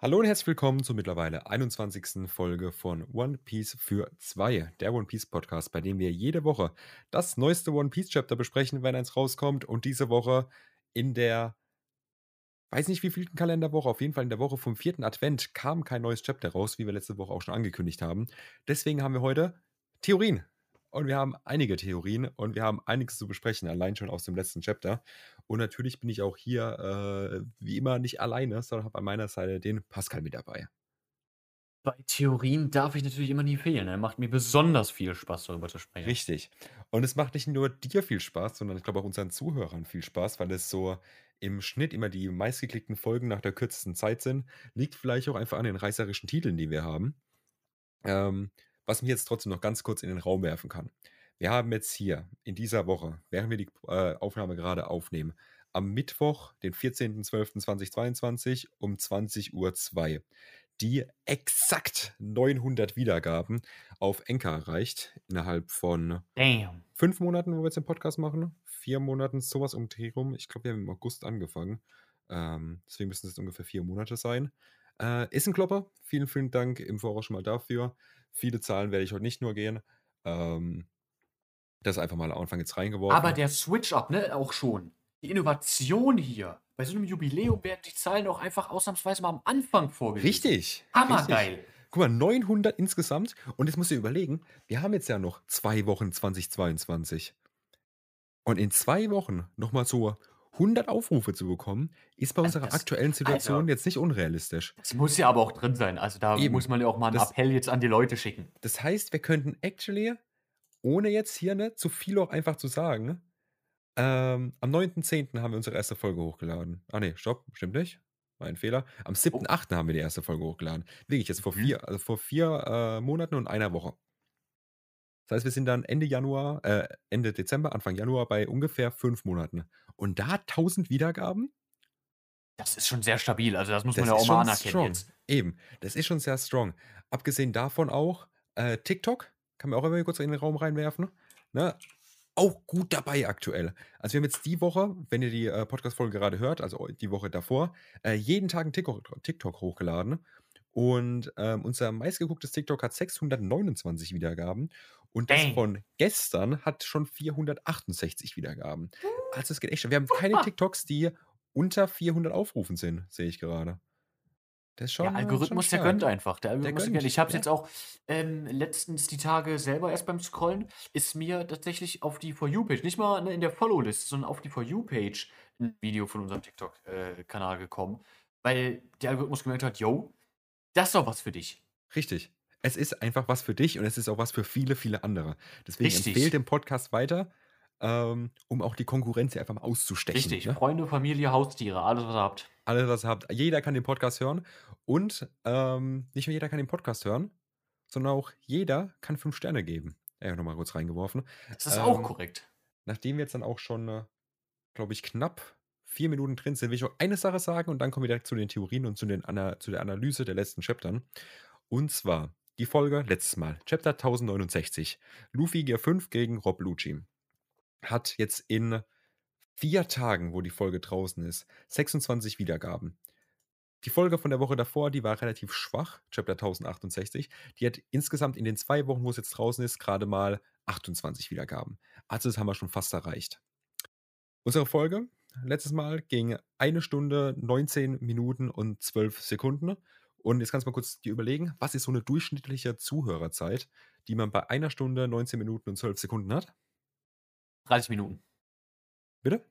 Hallo und herzlich willkommen zur mittlerweile 21. Folge von One Piece für zwei, der One Piece Podcast, bei dem wir jede Woche das neueste One Piece Chapter besprechen, wenn eins rauskommt. Und diese Woche in der, weiß nicht wie vielten Kalenderwoche, auf jeden Fall in der Woche vom vierten Advent kam kein neues Chapter raus, wie wir letzte Woche auch schon angekündigt haben. Deswegen haben wir heute Theorien. Und wir haben einige Theorien und wir haben einiges zu besprechen, allein schon aus dem letzten Chapter. Und natürlich bin ich auch hier, äh, wie immer, nicht alleine, sondern habe an meiner Seite den Pascal mit dabei. Bei Theorien darf ich natürlich immer nie fehlen. Er ne? macht mir besonders viel Spaß, darüber zu sprechen. Richtig. Und es macht nicht nur dir viel Spaß, sondern ich glaube auch unseren Zuhörern viel Spaß, weil es so im Schnitt immer die meistgeklickten Folgen nach der kürzesten Zeit sind. Liegt vielleicht auch einfach an den reißerischen Titeln, die wir haben. Ähm, was mich jetzt trotzdem noch ganz kurz in den Raum werfen kann. Wir haben jetzt hier in dieser Woche, während wir die äh, Aufnahme gerade aufnehmen, am Mittwoch, den 14.12.2022 um 20.02 Uhr die exakt 900 Wiedergaben auf Enka erreicht, innerhalb von Damn. fünf Monaten, wo wir jetzt den Podcast machen. Vier Monaten, sowas um Dreh rum. Ich glaube, wir haben im August angefangen. Ähm, deswegen müssen es ungefähr vier Monate sein. Äh, ist ein Klopper. Vielen, vielen Dank im Voraus schon mal dafür. Viele Zahlen werde ich heute nicht nur gehen. Ähm, das einfach mal am Anfang jetzt reingeworfen. Aber der Switch-Up, ne, auch schon. Die Innovation hier. Bei so einem Jubiläum werden die Zahlen auch einfach ausnahmsweise mal am Anfang vorgelesen. Richtig. Hammergeil. Richtig. Guck mal, 900 insgesamt. Und jetzt musst du überlegen, wir haben jetzt ja noch zwei Wochen 2022. Und in zwei Wochen nochmal so 100 Aufrufe zu bekommen, ist bei unserer das, aktuellen Situation also, jetzt nicht unrealistisch. Das muss ja aber auch drin sein. Also da Eben. muss man ja auch mal einen das, Appell jetzt an die Leute schicken. Das heißt, wir könnten actually, ohne jetzt hier ne, zu viel auch einfach zu sagen, ähm, am 9.10. haben wir unsere erste Folge hochgeladen. Ah ne, stopp, stimmt nicht. Mein Fehler. Am 7.8. Oh. haben wir die erste Folge hochgeladen. Wirklich jetzt vor mhm. vier, also vor vier äh, Monaten und einer Woche. Das heißt, wir sind dann Ende Januar, äh, Ende Dezember, Anfang Januar bei ungefähr fünf Monaten. Und da 1000 Wiedergaben? Das ist schon sehr stabil. Also, das muss das man ja auch mal anerkennen strong. jetzt. Eben, das ist schon sehr strong. Abgesehen davon auch, äh, TikTok, kann man auch immer kurz in den Raum reinwerfen. Ne? Auch gut dabei aktuell. Also, wir haben jetzt die Woche, wenn ihr die äh, Podcast-Folge gerade hört, also die Woche davor, äh, jeden Tag ein TikTok, TikTok hochgeladen. Und ähm, unser meistgegucktes TikTok hat 629 Wiedergaben. Und das Dang. von gestern hat schon 468 Wiedergaben. Also es geht echt schon. Wir haben keine TikToks, die unter 400 Aufrufen sind, sehe ich gerade. Schon, der Algorithmus, der gönnt einfach. Der Algorithmus, der gönnt. Ich habe es ja. jetzt auch ähm, letztens die Tage selber erst beim Scrollen, ist mir tatsächlich auf die For You-Page, nicht mal ne, in der Follow-List, sondern auf die For You-Page ein Video von unserem TikTok-Kanal äh, gekommen, weil der Algorithmus gemerkt hat, yo, das ist doch was für dich. Richtig. Es ist einfach was für dich und es ist auch was für viele, viele andere. Deswegen Richtig. empfehlt den Podcast weiter, ähm, um auch die Konkurrenz einfach mal auszustechen. Richtig. Ne? Freunde, Familie, Haustiere, alles, was ihr habt. Alles, was ihr habt. Jeder kann den Podcast hören. Und ähm, nicht nur jeder kann den Podcast hören, sondern auch jeder kann fünf Sterne geben. Ja, nochmal kurz reingeworfen. Das ist ähm, auch korrekt. Nachdem wir jetzt dann auch schon, äh, glaube ich, knapp vier Minuten drin sind, will ich auch eine Sache sagen und dann kommen wir direkt zu den Theorien und zu, den zu der Analyse der letzten Chaptern. Und zwar die Folge letztes Mal, Chapter 1069. Luffy Gear 5 gegen Rob Lucci. Hat jetzt in vier Tagen, wo die Folge draußen ist, 26 Wiedergaben. Die Folge von der Woche davor, die war relativ schwach, Chapter 1068. Die hat insgesamt in den zwei Wochen, wo es jetzt draußen ist, gerade mal 28 Wiedergaben. Also das haben wir schon fast erreicht. Unsere Folge letztes Mal ging eine Stunde, 19 Minuten und 12 Sekunden. Und jetzt kannst du mal kurz dir überlegen, was ist so eine durchschnittliche Zuhörerzeit, die man bei einer Stunde, 19 Minuten und 12 Sekunden hat? 30 Minuten. Bitte?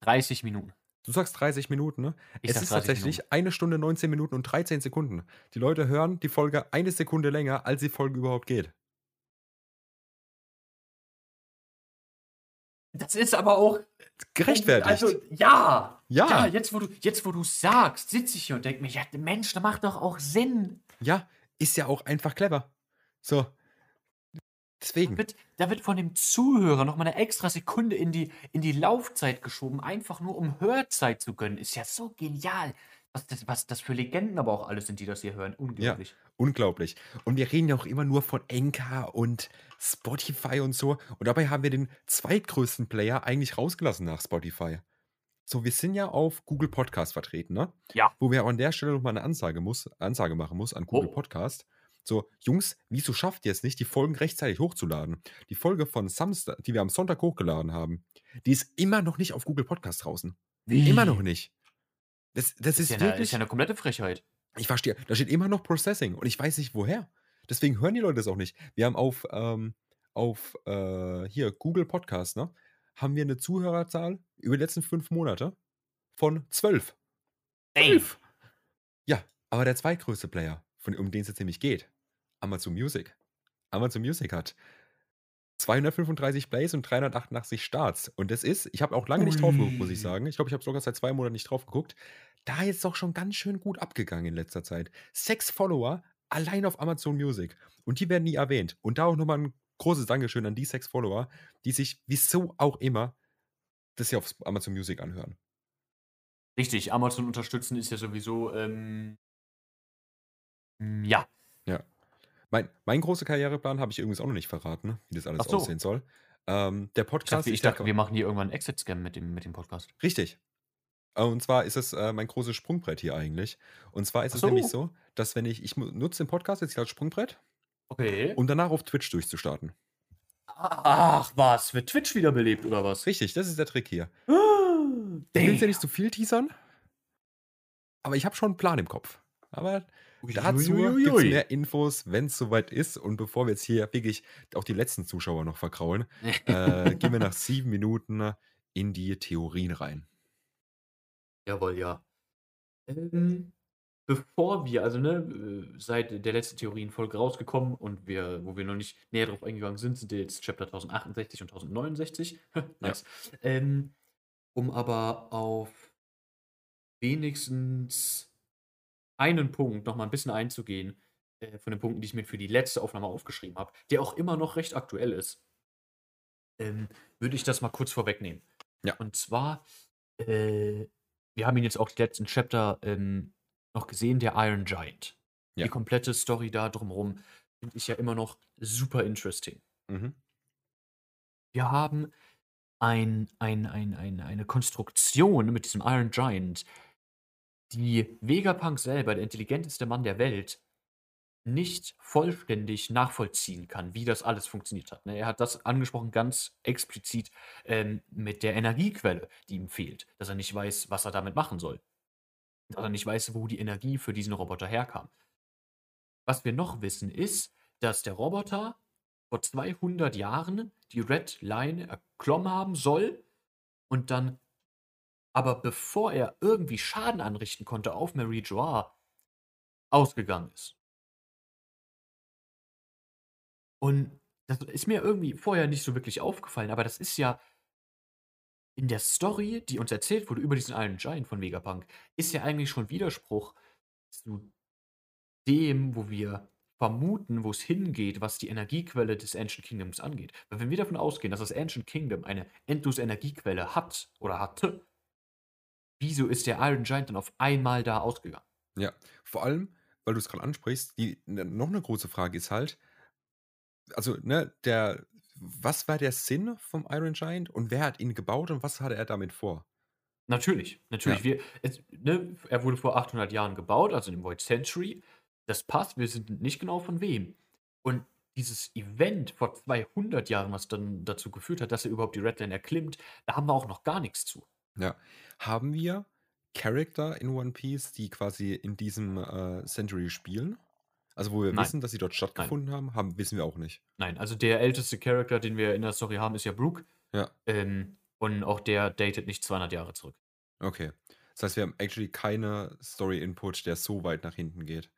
30 Minuten. Du sagst 30 Minuten, ne? Ich es ist tatsächlich Minuten. eine Stunde, 19 Minuten und 13 Sekunden. Die Leute hören die Folge eine Sekunde länger, als die Folge überhaupt geht. Das ist aber auch gerechtfertigt. Also, ja. Ja. Ja, jetzt wo du, jetzt, wo du sagst, sitze ich hier und denke mir, ja, Mensch, das macht doch auch Sinn. Ja, ist ja auch einfach clever. So. Deswegen. Da wird, da wird von dem Zuhörer noch mal eine extra Sekunde in die, in die Laufzeit geschoben, einfach nur um Hörzeit zu gönnen. Ist ja so genial. Was das, was das für Legenden aber auch alles sind, die das hier hören. Unglaublich. Ja, unglaublich. Und wir reden ja auch immer nur von Enka und Spotify und so. Und dabei haben wir den zweitgrößten Player eigentlich rausgelassen nach Spotify. so, wir sind ja auf Google Podcast vertreten, ne? Ja. Wo wir auch an der Stelle nochmal eine Ansage, muss, Ansage machen muss an Google Oh. Podcast. So, Jungs, wieso schafft ihr es nicht, die Folgen rechtzeitig hochzuladen? Die Folge von Samstag, die wir am Sonntag hochgeladen haben, die ist immer noch nicht auf Google Podcast draußen. Immer noch nicht. Das, das ist, ist, ja eine, ist wirklich. ja eine komplette Frechheit. Ich verstehe, da steht immer noch Processing und ich weiß nicht woher. Deswegen hören die Leute das auch nicht. Wir haben auf, ähm, auf äh, hier Google Podcast, ne, haben wir eine Zuhörerzahl über die letzten fünf Monate von zwölf. Zwölf! Ja, aber der zweitgrößte Player, von, um den es jetzt nämlich geht, Amazon Music. Amazon Music hat 235 Plays und 388 Starts. Und das ist, ich habe auch lange nicht drauf geguckt, muss ich sagen. Ich glaube, ich habe sogar seit zwei Monaten nicht drauf geguckt. Da ist doch schon ganz schön gut abgegangen in letzter Zeit. Sechs Follower allein auf Amazon Music. Und die werden nie erwähnt. Und da auch nochmal ein großes Dankeschön an die sechs Follower, die sich, wieso auch immer, das hier auf Amazon Music anhören. richtig, Amazon unterstützen ist ja sowieso, ähm, ja. Ja. Mein, mein großer Karriereplan habe ich übrigens auch noch nicht verraten, wie das alles so. aussehen soll. Ähm, der Ich Podcast dachte, ich ist ja dachte, wir machen hier irgendwann einen Exit-Scam mit dem, mit dem Podcast. Richtig. Und zwar ist es äh, mein großes Sprungbrett hier eigentlich. Und zwar ist Ach es nämlich so. so, dass wenn ich, ich nutze den Podcast jetzt hier als Sprungbrett, Okay. um danach auf Twitch durchzustarten. Ach, was? Wird Twitch wiederbelebt oder was? Richtig, das ist der Trick hier. Ah, Ich will ja nicht zu viel teasern, aber ich habe schon einen Plan im Kopf. Aber dazu gibt es mehr Infos, wenn es soweit ist. Und bevor wir jetzt hier wirklich auch die letzten Zuschauer noch verkraulen, äh, gehen wir nach sieben Minuten in die Theorien rein. Jawohl, ja. Ähm, bevor wir, also ne, äh, seit der letzten Theorienfolge rausgekommen und wir, wo wir noch nicht näher drauf eingegangen sind, sind jetzt Chapter 1068 und 1069. nice. Ähm, um aber auf wenigstens einen Punkt noch mal ein bisschen einzugehen, äh, von den Punkten, die ich mir für die letzte Aufnahme aufgeschrieben habe, der auch immer noch recht aktuell ist, ähm, würde ich das mal kurz vorwegnehmen. Ja. Und zwar, äh, wir haben ihn jetzt auch die letzten Chapter ähm, noch gesehen, der Iron Giant. Ja. Die komplette Story da drumherum finde ich ja immer noch super interesting. Mhm. Wir haben ein, ein, ein, ein, eine Konstruktion mit diesem Iron Giant, die Vegapunk selber, der intelligenteste Mann der Welt, nicht vollständig nachvollziehen kann, wie das alles funktioniert hat. ne? Er hat das angesprochen ganz explizit ähm, mit der Energiequelle, die ihm fehlt, dass er nicht weiß, was er damit machen soll. Dass er nicht weiß, wo die Energie für diesen Roboter herkam. Was wir noch wissen ist, dass der Roboter vor 200 Jahren die Red Line erklommen haben soll und dann aber bevor er irgendwie Schaden anrichten konnte auf Marie Joie, ausgegangen ist. Und das ist mir irgendwie vorher nicht so wirklich aufgefallen, aber das ist ja in der Story, die uns erzählt wurde über diesen Iron Giant von Vegapunk, ist ja eigentlich schon Widerspruch zu dem, wo wir vermuten, wo es hingeht, was die Energiequelle des Ancient Kingdoms angeht. Weil wenn wir davon ausgehen, dass das Ancient Kingdom eine endlose Energiequelle hat oder hatte, wieso ist der Iron Giant dann auf einmal da ausgegangen? Ja, vor allem, weil du es gerade ansprichst, die, ne, noch eine große Frage ist halt, also, ne, der, was war der Sinn vom Iron Giant und wer hat ihn gebaut und was hatte er damit vor? Natürlich, natürlich. Ja. Wir, es, ne, er wurde vor 800 Jahren gebaut, also im Void Century. Das passt, wir sind nicht genau von wem. Und dieses Event vor 200 Jahren, was dann dazu geführt hat, dass er überhaupt die Redline erklimmt, da haben wir auch noch gar nichts zu. Ja, haben wir Charakter in One Piece, die quasi in diesem äh, Century spielen? Also, wo wir Nein. wissen, dass sie dort stattgefunden haben, haben, wissen wir auch nicht. Nein, also der älteste Charakter, den wir in der Story haben, ist ja Brooke. Ja, Ähm, und auch der datet nicht 200 Jahre zurück. okay. Das heißt, wir haben actually keine Story-Input, der so weit nach hinten geht.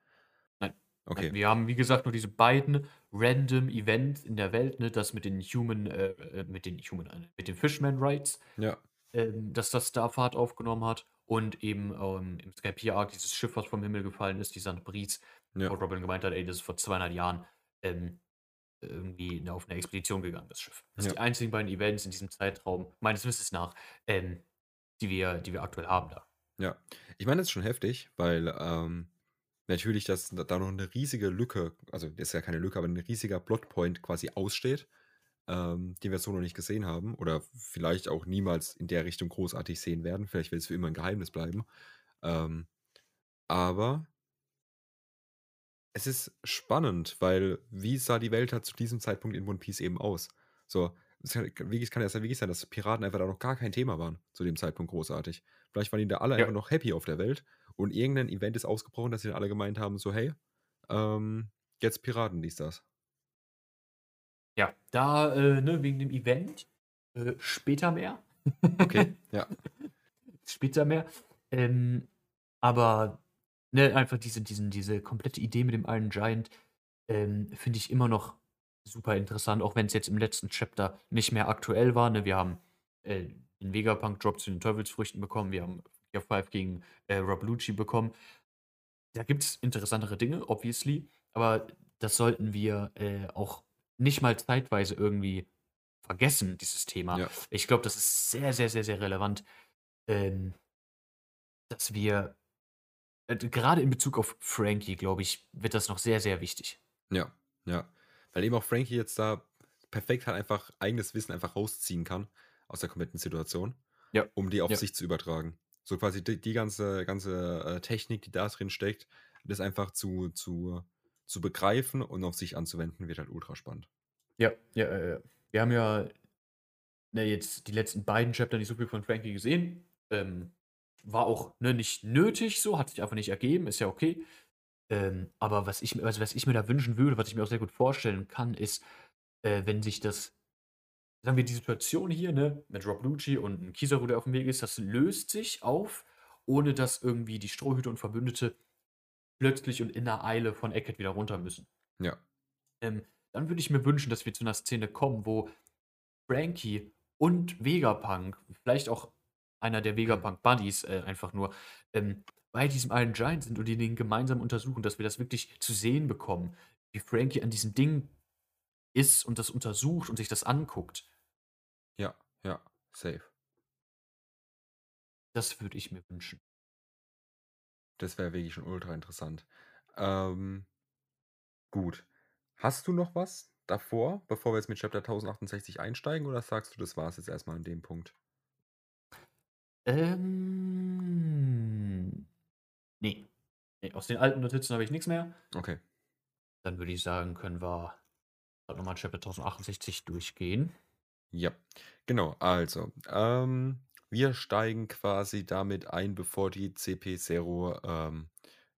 Nein. Okay. Wir haben, wie gesagt, nur diese beiden random Events in der Welt, ne, das mit den Human, äh, äh, mit den Human, äh, mit den Fishman Rights, Ja, ähm, dass das da Fahrt aufgenommen hat und eben ähm, im Skypiea Arc dieses Schiff, was vom Himmel gefallen ist, die St. Brice, ja. wo Robin gemeint hat, ey, das ist vor 200 Jahren ähm, irgendwie auf eine Expedition gegangen, das Schiff. Das sind Ja. die einzigen beiden Events in diesem Zeitraum, meines Wissens nach, ähm, die, wir, die wir aktuell haben da. Ja, ich meine, das ist schon heftig, weil ähm, natürlich, dass da da noch eine riesige Lücke, also das ist ja keine Lücke, aber ein riesiger Plotpoint quasi aussteht, ähm, den wir so noch nicht gesehen haben oder vielleicht auch niemals in der Richtung großartig sehen werden. Vielleicht wird es für immer ein Geheimnis bleiben. Ähm, aber es ist spannend, weil wie sah die Welt halt zu diesem Zeitpunkt in One Piece eben aus? So, es kann, wirklich, kann ja wirklich sein, dass Piraten einfach da noch gar kein Thema waren zu dem Zeitpunkt großartig. Vielleicht waren die da alle ja. einfach noch happy auf der Welt und irgendein Event ist ausgebrochen, dass sie dann alle gemeint haben, so hey, ähm, jetzt Piraten, dies, das. Ja, da, äh, ne, wegen dem Event, äh, später mehr. Okay, ja. später mehr. Ähm, aber ne, einfach diese, diesen, diese komplette Idee mit dem Iron Giant ähm, finde ich immer noch super interessant, auch wenn es jetzt im letzten Chapter nicht mehr aktuell war. Ne? Wir haben äh, den Vegapunk-Drop zu den Teufelsfrüchten bekommen, wir haben Gear 5 gegen äh, Rob Lucci bekommen. Da gibt es interessantere Dinge, obviously, aber das sollten wir äh, auch nicht mal zeitweise irgendwie vergessen, dieses Thema. Ja. Ich glaube, das ist sehr, sehr, sehr, sehr relevant, ähm, dass wir, äh, gerade in Bezug auf Frankie, glaube ich, wird das noch sehr, sehr wichtig. Ja, ja. Weil eben auch Frankie jetzt da perfekt halt einfach eigenes Wissen einfach rausziehen kann aus der kompletten Situation, ja. um die auf ja. sich zu übertragen. So quasi die, die ganze, ganze äh, Technik, die da drin steckt, das einfach zu, zu, zu begreifen und auf sich anzuwenden, wird halt ultra spannend. Ja, ja, äh, wir haben ja ne, jetzt die letzten beiden Chapter nicht so viel von Frankie gesehen. Ähm, war auch ne, nicht nötig so, hat sich einfach nicht ergeben, ist ja okay. Ähm, aber was ich, also was ich mir da wünschen würde, was ich mir auch sehr gut vorstellen kann, ist, äh, wenn sich das, sagen wir, die Situation hier, ne, mit Rob Lucci und Kizaru, der auf dem Weg ist, das löst sich auf, ohne dass irgendwie die Strohhüte und Verbündete plötzlich und in der Eile von Eckert wieder runter müssen. Ja. Ähm, dann würde ich mir wünschen, dass wir zu einer Szene kommen, wo Frankie und Vegapunk, vielleicht auch einer der Vegapunk-Buddies äh, einfach nur, ähm, bei diesem Iron Giant sind und die den gemeinsam untersuchen, dass wir das wirklich zu sehen bekommen, wie Frankie an diesem Ding ist und das untersucht und sich das anguckt. Ja, ja, safe. Das würde ich mir wünschen. Das wäre wirklich schon ultra interessant. Ähm, gut. Hast du noch was davor, bevor wir jetzt mit Chapter 1068 einsteigen, oder sagst du, das war es jetzt erstmal an dem Punkt? Ähm. Nee. nee. Aus den alten Notizen habe ich nichts mehr. Okay. Dann würde ich sagen, können wir nochmal Chapter 1068 durchgehen. Ja, genau. Also, ähm, wir steigen quasi damit ein, bevor die CP Zero ähm,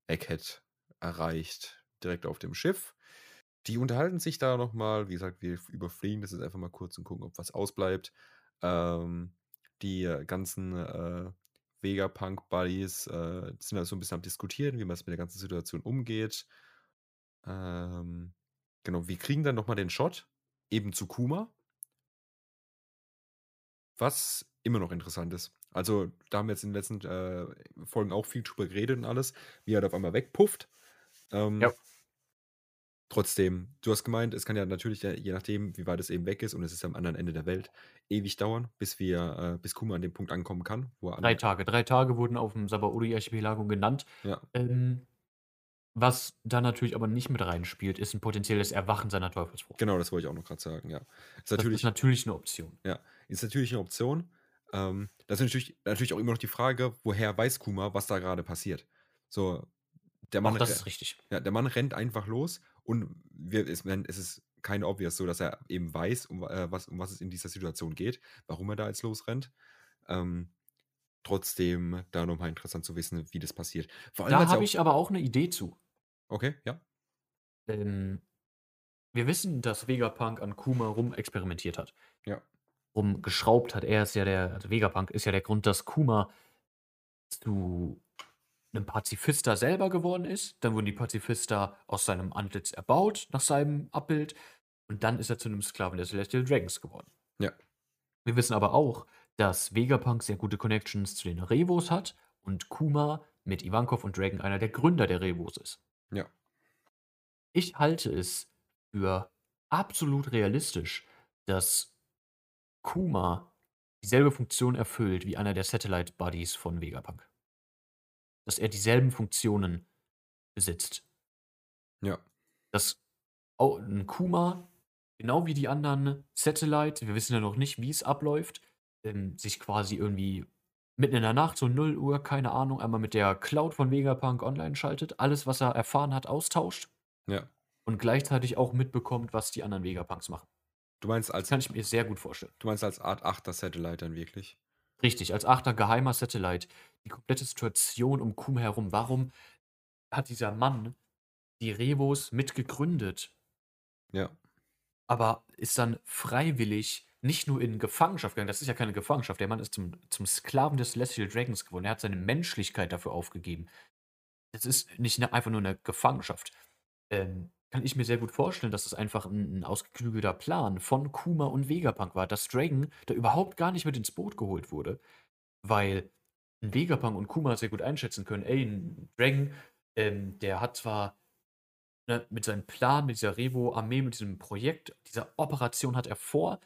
Egghead erreicht, direkt auf dem Schiff. Die unterhalten sich da nochmal. Wie gesagt, wir überfliegen das jetzt einfach mal kurz und gucken, ob was ausbleibt. Ähm, die ganzen äh, Vegapunk-Buddies äh, sind also so ein bisschen am Diskutieren, wie man mit der ganzen Situation umgeht. Ähm, genau, wir kriegen dann nochmal den Shot, eben zu Kuma. Was immer noch interessant ist. Also, da haben wir jetzt in den letzten äh, Folgen auch viel drüber geredet und alles, wie er da auf einmal wegpufft. Ähm, ja. Trotzdem, du hast gemeint, es kann ja natürlich, je nachdem, wie weit es eben weg ist, und es ist am anderen Ende der Welt, ewig dauern, bis wir, äh, bis Kuma an dem Punkt ankommen kann, wo er Drei Tage. Drei Tage wurden auf dem Sabaody-Archipelago genannt. Ja. Ähm, was da natürlich aber nicht mit reinspielt, ist ein potenzielles Erwachen seiner Teufelsfrucht. Genau, das wollte ich auch noch gerade sagen, ja. Ist das ist natürlich eine Option. Ja, ist natürlich eine Option. Ähm, das ist natürlich, natürlich auch immer noch die Frage, woher weiß Kuma, was da gerade passiert. So, der Mann, Auch das ist richtig. Ja, der Mann rennt einfach los und wir, es, es ist keine obvious so, dass er eben weiß, um, äh, was, um was es in dieser Situation geht, warum er da jetzt losrennt. Ähm, trotzdem da nochmal interessant zu wissen, wie das passiert. Vor allem, da habe ich aber auch eine Idee zu. Okay, ja. Ähm, wir wissen, dass Vegapunk an Kuma rum experimentiert hat. Ja. Rumgeschraubt hat. Er ist ja der, also Vegapunk ist ja der Grund, dass Kuma zu einem Pazifista selber geworden ist. Dann wurden die Pazifista aus seinem Antlitz erbaut, nach seinem Abbild. Und dann ist er zu einem Sklaven der Celestial Dragons geworden. Ja. Wir wissen aber auch, dass Vegapunk sehr gute Connections zu den Revos hat und Kuma mit Ivankov und Dragon einer der Gründer der Revos ist. Ja. Ich halte es für absolut realistisch, dass Kuma dieselbe Funktion erfüllt wie einer der Satellite Buddies von Vegapunk dass er dieselben Funktionen besitzt. Ja. Dass auch 'n Kuma genau wie die anderen Satellite, wir wissen ja noch nicht, wie es abläuft, ähm, sich quasi irgendwie mitten in der Nacht, so 0 Uhr, keine Ahnung, einmal mit der Cloud von Vegapunk online schaltet, alles, was er erfahren hat, austauscht. Ja. Und gleichzeitig auch mitbekommt, was die anderen Vegapunks machen. Du meinst als. Das kann ich mir sehr gut vorstellen. Du meinst als Art 8er Satellite dann wirklich? Richtig, als achter geheimer Satellite. Die komplette Situation um Kuma herum. Warum hat dieser Mann die Revos mitgegründet? Ja. Aber ist dann freiwillig nicht nur in Gefangenschaft gegangen. Das ist ja keine Gefangenschaft. Der Mann ist zum, zum Sklaven des Celestial Dragons geworden. Er hat seine Menschlichkeit dafür aufgegeben. Das ist nicht einfach nur eine Gefangenschaft. Ähm, kann ich mir sehr gut vorstellen, dass das einfach ein, ein ausgeklügelter Plan von Kuma und Vegapunk war, dass Dragon da überhaupt gar nicht mit ins Boot geholt wurde, weil ein Vegapunk und Kuma sehr gut einschätzen können, ey, ein Dragon, ähm, der hat zwar ne, mit seinem Plan, mit dieser Revo-Armee, mit diesem Projekt, dieser Operation hat er vor,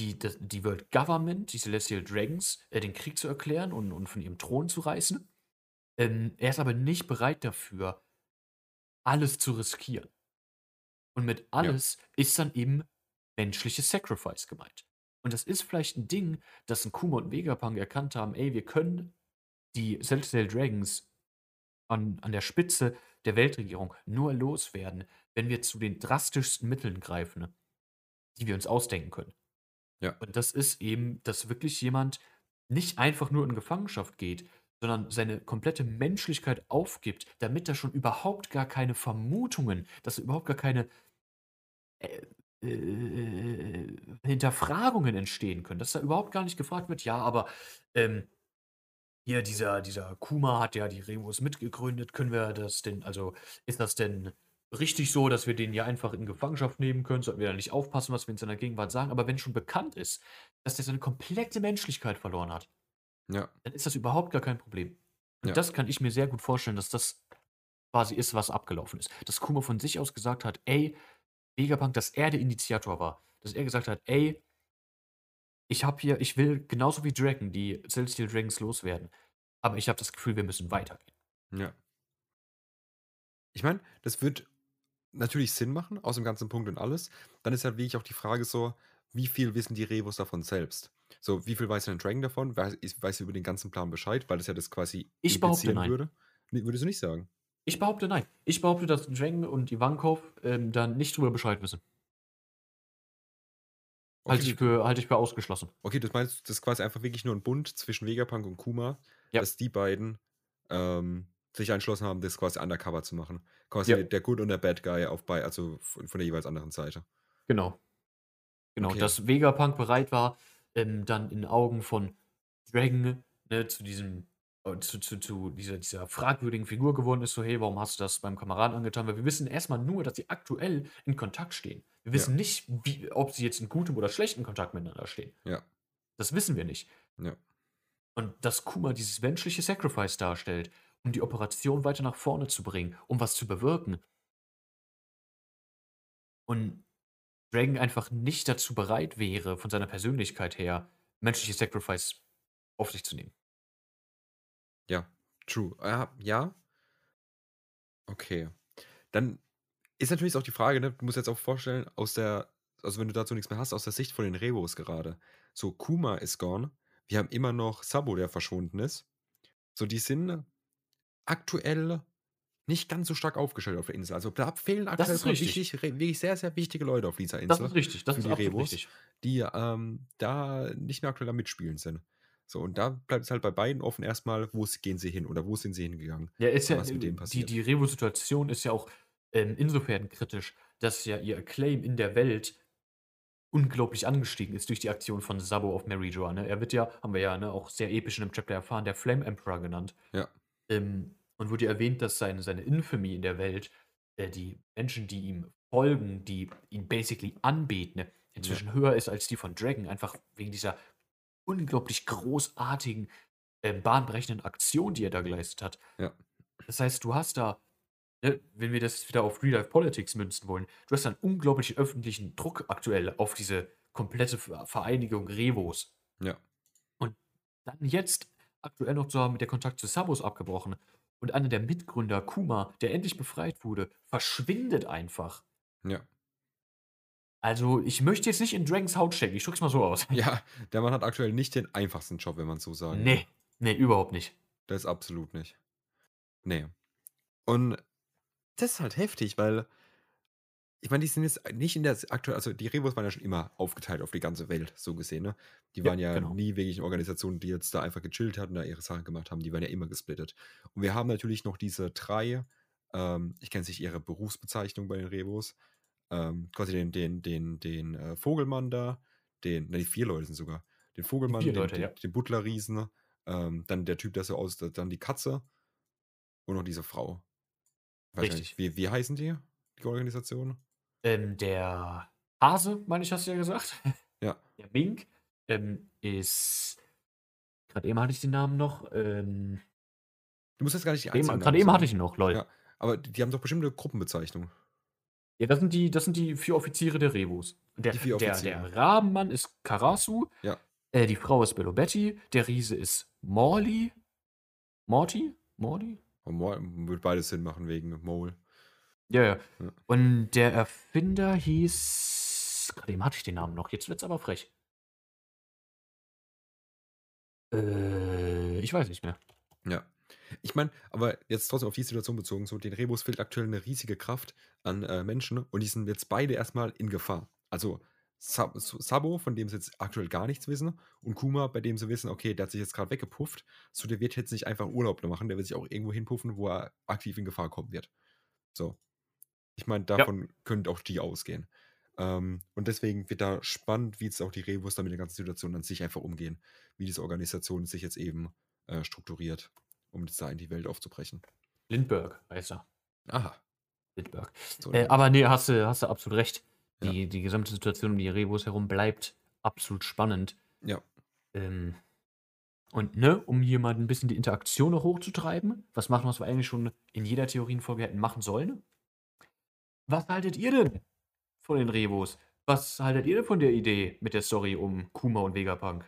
die, die World Government, die Celestial Dragons, äh, den Krieg zu erklären und, und von ihrem Thron zu reißen. Ähm, er ist aber nicht bereit dafür, alles zu riskieren. Und mit alles ja. ist dann eben menschliches Sacrifice gemeint. Und das ist vielleicht ein Ding, dass ein Kuma und Vegapunk erkannt haben, ey, wir können die Celestial Dragons an, an der Spitze der Weltregierung nur loswerden, wenn wir zu den drastischsten Mitteln greifen, die wir uns ausdenken können. Ja. Und das ist eben, dass wirklich jemand nicht einfach nur in Gefangenschaft geht, sondern seine komplette Menschlichkeit aufgibt, damit da schon überhaupt gar keine Vermutungen, dass überhaupt gar keine äh, äh, Hinterfragungen entstehen können, dass da überhaupt gar nicht gefragt wird, ja, aber ähm, hier dieser, dieser Kuma hat ja die Remus mitgegründet, können wir das denn, also ist das denn richtig so, dass wir den ja einfach in Gefangenschaft nehmen können, sollten wir da nicht aufpassen, was wir in seiner Gegenwart sagen, aber wenn schon bekannt ist, dass der seine komplette Menschlichkeit verloren hat, ja. dann ist das überhaupt gar kein Problem. Und ja. das kann ich mir sehr gut vorstellen, dass das quasi ist, was abgelaufen ist. Dass Kuma von sich aus gesagt hat, ey, Vegapunk, dass er der Initiator war. Dass er gesagt hat, ey, ich habe hier, ich will genauso wie Dragon die Celestial Dragons loswerden. Aber ich habe das Gefühl, wir müssen weitergehen. Ja. Ich meine, das wird natürlich Sinn machen, aus dem ganzen Punkt und alles. Dann ist halt wirklich auch die Frage so, wie viel wissen die Revos davon selbst? So, wie viel weiß ein Dragon davon? Weiß, weiß über den ganzen Plan Bescheid, weil das ja das quasi ich behaupte nein. würde? Nee, würdest du nicht sagen? Ich behaupte nein. Ich behaupte, dass Dragon und Ivankov ähm, dann nicht drüber Bescheid wissen. Okay. Halte ich, für, halte ich für ausgeschlossen. Okay, das meinst das ist quasi einfach wirklich nur ein Bund zwischen Vegapunk und Kuma, ja. dass die beiden ähm, sich entschlossen haben, das quasi undercover zu machen. Quasi ja. der Good und der Bad Guy auf bei, also von, der jeweils anderen Seite. Genau. Genau, okay. dass Vegapunk bereit war, ähm, dann in Augen von Dragon ne, zu diesem äh, zu, zu, zu dieser, dieser fragwürdigen Figur geworden ist, so, hey, warum hast du das beim Kameraden angetan? Weil wir wissen erstmal nur, dass sie aktuell in Kontakt stehen. Wir wissen ja. nicht, wie, ob sie jetzt in gutem oder schlechten Kontakt miteinander stehen. Ja. Das wissen wir nicht. Ja. Und dass Kuma dieses menschliche Sacrifice darstellt, um die Operation weiter nach vorne zu bringen, um was zu bewirken. Und Dragon einfach nicht dazu bereit wäre, von seiner Persönlichkeit her, menschliche Sacrifice auf sich zu nehmen. Ja, true. Äh, ja. Okay. Dann ist natürlich auch die Frage, ne, du musst jetzt auch vorstellen, aus der, also wenn du dazu nichts mehr hast, aus der Sicht von den Revos gerade. So, Kuma ist gone. Wir haben immer noch Sabo, der verschwunden ist. So, die sind aktuell nicht ganz so stark aufgestellt auf der Insel. Also da fehlen aktuell wichtig, wirklich sehr, sehr wichtige Leute auf dieser Insel. Das ist richtig, das ist die Rebos, richtig. Die ähm, da nicht mehr aktuell am Mitspielen sind. So, und da bleibt es halt bei beiden offen erstmal, wo gehen sie hin oder wo sind sie hingegangen? Ja, ist ja, was mit denen passiert. Die, die Revo-Situation ist ja auch ähm, insofern kritisch, dass ja ihr Acclaim in der Welt unglaublich angestiegen ist durch die Aktion von Sabo auf Mary Joa. Ne? Er wird ja, haben wir ja ne, auch sehr episch in dem Chapter erfahren, der Flame Emperor genannt. Ja. Ähm, und wurde erwähnt, dass seine, seine Infamie in der Welt, äh, die Menschen, die ihm folgen, die ihn basically anbeten, ne, inzwischen ja. höher ist als die von Dragon, einfach wegen dieser unglaublich großartigen, äh, bahnbrechenden Aktion, die er da geleistet hat. Ja. Das heißt, du hast da, ne, wenn wir das wieder auf Real Life Politics münzen wollen, du hast einen unglaublichen öffentlichen Druck aktuell auf diese komplette Vereinigung Revos. Ja. Und dann jetzt aktuell noch zu haben, mit der Kontakt zu Sabos abgebrochen und einer der Mitgründer, Kuma, der endlich befreit wurde, verschwindet einfach. Ja. Also, ich möchte jetzt nicht in Dragons Haut stecken, ich drück's mal so aus. Ja, der Mann hat aktuell nicht den einfachsten Job, wenn man's so sagen Ne, ne, überhaupt nicht. Das absolut nicht. Ne. Und das ist halt heftig, weil ich meine, die sind jetzt nicht in der aktuell also, die Rebus waren ja schon immer aufgeteilt auf die ganze Welt, so gesehen, ne? Die waren ja genau. nie wirklich 'ne Organisation, die jetzt da einfach gechillt hat und da ihre Sachen gemacht haben. Die waren ja immer gesplittet. Und wir haben natürlich noch diese 3, ähm, ich kenne nicht ihre Berufsbezeichnung bei den Rebus, ähm, quasi den den den den, äh, Vogelmann da, den ne, 4 Leute sind's sogar. Den Die Vogelmann, 4 den Leute, den ja. den Butlerriesen, ähm, dann der Typ, der so aussieht dann die Katze und noch diese Frau. Weiß Richtig. nicht, wie wie heißen die, die Organisation? Ähm, der Hase, meine ich, hast du ja gesagt. Ja. Der Mink, ähm, ist grad eben hatte ich den Namen noch, ähm Du musst jetzt gar nicht die einzelnen Namen eben hatte ich ihn noch, lol. Ja, aber die haben doch bestimmt 'ne Gruppenbezeichnung. Ja, das sind die das sind die 4 Offiziere der Rebus. Der Die 4 der Offiziere. der Rabenmann ist Karasu, Ja. äh, die Frau ist Belobetti, der Riese ist Morli. Morty? Morty? Oh, Mor würde beides Sinn machen wegen Mole. Ja, ja. Und der Erfinder hieß grad eben hatte ich den Namen noch, jetzt wird's aber frech. Äh, ich weiß nicht mehr. Ja. Ich meine, aber jetzt trotzdem auf die Situation bezogen, so den Rebus fehlt aktuell 'ne riesige Kraft an, äh, Menschen und die sind jetzt beide erst mal in Gefahr. Also, Sab Sabo, von dem sie jetzt aktuell gar nichts wissen und Kuma, bei dem sie wissen, okay, der hat sich jetzt grad weggepufft. So, der wird jetzt nicht einfach Urlaub machen, der wird sich auch irgendwo hinpuffen, wo er aktiv in Gefahr kommen wird. So. Ich meine, Ja. davon könnte auch die ausgehen. Ähm, und deswegen wird da spannend, wie jetzt auch die Rebus da mit der ganzen Situation an sich einfach umgehen, wie diese Organisation sich jetzt eben, äh, strukturiert, um jetzt da in die Welt aufzubrechen. Lindbergh heißt er. Aha. Lindbergh. So Äh, ja. aber ne, hast du hast du absolut recht. Ja. Die die gesamte Situation um die Rebus herum bleibt absolut spannend. Ja. Ähm, und, ne, um hier mal 'n bisschen die Interaktion noch hochzutreiben, was machen, was wir eigentlich schon in jeder Theorienfolge hätten machen sollen. Was haltet ihr denn von den Rebus? Was haltet ihr denn von der Idee mit der Story um Kuma und Vegapunk?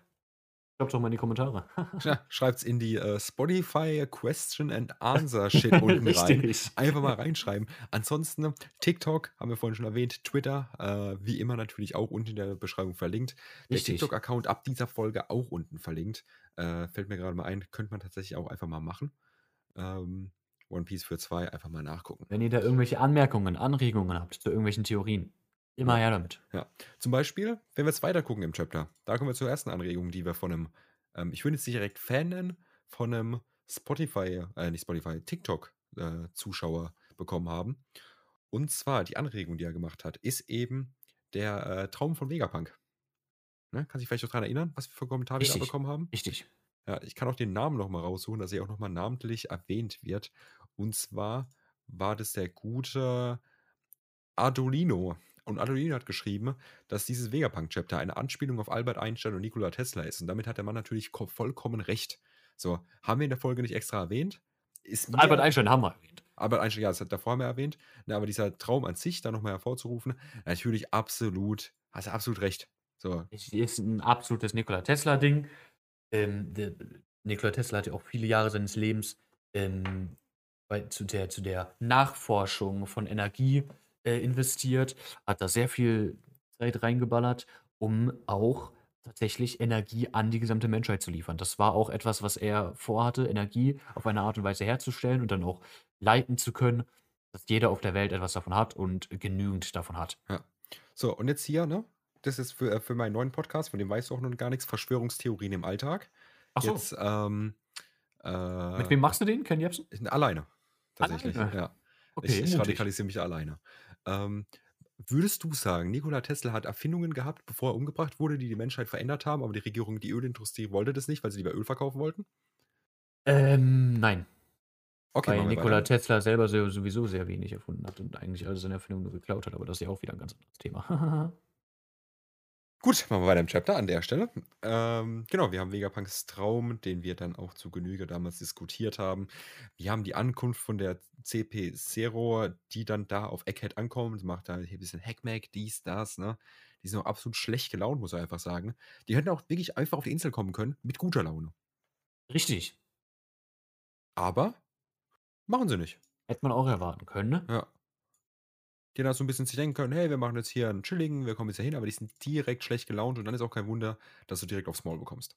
Schreibt's doch mal in die Kommentare. Ja, schreibt's in die, äh, Spotify Question and Answer Shit unten rein. Einfach mal reinschreiben. Ansonsten TikTok haben wir vorhin schon erwähnt, Twitter, äh, wie immer natürlich auch unten in der Beschreibung verlinkt. Der Richtig. TikTok-Account ab dieser Folge auch unten verlinkt. Äh, fällt mir grade mal ein, könnte man tatsächlich auch einfach mal machen. Ähm, One Piece für 2 einfach mal nachgucken. Wenn ihr da irgendwelche Anmerkungen, Anregungen habt zu irgendwelchen Theorien, immer her damit. Ja. Zum Beispiel, wenn wir jetzt weiter gucken im Chapter, da kommen wir zur ersten Anregung, die wir von 'nem, ähm, ich würde jetzt nicht direkt Fan nennen, von 'nem Spotify äh, nicht Spotify, TikTok, äh, Zuschauer bekommen haben. Und zwar die Anregung, die er gemacht hat, ist eben der, äh, Traum von Vegapunk. Ne, kannst dich vielleicht noch dran erinnern, was wir für Kommentare wir da bekommen haben? Richtig. Ja, ich kann auch den Namen noch mal raussuchen, dass er auch noch mal namentlich erwähnt wird. Und zwar war das der gute Adolino. Und Adolino hat geschrieben, dass dieses Vegapunk-Chapter eine Anspielung auf Albert Einstein und Nikola Tesla ist. Und damit hat der Mann natürlich ko vollkommen recht. So, haben wir in der Folge nicht extra erwähnt. Ist Albert Einstein haben wir erwähnt. Albert Einstein, ja, das hat davor haben wir erwähnt. Ne, aber dieser Traum an sich da noch mal hervorzurufen, natürlich absolut hast du absolut recht. So. Ist 'n absolutes Nikola Tesla-Ding. Ähm, de Nikola Tesla hat ja auch viele Jahre seines Lebens, ähm, bei zu der zu der Nachforschung von Energie, äh, investiert, hat da sehr viel Zeit reingeballert, um auch tatsächlich Energie an die gesamte Menschheit zu liefern. Das war auch etwas, was er vorhatte, Energie auf eine Art und Weise herzustellen und dann auch leiten zu können, dass jeder auf der Welt etwas davon hat und genügend davon hat. Ja. So, und jetzt hier, ne? Das ist für, äh für meinen neuen Podcast, von dem weißt du auch noch gar nix, Verschwörungstheorien im Alltag. Ach so. Jetzt, ähm, Mit äh wem machst du den? Ken Jebsen? alleine, tatsächlich, Alleine? ja. Okay, Ich ich radikalisiere mich alleine. Ähm, würdest du sagen, Nikola Tesla hat Erfindungen gehabt, bevor er umgebracht wurde, die die Menschheit verändert haben, aber die Regierung, die Ölindustrie wollte das nicht, weil sie lieber Öl verkaufen wollten? Ähm, nein. Okay, Weil Nikola weiter. Tesla selber so sowieso sehr wenig erfunden hat und eigentlich alle seine Erfindungen nur geklaut hat, aber das ist ja auch wieder 'n ganz anderes Thema. Gut, machen wir weiter im Chapter an der Stelle. Ähm, genau, wir haben Vegapunks Traum, den wir dann auch zu Genüge damals diskutiert haben. Wir haben die Ankunft von der CP0, die dann da auf Egghead ankommt, macht da hier 'n bisschen Hackmack, dies, das, ne? Die sind auch absolut schlecht gelaunt, muss man einfach sagen. Die hätten auch wirklich einfach auf die Insel kommen können mit guter Laune. Richtig. Aber machen sie nicht. Hätte man auch erwarten können, ne? Ja. Die da so ein bisschen sich denken können: „Hey, wir machen jetzt hier einen chilligen, wir kommen jetzt hier hin“, aber die sind direkt schlecht gelaunt und dann ist auch kein Wunder, dass du direkt aufs Maul bekommst.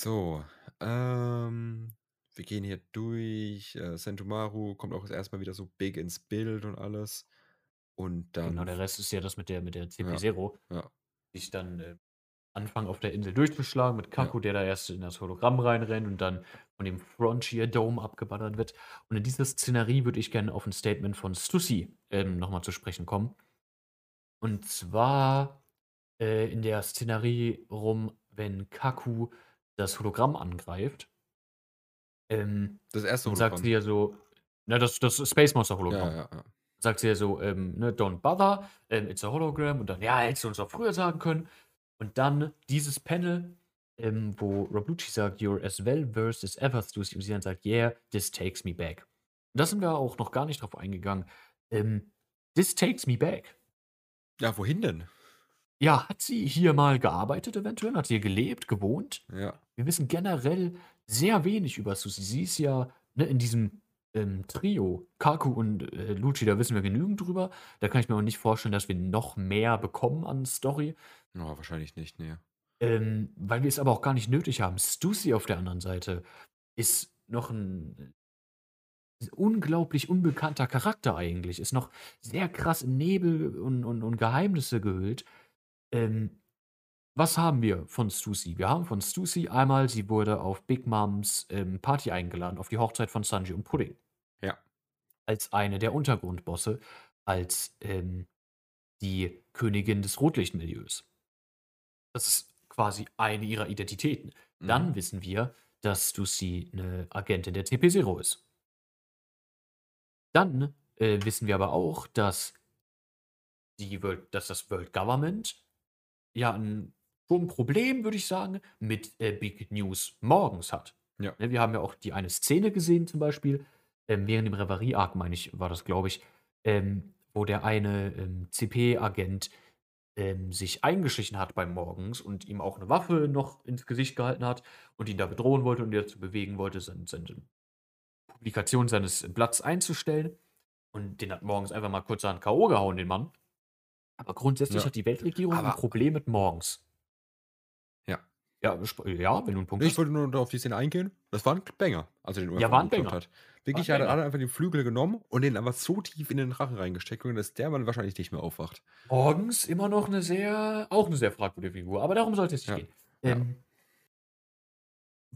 So, ähm, wir gehen hier durch. Äh, Sentomaru kommt auch erstmal wieder so big ins Bild und alles. Und dann. Genau, der Rest ist ja das mit der, mit der CP0. Ja. ja. Ich dann äh, anfangen auf der Insel durchzuschlagen mit Kaku, ja. der da erst in das Hologramm reinrennt und dann von dem Frontier Dome abgeballert wird. Und in dieser Szenerie würde ich gerne auf ein Statement von Stussy ähm, nochmal zu sprechen kommen. Und zwar äh, in der Szenerie rum, wenn Kaku das Hologramm angreift. Ähm, das erste Hologramm. Sagt sie ja so, na, das, das Space Monster Hologramm. Ja, ja, ja. Sagt sie ja so, ähm, ne, don't bother, ähm, it's a hologram. Und dann, ja, hättest du uns auch früher sagen können. Und dann dieses Panel, ähm, wo Rob Lucci sagt, you're as well versed as ever, Stussy, und sie dann sagt, yeah, this takes me back. Und da sind wir auch noch gar nicht drauf eingegangen. Ähm, this takes me back. Ja, wohin denn? Ja, hat sie hier mal gearbeitet eventuell? Hat sie hier gelebt, gewohnt? Ja. Wir wissen generell sehr wenig über Susi. Sie ist ja ne, in diesem ähm, Trio, Kaku und äh, Lucci, da wissen wir genügend drüber. Da kann ich mir auch nicht vorstellen, dass wir noch mehr bekommen an Story. Ja, wahrscheinlich nicht, ne. Ähm, weil wir es aber auch gar nicht nötig haben. Stussy auf der anderen Seite ist noch ein unglaublich unbekannter Charakter eigentlich. Ist noch sehr krass in Nebel und, und, und Geheimnisse gehüllt. Ähm, was haben wir von Stussy? Wir haben von Stussy einmal, sie wurde auf Big Moms ähm, Party eingeladen, auf die Hochzeit von Sanji und Pudding. Ja. Als eine der Untergrundbosse, als ähm, die Königin des Rotlichtmilieus. Das ist quasi eine ihrer Identitäten. Mhm. Dann wissen wir, dass Stussy eine Agentin der CP0 ist. Dann äh, wissen wir aber auch, dass, die World, dass das World Government ja ein, schon ein Problem, würde ich sagen, mit äh, Big News morgens hat. Ja. Ne, wir haben ja auch die eine Szene gesehen, zum Beispiel, ähm, während dem Reverie-Arc, meine ich, war das, glaube ich, ähm, wo der eine ähm, CP-Agent ähm, sich eingeschlichen hat beim Morgens und ihm auch eine Waffe noch ins Gesicht gehalten hat und ihn da bedrohen wollte und ihn dazu bewegen wollte, seine, seine Publikation seines Blatts einzustellen. Und den hat morgens einfach mal kurz an K.O. gehauen, den Mann. Aber grundsätzlich ja. hat die Weltregierung Aber ein Problem mit morgens. Ja. Ja, wenn du einen Punkt Ich hast. wollte nur auf die Szene eingehen. Das war ein Banger, also den Ja, war ein Banger. Hat. Wirklich, er hat einfach den Flügel genommen und den einfach so tief in den Rachen reingesteckt, dass der Mann wahrscheinlich nicht mehr aufwacht. Morgens immer noch eine sehr, auch eine sehr fragwürdige Figur, aber darum sollte es nicht ja. gehen. Ähm, ja.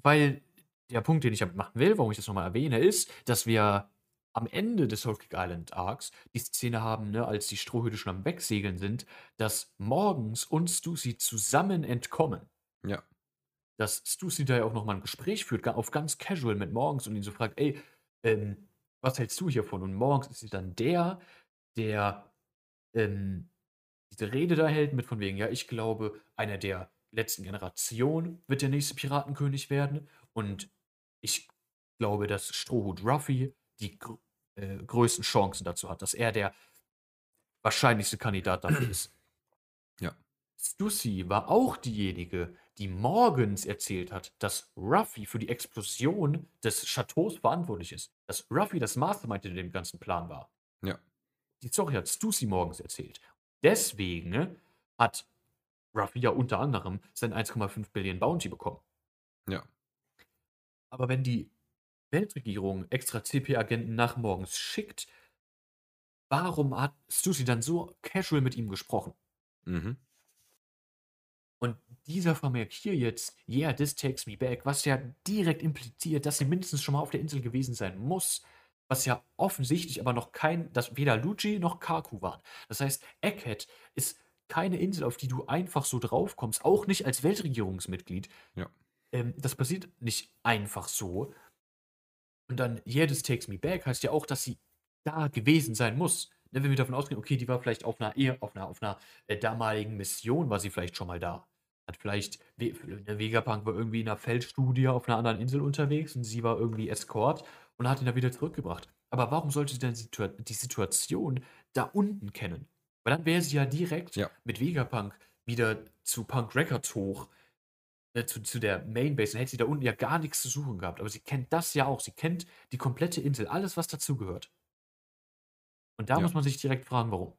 Weil der Punkt, den ich damit machen will, warum ich das nochmal erwähne, ist, dass wir am Ende des Soul Creek Island Arcs die Szene haben, ne, als die Strohhüte schon am Wegsegeln sind, dass morgens und Stussy zusammen entkommen. Ja. Dass Stussy da ja auch nochmal ein Gespräch führt, auf ganz casual mit morgens und ihn so fragt, ey, ähm, was hältst du hiervon? Und morgens ist sie dann der, der ähm, diese Rede da hält mit von wegen, ja, ich glaube, einer der letzten Generation wird der nächste Piratenkönig werden und ich glaube, dass Strohhut Ruffy die gr äh, größten Chancen dazu hat, dass er der wahrscheinlichste Kandidat dafür ist. Ja. Stussy war auch diejenige, die morgens erzählt hat, dass Ruffy für die Explosion des Chateaus verantwortlich ist. Dass Ruffy das Mastermind in dem ganzen Plan war. Ja. Die Story hat Stussy morgens erzählt. Deswegen hat Ruffy ja unter anderem sein 1,5 Billion Bounty bekommen. Ja. Aber wenn die Weltregierung extra CP-Agenten nach morgens schickt, warum hat Stussy dann so casual mit ihm gesprochen? Mhm. Und dieser Vermerk hier jetzt, yeah, this takes me back, was ja direkt impliziert, dass sie mindestens schon mal auf der Insel gewesen sein muss, was ja offensichtlich aber noch kein, dass weder Luigi noch Kaku waren. Das heißt, Egghead ist keine Insel, auf die du einfach so draufkommst, auch nicht als Weltregierungsmitglied. Ja. Ähm, das passiert nicht einfach so. Und dann, yeah, this takes me back, heißt ja auch, dass sie da gewesen sein muss. Ne, wenn wir davon ausgehen, okay, die war vielleicht auf einer, auf einer, auf einer äh, damaligen Mission, war sie vielleicht schon mal da. Hat vielleicht, der Vegapunk war irgendwie in einer Feldstudie auf einer anderen Insel unterwegs und sie war irgendwie Escort und hat ihn da wieder zurückgebracht. Aber warum sollte sie denn die Situation da unten kennen? Weil dann wäre sie ja direkt ja. mit Vegapunk wieder zu Punk Records hoch, äh, zu, zu der Mainbase, dann hätte sie da unten ja gar nichts zu suchen gehabt. Aber sie kennt das ja auch. Sie kennt die komplette Insel, alles, was dazugehört. Und da ja. muss man sich direkt fragen, warum.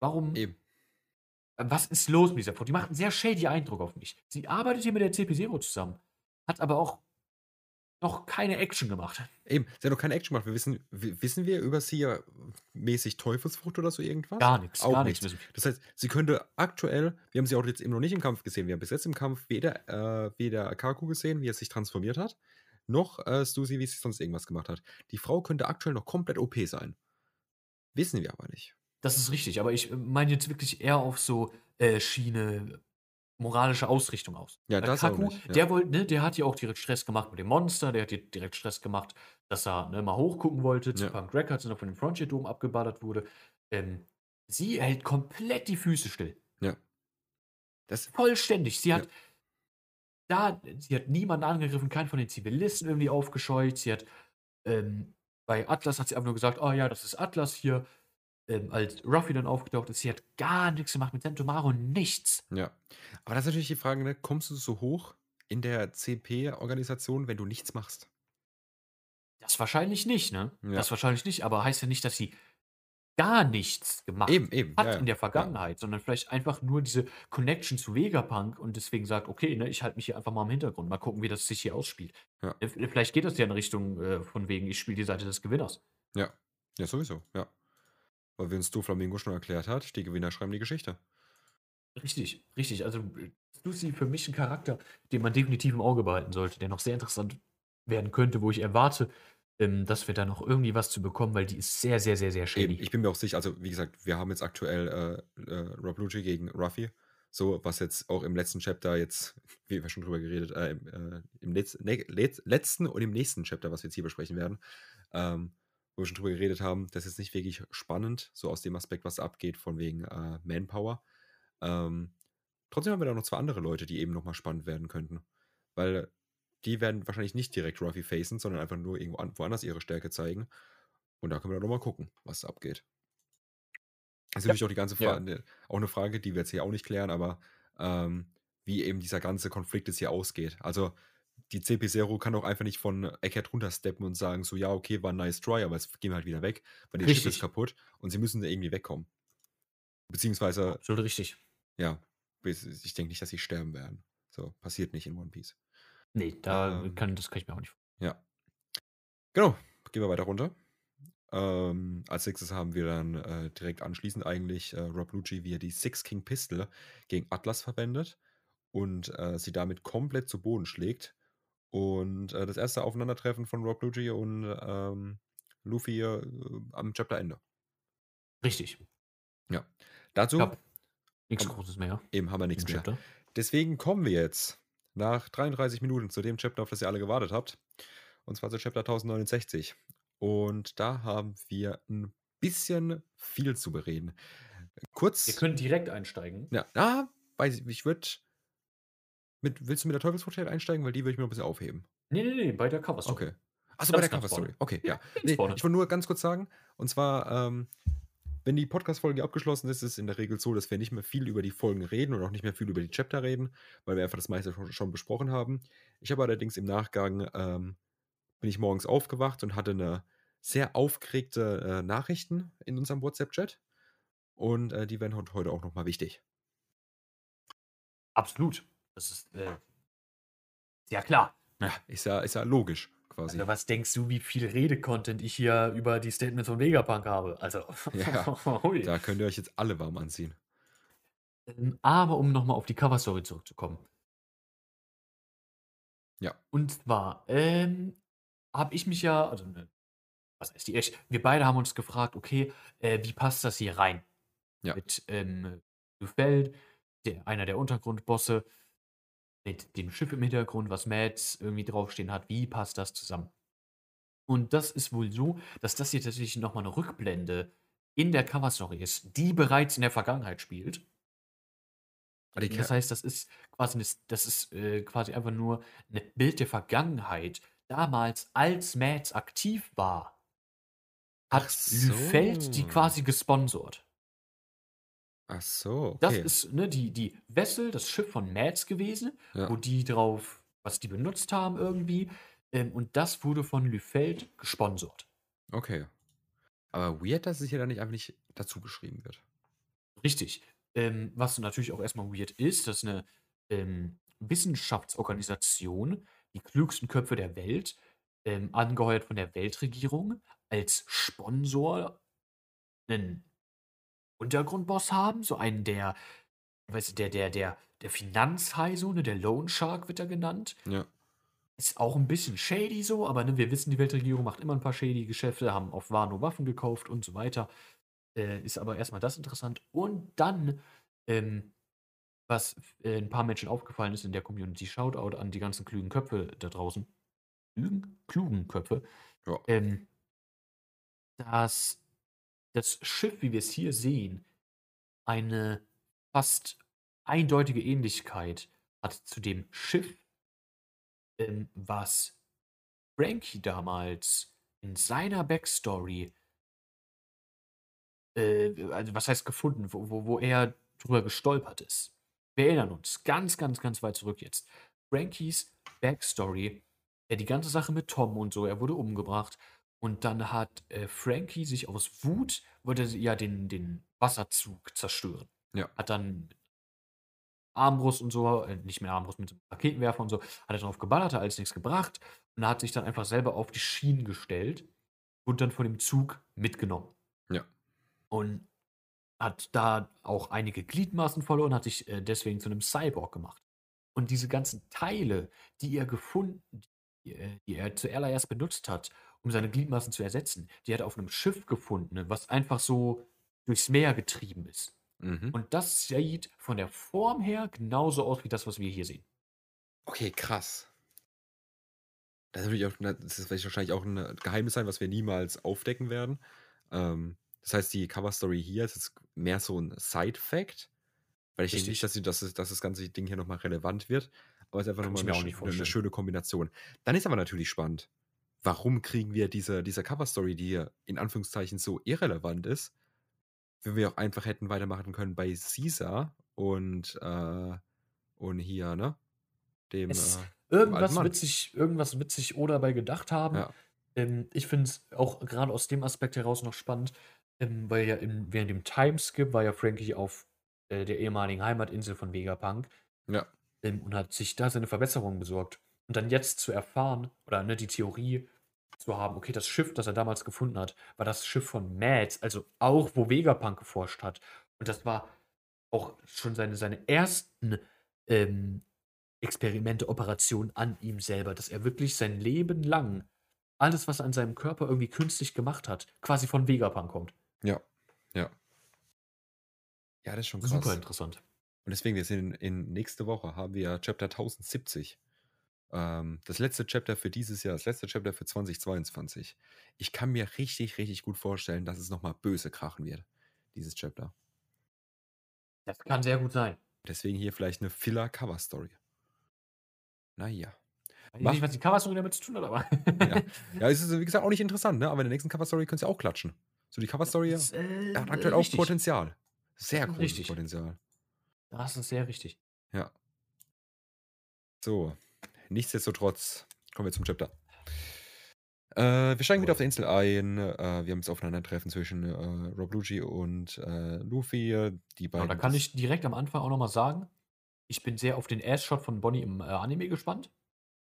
Warum? Eben. Was ist los mit dieser Frau? Die macht einen sehr shady Eindruck auf mich. Sie arbeitet hier mit der CP0 zusammen, hat aber auch noch keine Action gemacht. Eben, sie hat noch keine Action gemacht. Wir wissen, wissen wir über sie ja mäßig Teufelsfrucht oder so irgendwas? Gar nichts. Auch gar nichts. Das heißt, sie könnte aktuell, wir haben sie auch jetzt eben noch nicht im Kampf gesehen, wir haben bis jetzt im Kampf weder, äh, weder Akaku gesehen, wie er sich transformiert hat, noch äh, Stussy, wie sie sonst irgendwas gemacht hat. Die Frau könnte aktuell noch komplett OP sein. Wissen wir aber nicht. Das ist richtig, aber ich meine jetzt wirklich eher auf so äh, Schiene moralische Ausrichtung aus. Ja, das Kaku, nicht, ja. der wollte, ne, der hat ja auch direkt Stress gemacht mit dem Monster, der hat direkt Stress gemacht, dass er ne, mal hochgucken wollte zu ja. Punk Records und auch von dem Frontier Dome abgeballert wurde. Ähm, sie hält komplett die Füße still. Ja. Das Vollständig. Sie hat ja. da, sie hat niemanden angegriffen, keinen von den Zivilisten irgendwie aufgescheucht. Sie hat ähm, bei Atlas hat sie einfach nur gesagt, oh ja, das ist Atlas hier ähm, als Ruffy dann aufgetaucht ist, sie hat gar nichts gemacht mit Sentomaro, nichts. Ja. Aber das ist natürlich die Frage, ne? kommst du so hoch in der CP-Organisation, wenn du nichts machst? Das wahrscheinlich nicht, ne? Ja. Das wahrscheinlich nicht, aber heißt ja nicht, dass sie gar nichts gemacht eben, eben, hat ja, in der Vergangenheit, ja. sondern vielleicht einfach nur diese Connection zu Vegapunk und deswegen sagt, okay, ne, ich halte mich hier einfach mal im Hintergrund, mal gucken, wie das sich hier ausspielt. Ja. Äh, vielleicht geht das ja in Richtung äh, von wegen, ich spiele die Seite des Gewinners. Ja, ja, sowieso, ja. Weil, wenn es Du Flamingo schon erklärt hat, die Gewinner schreiben die Geschichte. Richtig, richtig. Also, Lucy für mich ein Charakter, den man definitiv im Auge behalten sollte, der noch sehr interessant werden könnte, wo ich erwarte, ähm, dass wir da noch irgendwie was zu bekommen, weil die ist sehr, sehr, sehr, sehr shady. Ich bin mir auch sicher, also wie gesagt, wir haben jetzt aktuell äh, äh, Rob Lucci gegen Ruffy. So, was jetzt auch im letzten Chapter jetzt, wie wir schon drüber geredet, äh, im, äh, im Letz-, ne, letzten und im nächsten Chapter, was wir jetzt hier besprechen werden, ähm, wo wir schon drüber geredet haben, das ist nicht wirklich spannend, so aus dem Aspekt, was abgeht, von wegen äh, Manpower. Ähm, trotzdem haben wir da noch zwei andere Leute, die eben nochmal spannend werden könnten. Weil die werden wahrscheinlich nicht direkt Ruffy facen, sondern einfach nur irgendwo an, woanders ihre Stärke zeigen. Und da können wir dann nochmal gucken, was abgeht. Das ist ja. natürlich auch die ganze Frage, ja. Ne, auch eine Frage, die wir jetzt hier auch nicht klären, aber ähm, wie eben dieser ganze Konflikt jetzt hier ausgeht. Also die CP0 kann auch einfach nicht von Eckert runtersteppen und sagen, so, ja, okay, war ein nice try, aber jetzt gehen wir halt wieder weg, weil die Schiff ist kaputt und sie müssen da irgendwie wegkommen. Beziehungsweise. Absolut richtig. Ja, ich denke nicht, dass sie sterben werden. So, passiert nicht in One Piece. Nee, da ähm, kann, das kann ich mir auch nicht vorstellen. Ja. Genau, gehen wir weiter runter. Ähm, als nächstes haben wir dann äh, direkt anschließend eigentlich äh, Rob Lucci, wie er die Six King Pistol gegen Atlas verwendet und äh, sie damit komplett zu Boden schlägt. Und äh, das erste Aufeinandertreffen von Rob Lucci und ähm, Luffy äh, am Chapterende. Richtig. Ja. Dazu. Nichts Großes mehr. Eben haben wir nichts mehr. Chapter. Deswegen kommen wir jetzt nach 33 Minuten zu dem Chapter, auf das ihr alle gewartet habt. Und zwar zu Chapter 1069. Und da haben wir ein bisschen viel zu bereden. Kurz. Wir können direkt einsteigen. Ja, ah, weiß ich, ich würde mit, willst du mit der Teufelsfrucht einsteigen? Weil die würde ich mir noch ein bisschen aufheben. Nee, nee, nee, bei der Cover Story. Okay. Achso, bei der Cover Story. Okay, ja. Nee, ich wollte nur ganz kurz sagen, und zwar, ähm, wenn die Podcast-Folge abgeschlossen ist, ist es in der Regel so, dass wir nicht mehr viel über die Folgen reden und auch nicht mehr viel über die Chapter reden, weil wir einfach das meiste schon besprochen haben. Ich habe allerdings im Nachgang, ähm, bin ich morgens aufgewacht und hatte eine sehr aufgeregte äh, Nachrichten in unserem WhatsApp-Chat. Und äh, die werden heute auch nochmal wichtig. Absolut. Das ist äh, ja klar. Ja, ist ja, ist ja logisch quasi. Also was denkst du, wie viel Rede-Content ich hier über die Statements von Vegapunk habe? Also, ja, da könnt ihr euch jetzt alle warm anziehen. Ähm, aber um nochmal auf die Cover-Story zurückzukommen. Ja. Und zwar ähm, habe ich mich ja, also ne, was heißt die echt? Wir beide haben uns gefragt, okay, äh, wie passt das hier rein? Ja. Mit ähm, Feld, der, einer der Untergrundbosse, mit dem Schiff im Hintergrund, was Mads irgendwie draufstehen hat, wie passt das zusammen? Und das ist wohl so, dass das hier tatsächlich nochmal eine Rückblende in der Coverstory ist, die bereits in der Vergangenheit spielt. Das heißt, das ist quasi, eine, das ist äh, quasi einfach nur ein Bild der Vergangenheit. Damals, als Mads aktiv war, hat so. Lüfeld die quasi gesponsert. Ach so, Das ist, ne, die die Vessel, das Schiff von Mads gewesen, wo die drauf was die benutzt haben irgendwie, ähm, und das wurde von Lüfeld gesponsert. Okay. Aber weird, dass es hier dann nicht einfach nicht dazu geschrieben wird. Richtig. Ähm, was natürlich auch erstmal weird ist, dass eine ähm, Wissenschaftsorganisation, die klügsten Köpfe der Welt, ähm, angeheuert von der Weltregierung, als Sponsor einen Untergrundboss haben, so einen der, weißt du, der, der, der, der Finanzhai, so, ne, der Loan Shark wird er genannt. Ja. Ist auch ein bisschen shady so, aber ne, wir wissen, die Weltregierung macht immer ein paar shady Geschäfte, haben auf Wano Waffen gekauft und so weiter. Äh, ist aber erstmal das interessant. Und dann, ähm, was äh, ein paar Menschen aufgefallen ist in der Community, Shoutout an die ganzen klugen Köpfe da draußen. Klugen, klugen Köpfe. Ja. Ähm, dass das Schiff, wie wir es hier sehen, eine fast eindeutige Ähnlichkeit hat zu dem Schiff, ähm, was Frankie damals in seiner Backstory, äh, also was heißt gefunden, wo, wo, wo er drüber gestolpert ist. Wir erinnern uns ganz, ganz, ganz weit zurück jetzt. Frankies Backstory, ja, die ganze Sache mit Tom und so, er wurde umgebracht und dann hat äh, Frankie sich aus Wut, wollte ja den, den Wasserzug zerstören. Ja. Hat dann Armbrust und so, äh, nicht mehr Armbrust, mit Raketenwerfer und so, hat er drauf geballert, hat alles nichts gebracht und hat sich dann einfach selber auf die Schienen gestellt und dann von dem Zug mitgenommen. Ja. Und hat da auch einige Gliedmaßen verloren, hat sich äh, deswegen zu einem Cyborg gemacht. Und diese ganzen Teile, die er gefunden, die, äh, die er zuallererst benutzt hat, um seine Gliedmaßen zu ersetzen. Die hat er auf einem Schiff gefunden, was einfach so durchs Meer getrieben ist. Mhm. Und das sieht von der Form her genauso aus wie das, was wir hier sehen. Okay, krass. Das, ist auch, das wird wahrscheinlich auch ein Geheimnis sein, was wir niemals aufdecken werden. Ähm, das heißt, die Cover-Story hier ist jetzt mehr so ein Side-Fact, weil ich denke nicht, dass, dass, dass, das ganze Ding hier nochmal relevant wird, aber es ist einfach nochmal eine, eine, schöne Kombination. Dann ist aber natürlich spannend, warum kriegen wir diese, diese Cover-Story, die hier in Anführungszeichen so irrelevant ist, wenn wir auch einfach hätten weitermachen können bei Caesar und, äh, und hier, ne? Dem, äh, irgendwas, wird sich, irgendwas wird sich Oda dabei gedacht haben. Ja. Ähm, ich finde es auch gerade aus dem Aspekt heraus noch spannend, ähm, weil ja in, während dem Timeskip war ja Frankie auf äh, der ehemaligen Heimatinsel von Vegapunk. Ja. Ähm, und hat sich da seine Verbesserungen besorgt. Und dann jetzt zu erfahren, oder ne, die Theorie zu haben, okay, das Schiff, das er damals gefunden hat, war das Schiff von Mads, also auch, wo Vegapunk geforscht hat. Und das war auch schon seine, seine ersten ähm, Experimente, Operationen an ihm selber, dass er wirklich sein Leben lang alles, was er an seinem Körper irgendwie künstlich gemacht hat, quasi von Vegapunk kommt. Ja, ja. Ja, das ist schon krass. Super interessant. Und deswegen, wir sind in, in nächste Woche, haben wir Chapter 1070. Ähm, das letzte Chapter für dieses Jahr, das letzte Chapter für 2022. Ich kann mir richtig, richtig gut vorstellen, dass es nochmal böse krachen wird, dieses Chapter. Das kann sehr gut sein. Deswegen hier vielleicht eine Filler-Cover-Story. Naja. Ich weiß nicht, was die Cover-Story damit zu tun hat, aber. ja. ja, es ist wie gesagt auch nicht interessant, ne? aber in der nächsten Cover-Story könnt ihr auch klatschen. So, die Cover-Story äh, hat aktuell auch Potenzial. Sehr großes richtig. Potenzial. Das ist sehr richtig. Ja. So, nichtsdestotrotz kommen wir zum Chapter. Äh, wir steigen wieder auf der Insel ein. Äh, wir haben das Aufeinandertreffen zwischen äh, Rob Lucci und äh, Luffy. Die beiden. Ja, da kann ich direkt am Anfang auch nochmal sagen, ich bin sehr auf den Ass-Shot von Bonnie im äh, Anime gespannt.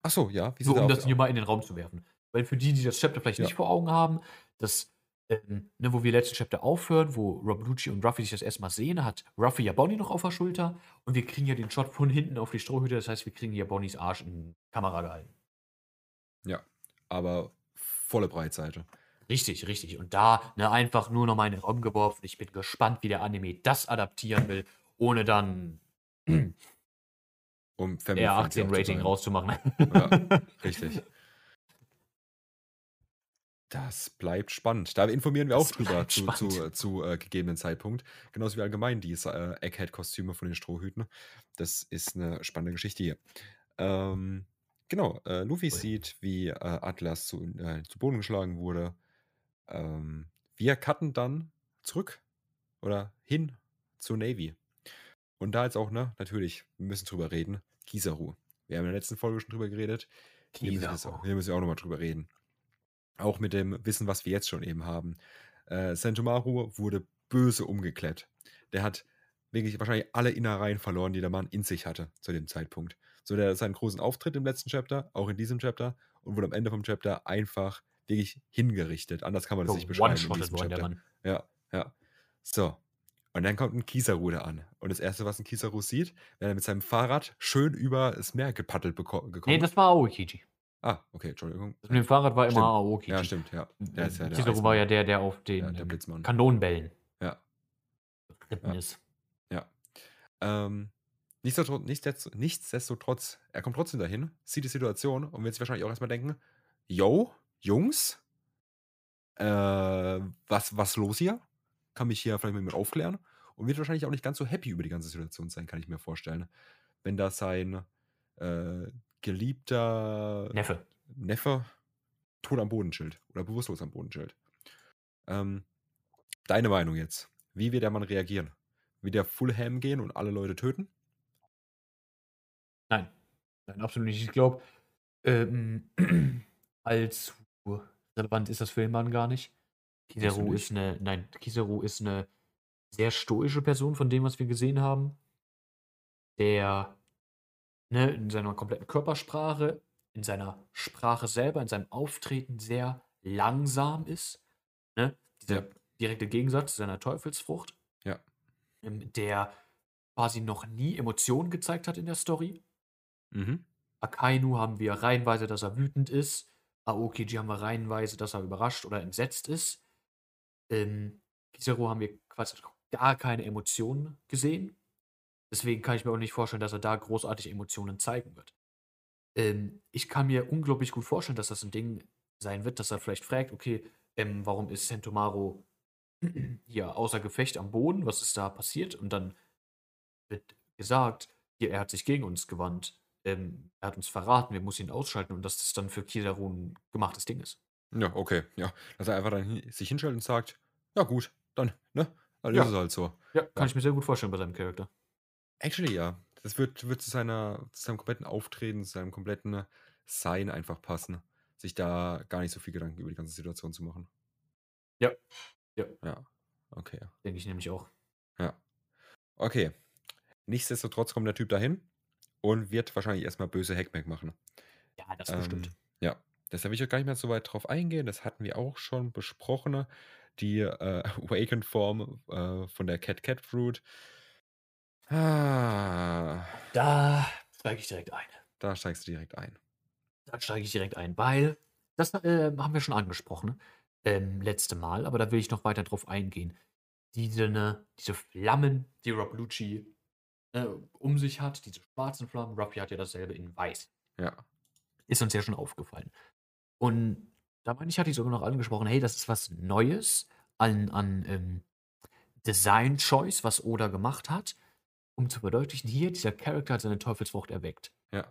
Ach so, ja. Wie so, um das hier mal in den Raum zu werfen. Weil für die, die das Chapter vielleicht ja. nicht vor Augen haben, das ähm, ne, wo wir letzten Chapter aufhören, wo Rob Lucci und Ruffy sich das erstmal sehen, hat Ruffy ja Bonnie noch auf der Schulter und wir kriegen ja den Shot von hinten auf die Strohhüte, das heißt, wir kriegen ja Bonnies Arsch in die Kamera gehalten. Ja, aber volle Breitseite. Richtig, richtig. Und da ne, einfach nur noch mal in den Raum geworfen. Ich bin gespannt, wie der Anime das adaptieren will, ohne dann um R18-Rating rauszumachen. Ja, richtig. Das bleibt spannend. Da informieren wir das auch drüber zu, zu, zu äh, gegebenen Zeitpunkt. Genauso wie allgemein die äh, Egghead-Kostüme von den Strohhüten. Das ist eine spannende Geschichte hier. Ähm, genau, äh, Luffy Ui. sieht, wie äh, Atlas zu, äh, zu Boden geschlagen wurde. Ähm, wir cutten dann zurück oder hin zur Navy. Und da jetzt auch, ne, natürlich, wir müssen drüber reden. Kizaru. Wir haben in der letzten Folge schon drüber geredet. Hier müssen, wir, hier müssen wir auch nochmal drüber reden. Auch mit dem Wissen, was wir jetzt schon eben haben. Äh, Sentomaru wurde böse umgeklärt. Der hat wirklich wahrscheinlich alle Innereien verloren, die der Mann in sich hatte zu dem Zeitpunkt. So, der hat seinen großen Auftritt im letzten Chapter, auch in diesem Chapter, und wurde am Ende vom Chapter einfach wirklich hingerichtet. Anders kann man das so nicht beschreiben. One-shotted der Mann. Ja, ja. So. Und dann kommt ein Kizaru da an. Und das Erste, was ein Kizaru sieht, wenn er mit seinem Fahrrad schön über das Meer gepaddelt gekommen Nee, das war Aokiji. Ah, okay, Entschuldigung. Das mit dem Fahrrad war immer Aokiji. Ja, stimmt, ja. Der ist ja der Kizaru war ja der, der auf den ja, der Kanonenbällen ja. ja. ist. Ja. Ähm, nichtsdestotrotz, nichtsdestotrotz, er kommt trotzdem dahin, sieht die Situation und wird sich wahrscheinlich auch erstmal denken: Yo, Jungs, äh, was, was los hier? kann mich hier vielleicht mal mit aufklären und wird wahrscheinlich auch nicht ganz so happy über die ganze Situation sein, kann ich mir vorstellen. Wenn da sein äh, geliebter Neffe. Neffe tot am Boden chillt oder bewusstlos am Boden chillt. Ähm, deine Meinung jetzt. Wie wird der Mann reagieren? Wird der Full Ham gehen und alle Leute töten? Nein. Nein, absolut nicht. Ich glaube, ähm, allzu relevant ist das für den Mann gar nicht. Kizaru ist eine, nein, Kizaru ist eine sehr stoische Person von dem, was wir gesehen haben. Der, ne, in seiner kompletten Körpersprache, in seiner Sprache selber, in seinem Auftreten sehr langsam ist. Ne? Dieser Ja. direkte Gegensatz zu seiner Teufelsfrucht. Ja. Ähm, der quasi noch nie Emotionen gezeigt hat in der Story. Mhm. Akainu haben wir reihenweise, dass er wütend ist. Aokiji haben wir reihenweise, dass er überrascht oder entsetzt ist. In Kizaru haben wir quasi gar keine Emotionen gesehen. Deswegen kann ich mir auch nicht vorstellen, dass er da großartig Emotionen zeigen wird. Ähm, ich kann mir unglaublich gut vorstellen, dass das ein Ding sein wird, dass er vielleicht fragt, okay, ähm, warum ist Sentomaro hier außer Gefecht am Boden? Was ist da passiert? Und dann wird gesagt, hier, er hat sich gegen uns gewandt. Ähm, er hat uns verraten, wir müssen ihn ausschalten und dass das dann für Kizaru ein gemachtes Ding ist. Ja, okay, ja. Dass er einfach dann sich hinstellt und sagt: „Ja gut, dann, ne? Dann ist es halt so.“ Ja, kann Ja. ich mir sehr gut vorstellen bei seinem Charakter. Actually, ja. Das wird wird zu seiner zu seinem kompletten Auftreten, zu seinem kompletten Sein einfach passen, sich da gar nicht so viel Gedanken über die ganze Situation zu machen. Ja. Ja. Ja, okay. Denke ich nämlich auch. Ja. Okay. Nichtsdestotrotz kommt der Typ dahin und wird wahrscheinlich erstmal böse Hackback machen. Ja, das bestimmt. Ähm, ja. Deshalb will ich auch gar nicht mehr so weit drauf eingehen. Das hatten wir auch schon besprochen. Die äh, Awakened-Form äh, von der Cat Cat Fruit. Ah, Da steige ich direkt ein. da steigst du direkt ein. Da steige ich direkt ein, weil das äh, haben wir schon angesprochen, ähm, letzte Mal, aber da will ich noch weiter drauf eingehen. Diese, ne, diese Flammen, die Rob Lucci äh, um sich hat, diese schwarzen Flammen, Ruffy hat ja dasselbe in weiß. Ja. Ist uns ja schon aufgefallen. Und da meine ich, hatte ich sogar noch angesprochen, hey, das ist was Neues an, an ähm, Design Choice, was Oda gemacht hat, um zu verdeutlichen, hier, dieser Charakter hat seine Teufelsfrucht erweckt. Ja.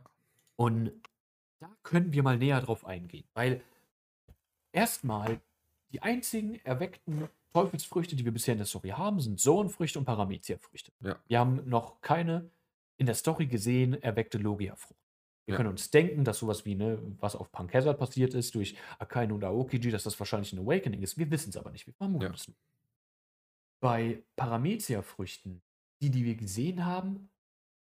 Und da können wir mal näher drauf eingehen, weil erstmal die einzigen erweckten Teufelsfrüchte, die wir bisher in der Story haben, sind Sohnfrüchte und Paramezia-Früchte. Ja. Wir haben noch keine in der Story gesehen erweckte Logia-Frucht. Wir ja. können uns denken, dass sowas wie, ne, was auf Punk Hazard passiert ist, durch Akainu und Aokiji, dass das wahrscheinlich ein Awakening ist. Wir wissen es aber nicht. Wir vermuten ja. es nur. Bei Paramezia-Früchten, die, die wir gesehen haben,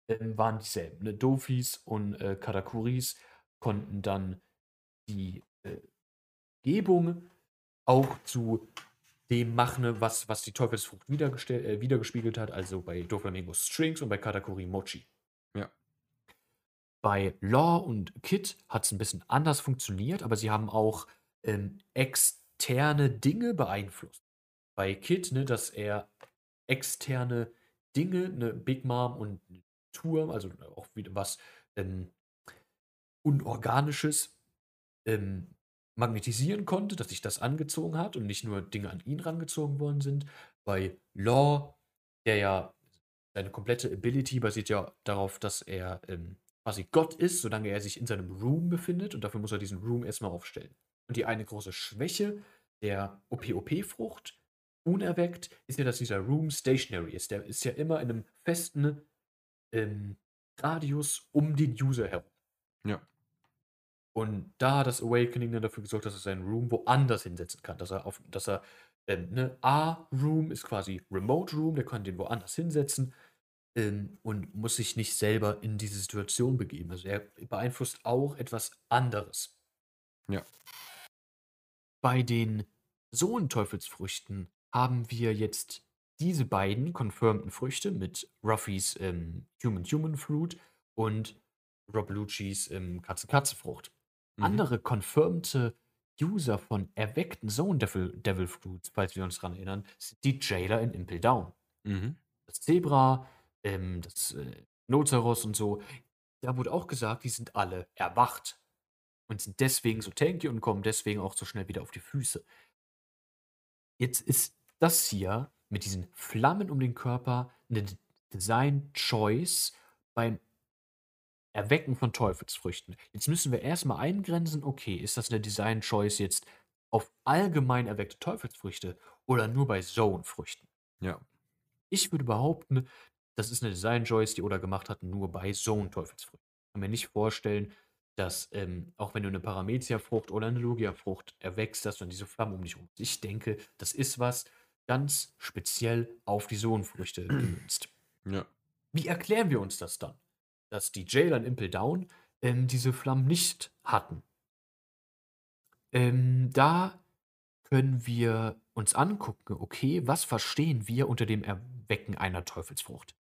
ähm, waren dieselben. Ne? Dofis und äh, Katakuris konnten dann die äh, Gebung auch zu dem machen, was, was die Teufelsfrucht äh, wiedergespiegelt hat, also bei Doflamingo Strings und bei Katakuri Mochi. Ja. Bei Law und Kit hat es ein bisschen anders funktioniert, aber sie haben auch ähm, externe Dinge beeinflusst. Bei Kit, ne, dass er externe Dinge, eine Big Mom und eine Tour, also auch wieder was ähm, Unorganisches, ähm, magnetisieren konnte, dass sich das angezogen hat und nicht nur Dinge an ihn rangezogen worden sind. Bei Law, der ja seine komplette Ability basiert ja darauf, dass er ähm, quasi Gott ist, solange er sich in seinem Room befindet und dafür muss er diesen Room erstmal aufstellen. Und die eine große Schwäche der OP-OP-Frucht, unerweckt, ist ja, dass dieser Room stationary ist. Der ist ja immer in einem festen ähm, Radius um den User herum. Ja. Und da hat das Awakening dann dafür gesorgt, dass er seinen Room woanders hinsetzen kann, dass er, auf, dass er ähm, ne, A-Room ist quasi Remote Room, der kann den woanders hinsetzen ähm, und muss sich nicht selber in diese Situation begeben. Also er beeinflusst auch etwas anderes. Ja. Bei den Sohn-Teufelsfrüchten haben wir jetzt diese beiden confirmten Früchte mit Ruffys ähm, Human-Human Fruit und Rob Lucci's ähm, Katze-Katze-Frucht. Mhm. Andere confirmte User von erweckten Zone Devil, Devil Fruits, falls wir uns daran erinnern, sind die Jailer in Impel Down. Mhm. Das Zebra, ähm, das äh, Nozeros und so. Da wurde auch gesagt, die sind alle erwacht und sind deswegen so tanky und kommen deswegen auch so schnell wieder auf die Füße. Jetzt ist das hier mit diesen Flammen um den Körper eine Design-Choice beim Erwecken von Teufelsfrüchten. Jetzt müssen wir erstmal eingrenzen, okay, ist das eine Design-Choice jetzt auf allgemein erweckte Teufelsfrüchte oder nur bei Zone-Früchten? Ja. Ich würde behaupten, das ist eine Design-Choice, die Oda gemacht hat, nur bei Zone-Teufelsfrüchten. Ich kann mir nicht vorstellen, dass, ähm, auch wenn du eine Paramecia-Frucht oder eine Logia-Frucht erwächst, dass du dann diese Flammen um dich herum Ich denke, das ist was ganz speziell auf die Sohnfrüchte gemünzt. Ja. Wie erklären wir uns das dann? Dass die Jailer in Impel Down ähm, diese Flammen nicht hatten. Ähm, da können wir uns angucken, okay, was verstehen wir unter dem Erwecken einer Teufelsfrucht?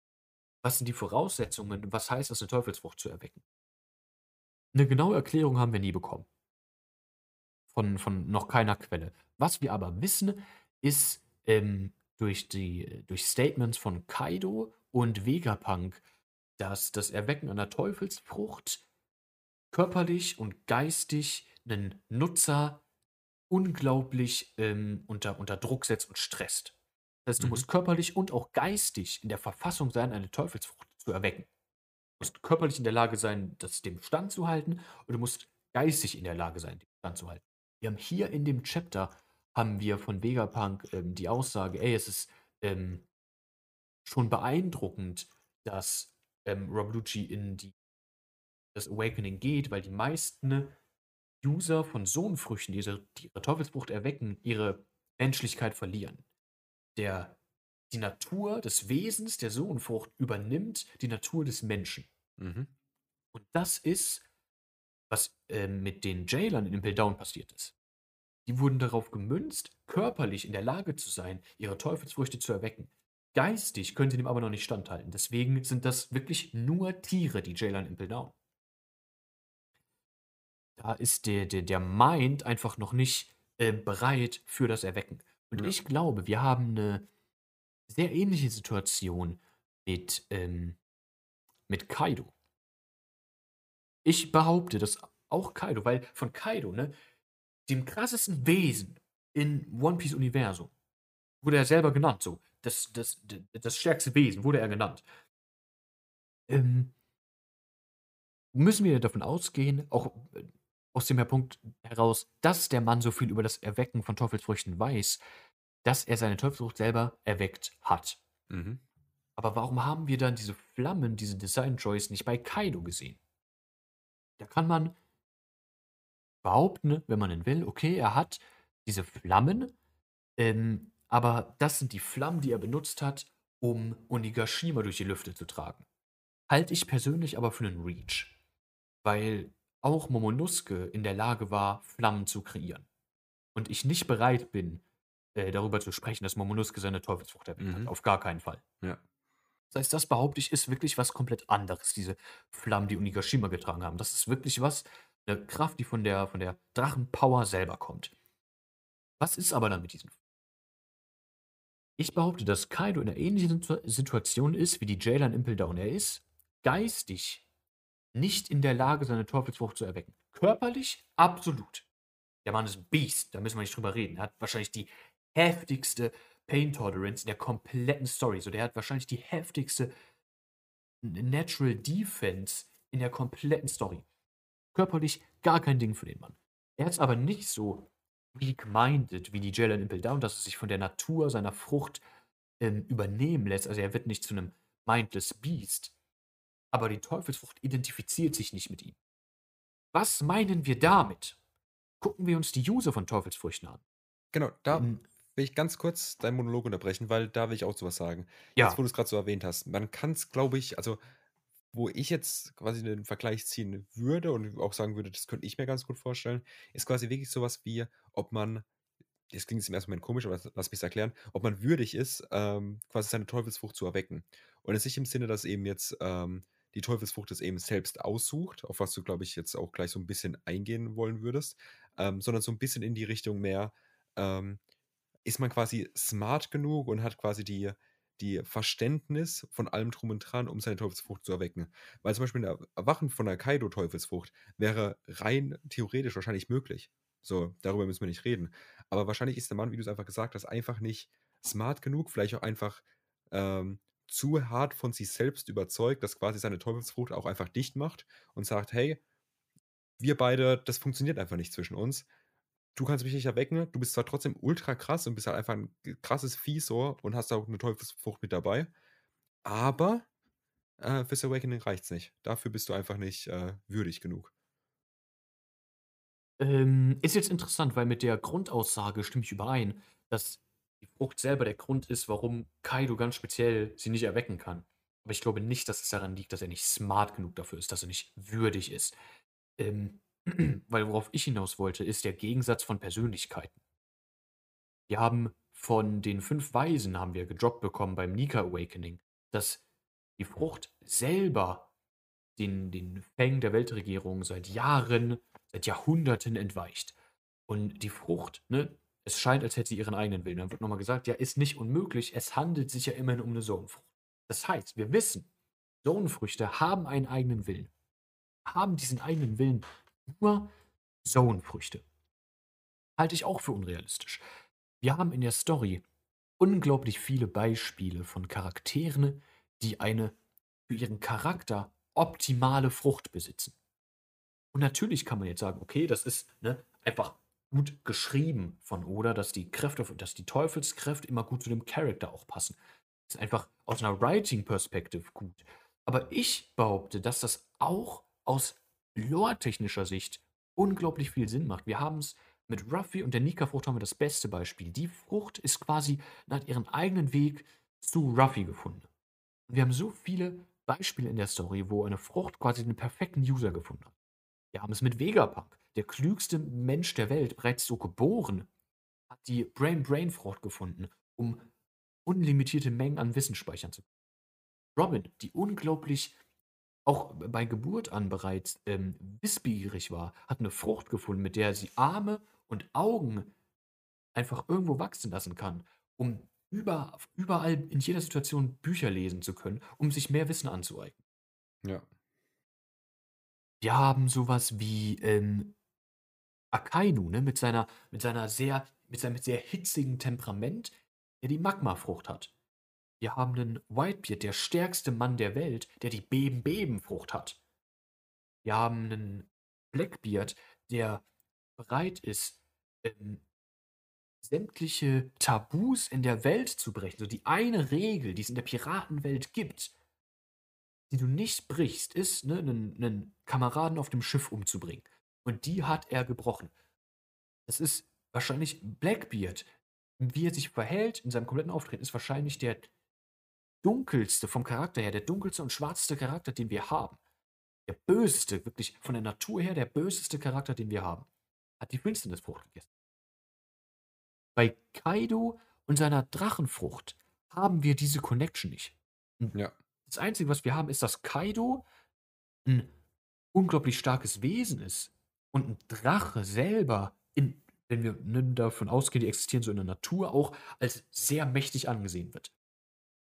Was sind die Voraussetzungen? Was heißt es, eine Teufelsfrucht zu erwecken? Eine genaue Erklärung haben wir nie bekommen. Von, von noch keiner Quelle. Was wir aber wissen, ist ähm, durch, die, durch Statements von Kaido und Vegapunk, dass das Erwecken einer Teufelsfrucht körperlich und geistig einen Nutzer unglaublich ähm, unter, unter Druck setzt und stresst. Das heißt, du mhm. musst körperlich und auch geistig in der Verfassung sein, eine Teufelsfrucht zu erwecken musst körperlich in der Lage sein, das dem Stand zu halten, und du musst geistig in der Lage sein, dem Stand zu halten. Wir haben hier in dem Chapter haben wir von Vegapunk ähm, die Aussage, ey, es ist ähm, schon beeindruckend, dass ähm, Rob Lucci in die, das Awakening geht, weil die meisten User von Sohnfrüchten, die ihre, die ihre Teufelsfrucht erwecken, ihre Menschlichkeit verlieren. Der die Natur des Wesens der Sohnfrucht übernimmt die Natur des Menschen. Mhm. Und das ist, was äh, mit den Jailern in Impel Down passiert ist. Die wurden darauf gemünzt, körperlich in der Lage zu sein, ihre Teufelsfrüchte zu erwecken. Geistig können sie dem aber noch nicht standhalten. Deswegen sind das wirklich nur Tiere, die Jailer in Impel Down. Da ist der, der, der Mind einfach noch nicht äh, bereit für das Erwecken. Und ja. ich glaube, wir haben eine sehr ähnliche Situation mit, ähm, mit Kaido. Ich behaupte, dass auch Kaido, weil von Kaido, ne, dem krassesten Wesen in One Piece Universum, wurde er selber genannt, so. Das, das, das stärkste Wesen wurde er genannt. Ähm, müssen wir davon ausgehen, auch äh, aus dem Punkt heraus, dass der Mann so viel über das Erwecken von Teufelsfrüchten weiß, dass er seine Teufelsfrucht selber erweckt hat. Mhm. Aber warum haben wir dann diese Flammen, diese Design Choice nicht bei Kaido gesehen? Da kann man behaupten, wenn man ihn will, okay, er hat diese Flammen, ähm, aber das sind die Flammen, die er benutzt hat, um Onigashima durch die Lüfte zu tragen. Halte ich persönlich aber für einen Reach. Weil auch Momonosuke in der Lage war, Flammen zu kreieren. Und ich nicht bereit bin, äh, darüber zu sprechen, dass Momonosuke seine Teufelsfrucht erwähnt hat. Mhm. Auf gar keinen Fall. Ja. Das heißt, das behaupte ich, ist wirklich was komplett anderes, diese Flammen, die Unigashima getragen haben. Das ist wirklich was, eine Kraft, die von der, von der Drachenpower selber kommt. Was ist aber dann mit diesen Ich behaupte, dass Kaido in einer ähnlichen Situation ist, wie die Jailer in Impel Down. Er ist geistig nicht in der Lage, seine Teufelsfrucht zu erwecken. Körperlich absolut. Der Mann ist ein Beast, da müssen wir nicht drüber reden. Er hat wahrscheinlich die heftigste Pain Tolerance in der kompletten Story. So, der hat wahrscheinlich die heftigste Natural Defense in der kompletten Story. Körperlich gar kein Ding für den Mann. Er ist aber nicht so weak-minded wie die Jailer in Impel Down, dass er sich von der Natur seiner Frucht ähm, übernehmen lässt. Also er wird nicht zu einem mindless Beast. Aber die Teufelsfrucht identifiziert sich nicht mit ihm. Was meinen wir damit? Gucken wir uns die User von Teufelsfrüchten an. Genau, da will ich ganz kurz deinen Monolog unterbrechen, weil da will ich auch so was sagen. Jetzt, Ja. wo du es gerade so erwähnt hast. Man kann es, glaube ich also, wo ich jetzt quasi den Vergleich ziehen würde und auch sagen würde, das könnte ich mir ganz gut vorstellen, ist quasi wirklich so was wie, ob man das klingt jetzt im ersten Moment komisch, aber lass mich's erklären, ob man würdig ist, ähm, quasi seine Teufelsfrucht zu erwecken. Und jetzt nicht im Sinne, dass eben jetzt, ähm, die Teufelsfrucht es eben selbst aussucht, auf was du, glaube ich, jetzt auch gleich so 'n bisschen eingehen wollen würdest, ähm, sondern so 'n bisschen in die Richtung mehr, ähm, ist man quasi smart genug und hat quasi die die Verständnis von allem Drum und Dran, um seine Teufelsfrucht zu erwecken. Weil zum Beispiel 'n Er Erwachen von 'ner Kaido-Teufelsfrucht wäre rein theoretisch wahrscheinlich möglich. So, darüber müssen wir nicht reden. Aber wahrscheinlich ist der Mann, wie du's einfach gesagt hast, einfach nicht smart genug, vielleicht auch einfach, ähm, zu hart von sich selbst überzeugt, dass quasi seine Teufelsfrucht auch einfach dicht macht und sagt: „Hey, wir beide das funktioniert einfach nicht zwischen uns. Du kannst mich nicht erwecken. Du bist zwar trotzdem ultra krass und bist halt einfach 'n g krasses Vieh so und hast auch 'ne Teufelsfrucht mit dabei, aber, äh, fürs Awakening reicht's nicht. Dafür bist du einfach nicht, äh, würdig genug.“ Ähm, ist jetzt interessant, weil mit der Grundaussage stimme ich überein, dass die Frucht selber der Grund ist, warum Kaido ganz speziell sie nicht erwecken kann. Aber ich glaube nicht, dass es daran liegt, dass er nicht smart genug dafür ist, dass er nicht würdig ist. Ähm, weil worauf ich hinaus wollte, ist der Gegensatz von Persönlichkeiten. Wir haben von den 5 Weisen haben wir gedroppt bekommen beim Nika Awakening, dass die Frucht selber den den Fängen der Weltregierung seit Jahren, seit Jahrhunderten entweicht. Und die Frucht, ne, es scheint, als hätte sie ihren eigenen Willen. Dann wird noch mal gesagt: „Ja, ist nicht unmöglich, es handelt sich ja immerhin um 'ne Zoanfrucht.“ Das heißt, wir wissen, Zoanfrüchte haben einen eigenen Willen. Haben diesen eigenen Willen nur Zoanfrüchte. Halte ich auch für unrealistisch. Wir haben in der Story unglaublich viele Beispiele von Charakteren, die eine für ihren Charakter optimale Frucht besitzen. Und natürlich kann man jetzt sagen: „Okay, das ist, ne, einfach gut geschrieben von Oda, dass die Kräfte dass die Teufelskräfte immer gut zu dem Charakter auch passen.“ Ist einfach aus 'ner Writing Perspective gut. Aber ich behaupte, dass das auch aus lore-technischer Sicht unglaublich viel Sinn macht. Wir haben's mit Ruffy und der Nika-Frucht haben wir das beste Beispiel. Die Frucht ist quasi hat ihren eigenen Weg zu Ruffy gefunden. Wir haben so viele Beispiele in der Story, wo eine Frucht quasi den perfekten User gefunden hat. Wir haben es mit Vegapunk. Der klügste Mensch der Welt, bereits so geboren, hat die Brain-Brain-Frucht gefunden, um unlimitierte Mengen an Wissen speichern zu können. Robin, die unglaublich auch bei Geburt an bereits, ähm, wissbegierig war, hat 'ne Frucht gefunden, mit der sie Arme und Augen einfach irgendwo wachsen lassen kann, um über überall in jeder Situation Bücher lesen zu können, um sich mehr Wissen anzueignen. Ja. Wir haben so was wie, ähm, Akainu, ne, mit seiner mit seiner sehr mit seinem sehr hitzigen Temperament, der die Magmafrucht hat. Wir haben 'nen Whitebeard, der stärkste Mann der Welt, der die Beben-Beben-Frucht hat. Wir haben 'nen Blackbeard, der bereit ist, ähm, sämtliche Tabus in der Welt zu brechen. So die eine Regel, die es in der Piratenwelt gibt, die du nicht brichst, ist, ne, 'nen 'nen Kameraden auf dem Schiff umzubringen. Und die hat er gebrochen. Das ist wahrscheinlich Blackbeard, wie er sich verhält in seinem kompletten Auftreten, ist wahrscheinlich der dunkelste vom Charakter her, der dunkelste und schwarzeste Charakter, den wir haben. Der böseste, wirklich von der Natur her der böseste Charakter, den wir haben. Hat die Finsternisfrucht gegessen. Bei Kaido und seiner Drachenfrucht haben wir diese Connection nicht. Hm, Ja. das Einzige, was wir haben, ist, dass Kaido 'n unglaublich starkes Wesen ist und 'n Drache selber in wenn wir, ne, davon ausgehen, die existieren so in der Natur auch, als sehr mächtig angesehen wird.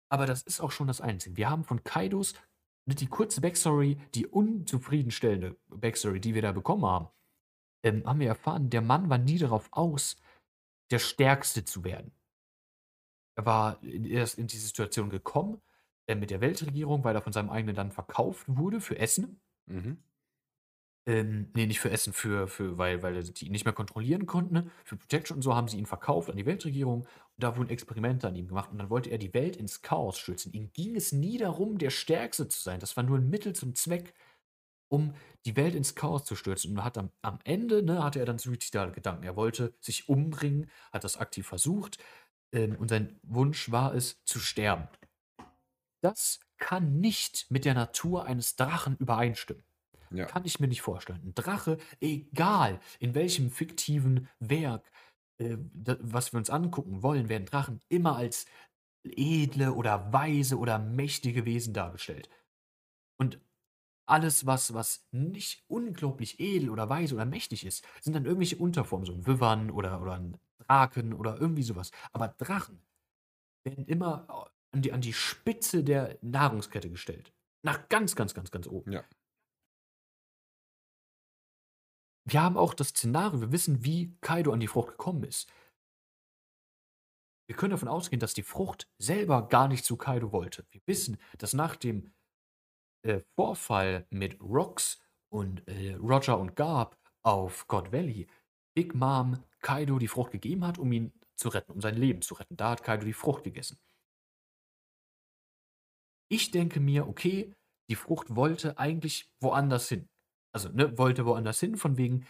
Aber das ist auch schon das Einzige. Wir haben von Kaidos die kurze Backstory, die unzufriedenstellende Backstory, die wir da bekommen haben, ähm, haben wir erfahren, der Mann war nie darauf aus, der Stärkste zu werden. Er war erst in diese Situation gekommen, äh, mit der Weltregierung, weil er von seinem eigenen Land verkauft wurde für Essen. Mhm. Ähm, ne, nicht für Essen, für für weil weil sie ihn nicht mehr kontrollieren konnten, ne? Für Protection und so haben sie ihn verkauft an die Weltregierung und da wurden Experimente an ihm gemacht und dann wollte er die Welt ins Chaos stürzen. Ihm ging es nie darum, der Stärkste zu sein. Das war nur 'n Mittel zum Zweck. um die Welt ins Chaos zu stürzen. Und hat am, am Ende, ne, hatte er dann suizidale Gedanken. Er wollte sich umbringen, hat das aktiv versucht. Ähm, und sein Wunsch war es, zu sterben. Das kann nicht mit der Natur eines Drachen übereinstimmen. Ja. Kann ich mir nicht vorstellen. Ein Drache, egal in welchem fiktiven Werk, äh, was wir uns angucken wollen, werden Drachen immer als edle oder weise oder mächtige Wesen dargestellt. Und alles, was, was nicht unglaublich edel oder weise oder mächtig ist, sind dann irgendwelche Unterformen, so ein Wivern oder, oder ein Draken oder irgendwie sowas. Aber Drachen werden immer an die, an die Spitze der Nahrungskette gestellt. Nach ganz, ganz, ganz, ganz oben. Ja. Wir haben auch das Szenario, wir wissen, wie Kaido an die Frucht gekommen ist. Wir können davon ausgehen, dass die Frucht selber gar nicht zu Kaido wollte. Wir wissen, dass nach dem äh, Vorfall mit Rox und äh, Roger und Garb auf God Valley Big Mom Kaido die Frucht gegeben hat, um ihn zu retten, um sein Leben zu retten. Da hat Kaido die Frucht gegessen. Ich denke mir, okay, die Frucht wollte eigentlich woanders hin. Also, ne, wollte woanders hin, von wegen,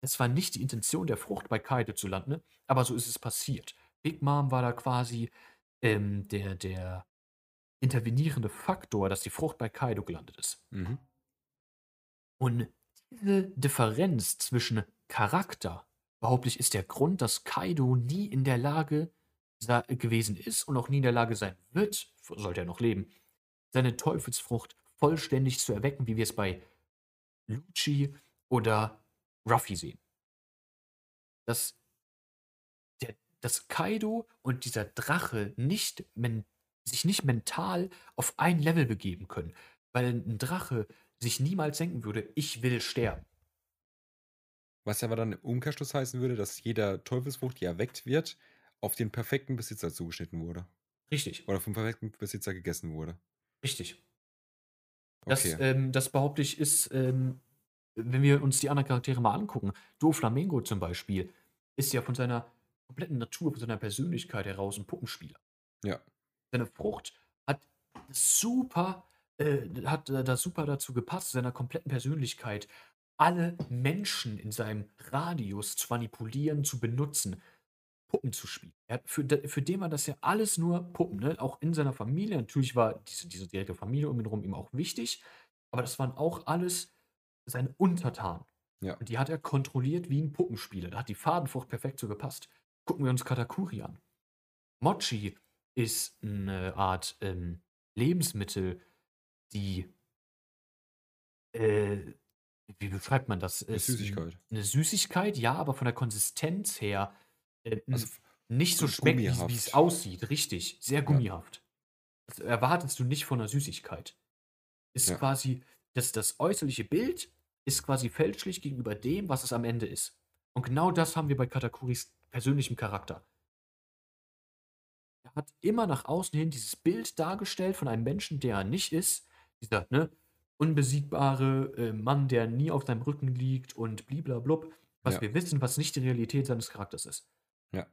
es war nicht die Intention der Frucht, bei Kaido zu landen, ne? aber so ist es passiert. Big Mom war da quasi ähm, der, der intervenierende Faktor, dass die Frucht bei Kaido gelandet ist. Mhm. Und diese Differenz zwischen Charakter, behaupte ich, ist der Grund, dass Kaido nie in der Lage gewesen ist und auch nie in der Lage sein wird, sollte er noch leben, seine Teufelsfrucht vollständig zu erwecken, wie wir es bei Lucci oder Ruffy sehen. Dass, der, dass Kaido und dieser Drache nicht sich nicht mental auf ein Level begeben können, weil ein Drache sich niemals denken würde, ich will sterben. Was aber dann im Umkehrschluss heißen würde, dass jeder Teufelsfrucht, die erweckt wird, auf den perfekten Besitzer zugeschnitten wurde. Richtig. Oder vom perfekten Besitzer gegessen wurde. Richtig. Das, ähm, das behaupte ich, ist, ähm, wenn wir uns die anderen Charaktere mal angucken, Do Flamingo zum Beispiel, ist ja von seiner kompletten Natur, von seiner Persönlichkeit heraus ein Puppenspieler. Ja. Seine Frucht hat super, äh, hat äh, da super dazu gepasst, seiner kompletten Persönlichkeit, alle Menschen in seinem Radius zu manipulieren, zu benutzen, Puppen zu spielen. Er für, für den war das ja alles nur Puppen, ne? Auch in seiner Familie. Natürlich war diese, diese direkte Familie um ihn herum ihm auch wichtig, aber das waren auch alles seine Untertanen. Ja. Und die hat er kontrolliert wie ein Puppenspieler. Da hat die Fadenfrucht perfekt so gepasst. Gucken wir uns Katakuri an. Mochi ist eine Art ähm, Lebensmittel, die äh, wie beschreibt man das? Eine Süßigkeit. Eine Süßigkeit, ja, aber von der Konsistenz her äh, also nicht so schmeckt, wie es aussieht. Richtig, sehr gummihaft. Ja. Das erwartest du nicht von einer Süßigkeit. Ist ja. quasi, das, das äußerliche Bild ist quasi fälschlich gegenüber dem, was es am Ende ist. Und genau das haben wir bei Katakuris persönlichem Charakter. Er hat immer nach außen hin dieses Bild dargestellt von einem Menschen, der er nicht ist. Dieser, ne, unbesiegbare äh, Mann, der nie auf seinem Rücken liegt und bliblablub. Was ja. wir wissen, was nicht die Realität seines Charakters ist. Ja.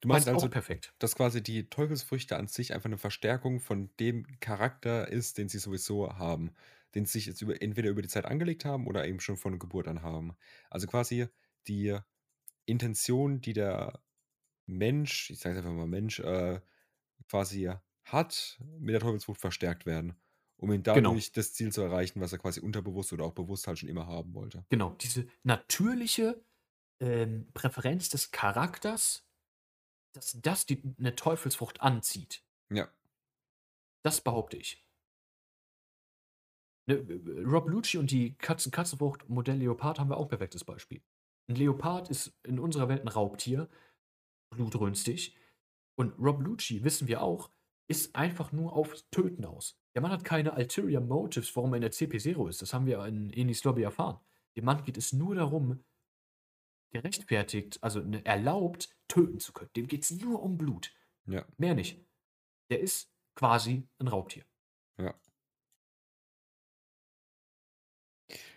Du meinst also, auch perfekt. dass quasi die Teufelsfrüchte an sich einfach eine Verstärkung von dem Charakter ist, den sie sowieso haben, den sie sich jetzt über, entweder über die Zeit angelegt haben oder eben schon von Geburt an haben. Also quasi die Intention, die der Mensch, ich sage einfach mal Mensch, äh, quasi hat, mit der Teufelsfrucht verstärkt werden, um ihn Genau. dadurch das Ziel zu erreichen, was er quasi unterbewusst oder auch bewusst halt schon immer haben wollte. Genau, diese natürliche ähm, Präferenz des Charakters, dass das die, eine Teufelsfrucht anzieht. Ja. Das behaupte ich. Ne, Rob Lucci und die Katzen Katzenfrucht Modell Leopard haben wir auch ein perfektes Beispiel. Ein Leopard ist in unserer Welt ein Raubtier, blutrünstig. Und Rob Lucci, wissen wir auch, ist einfach nur auf Töten aus. Der Mann hat keine ulterior motives, warum er in der CP0 ist. Das haben wir in Enis Lobby erfahren. Dem Mann geht es nur darum, gerechtfertigt, also ne, erlaubt, töten zu können. Dem geht es nur um Blut. Ja. Mehr nicht. Der ist quasi ein Raubtier. Ja.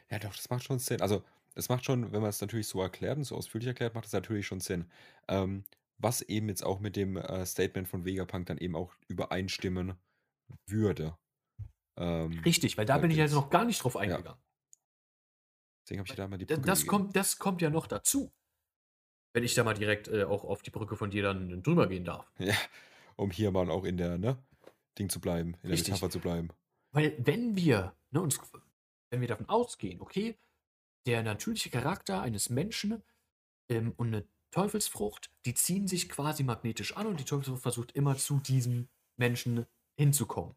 Ja, doch, das macht schon Sinn. Also, das macht schon, wenn man es natürlich so erklärt und so ausführlich erklärt, macht das natürlich schon Sinn. Ähm, was eben jetzt auch mit dem äh, Statement von Vegapunk dann eben auch übereinstimmen würde. Ähm, Richtig, weil da bin ich also noch gar nicht drauf eingegangen. Ja. Deswegen habe ich da mal die Brücke das kommt, das kommt ja noch dazu. Wenn ich da mal direkt äh, auch auf die Brücke von dir dann drüber gehen darf. Ja, um hier mal auch in der, ne, Ding zu bleiben, in Richtig. der Metapher zu bleiben. Weil wenn wir, ne, uns, wenn wir davon ausgehen, okay, der natürliche Charakter eines Menschen ähm, und eine Teufelsfrucht, die ziehen sich quasi magnetisch an und die Teufelsfrucht versucht immer zu diesem Menschen hinzukommen,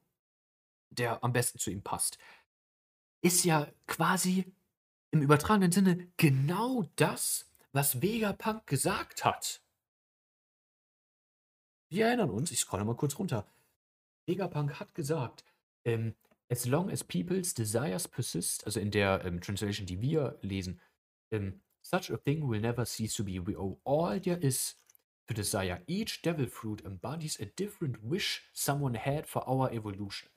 der am besten zu ihm passt. Ist ja quasi im übertragenen Sinne genau das, was Vegapunk gesagt hat. Wir erinnern uns, ich scrolle mal kurz runter. Vegapunk hat gesagt, ähm, as long as people's desires persist, also in der ähm, Translation, die wir lesen, ähm, such a thing will never cease to be. We owe all there is to desire. Each devil fruit embodies a different wish someone had for our evolution.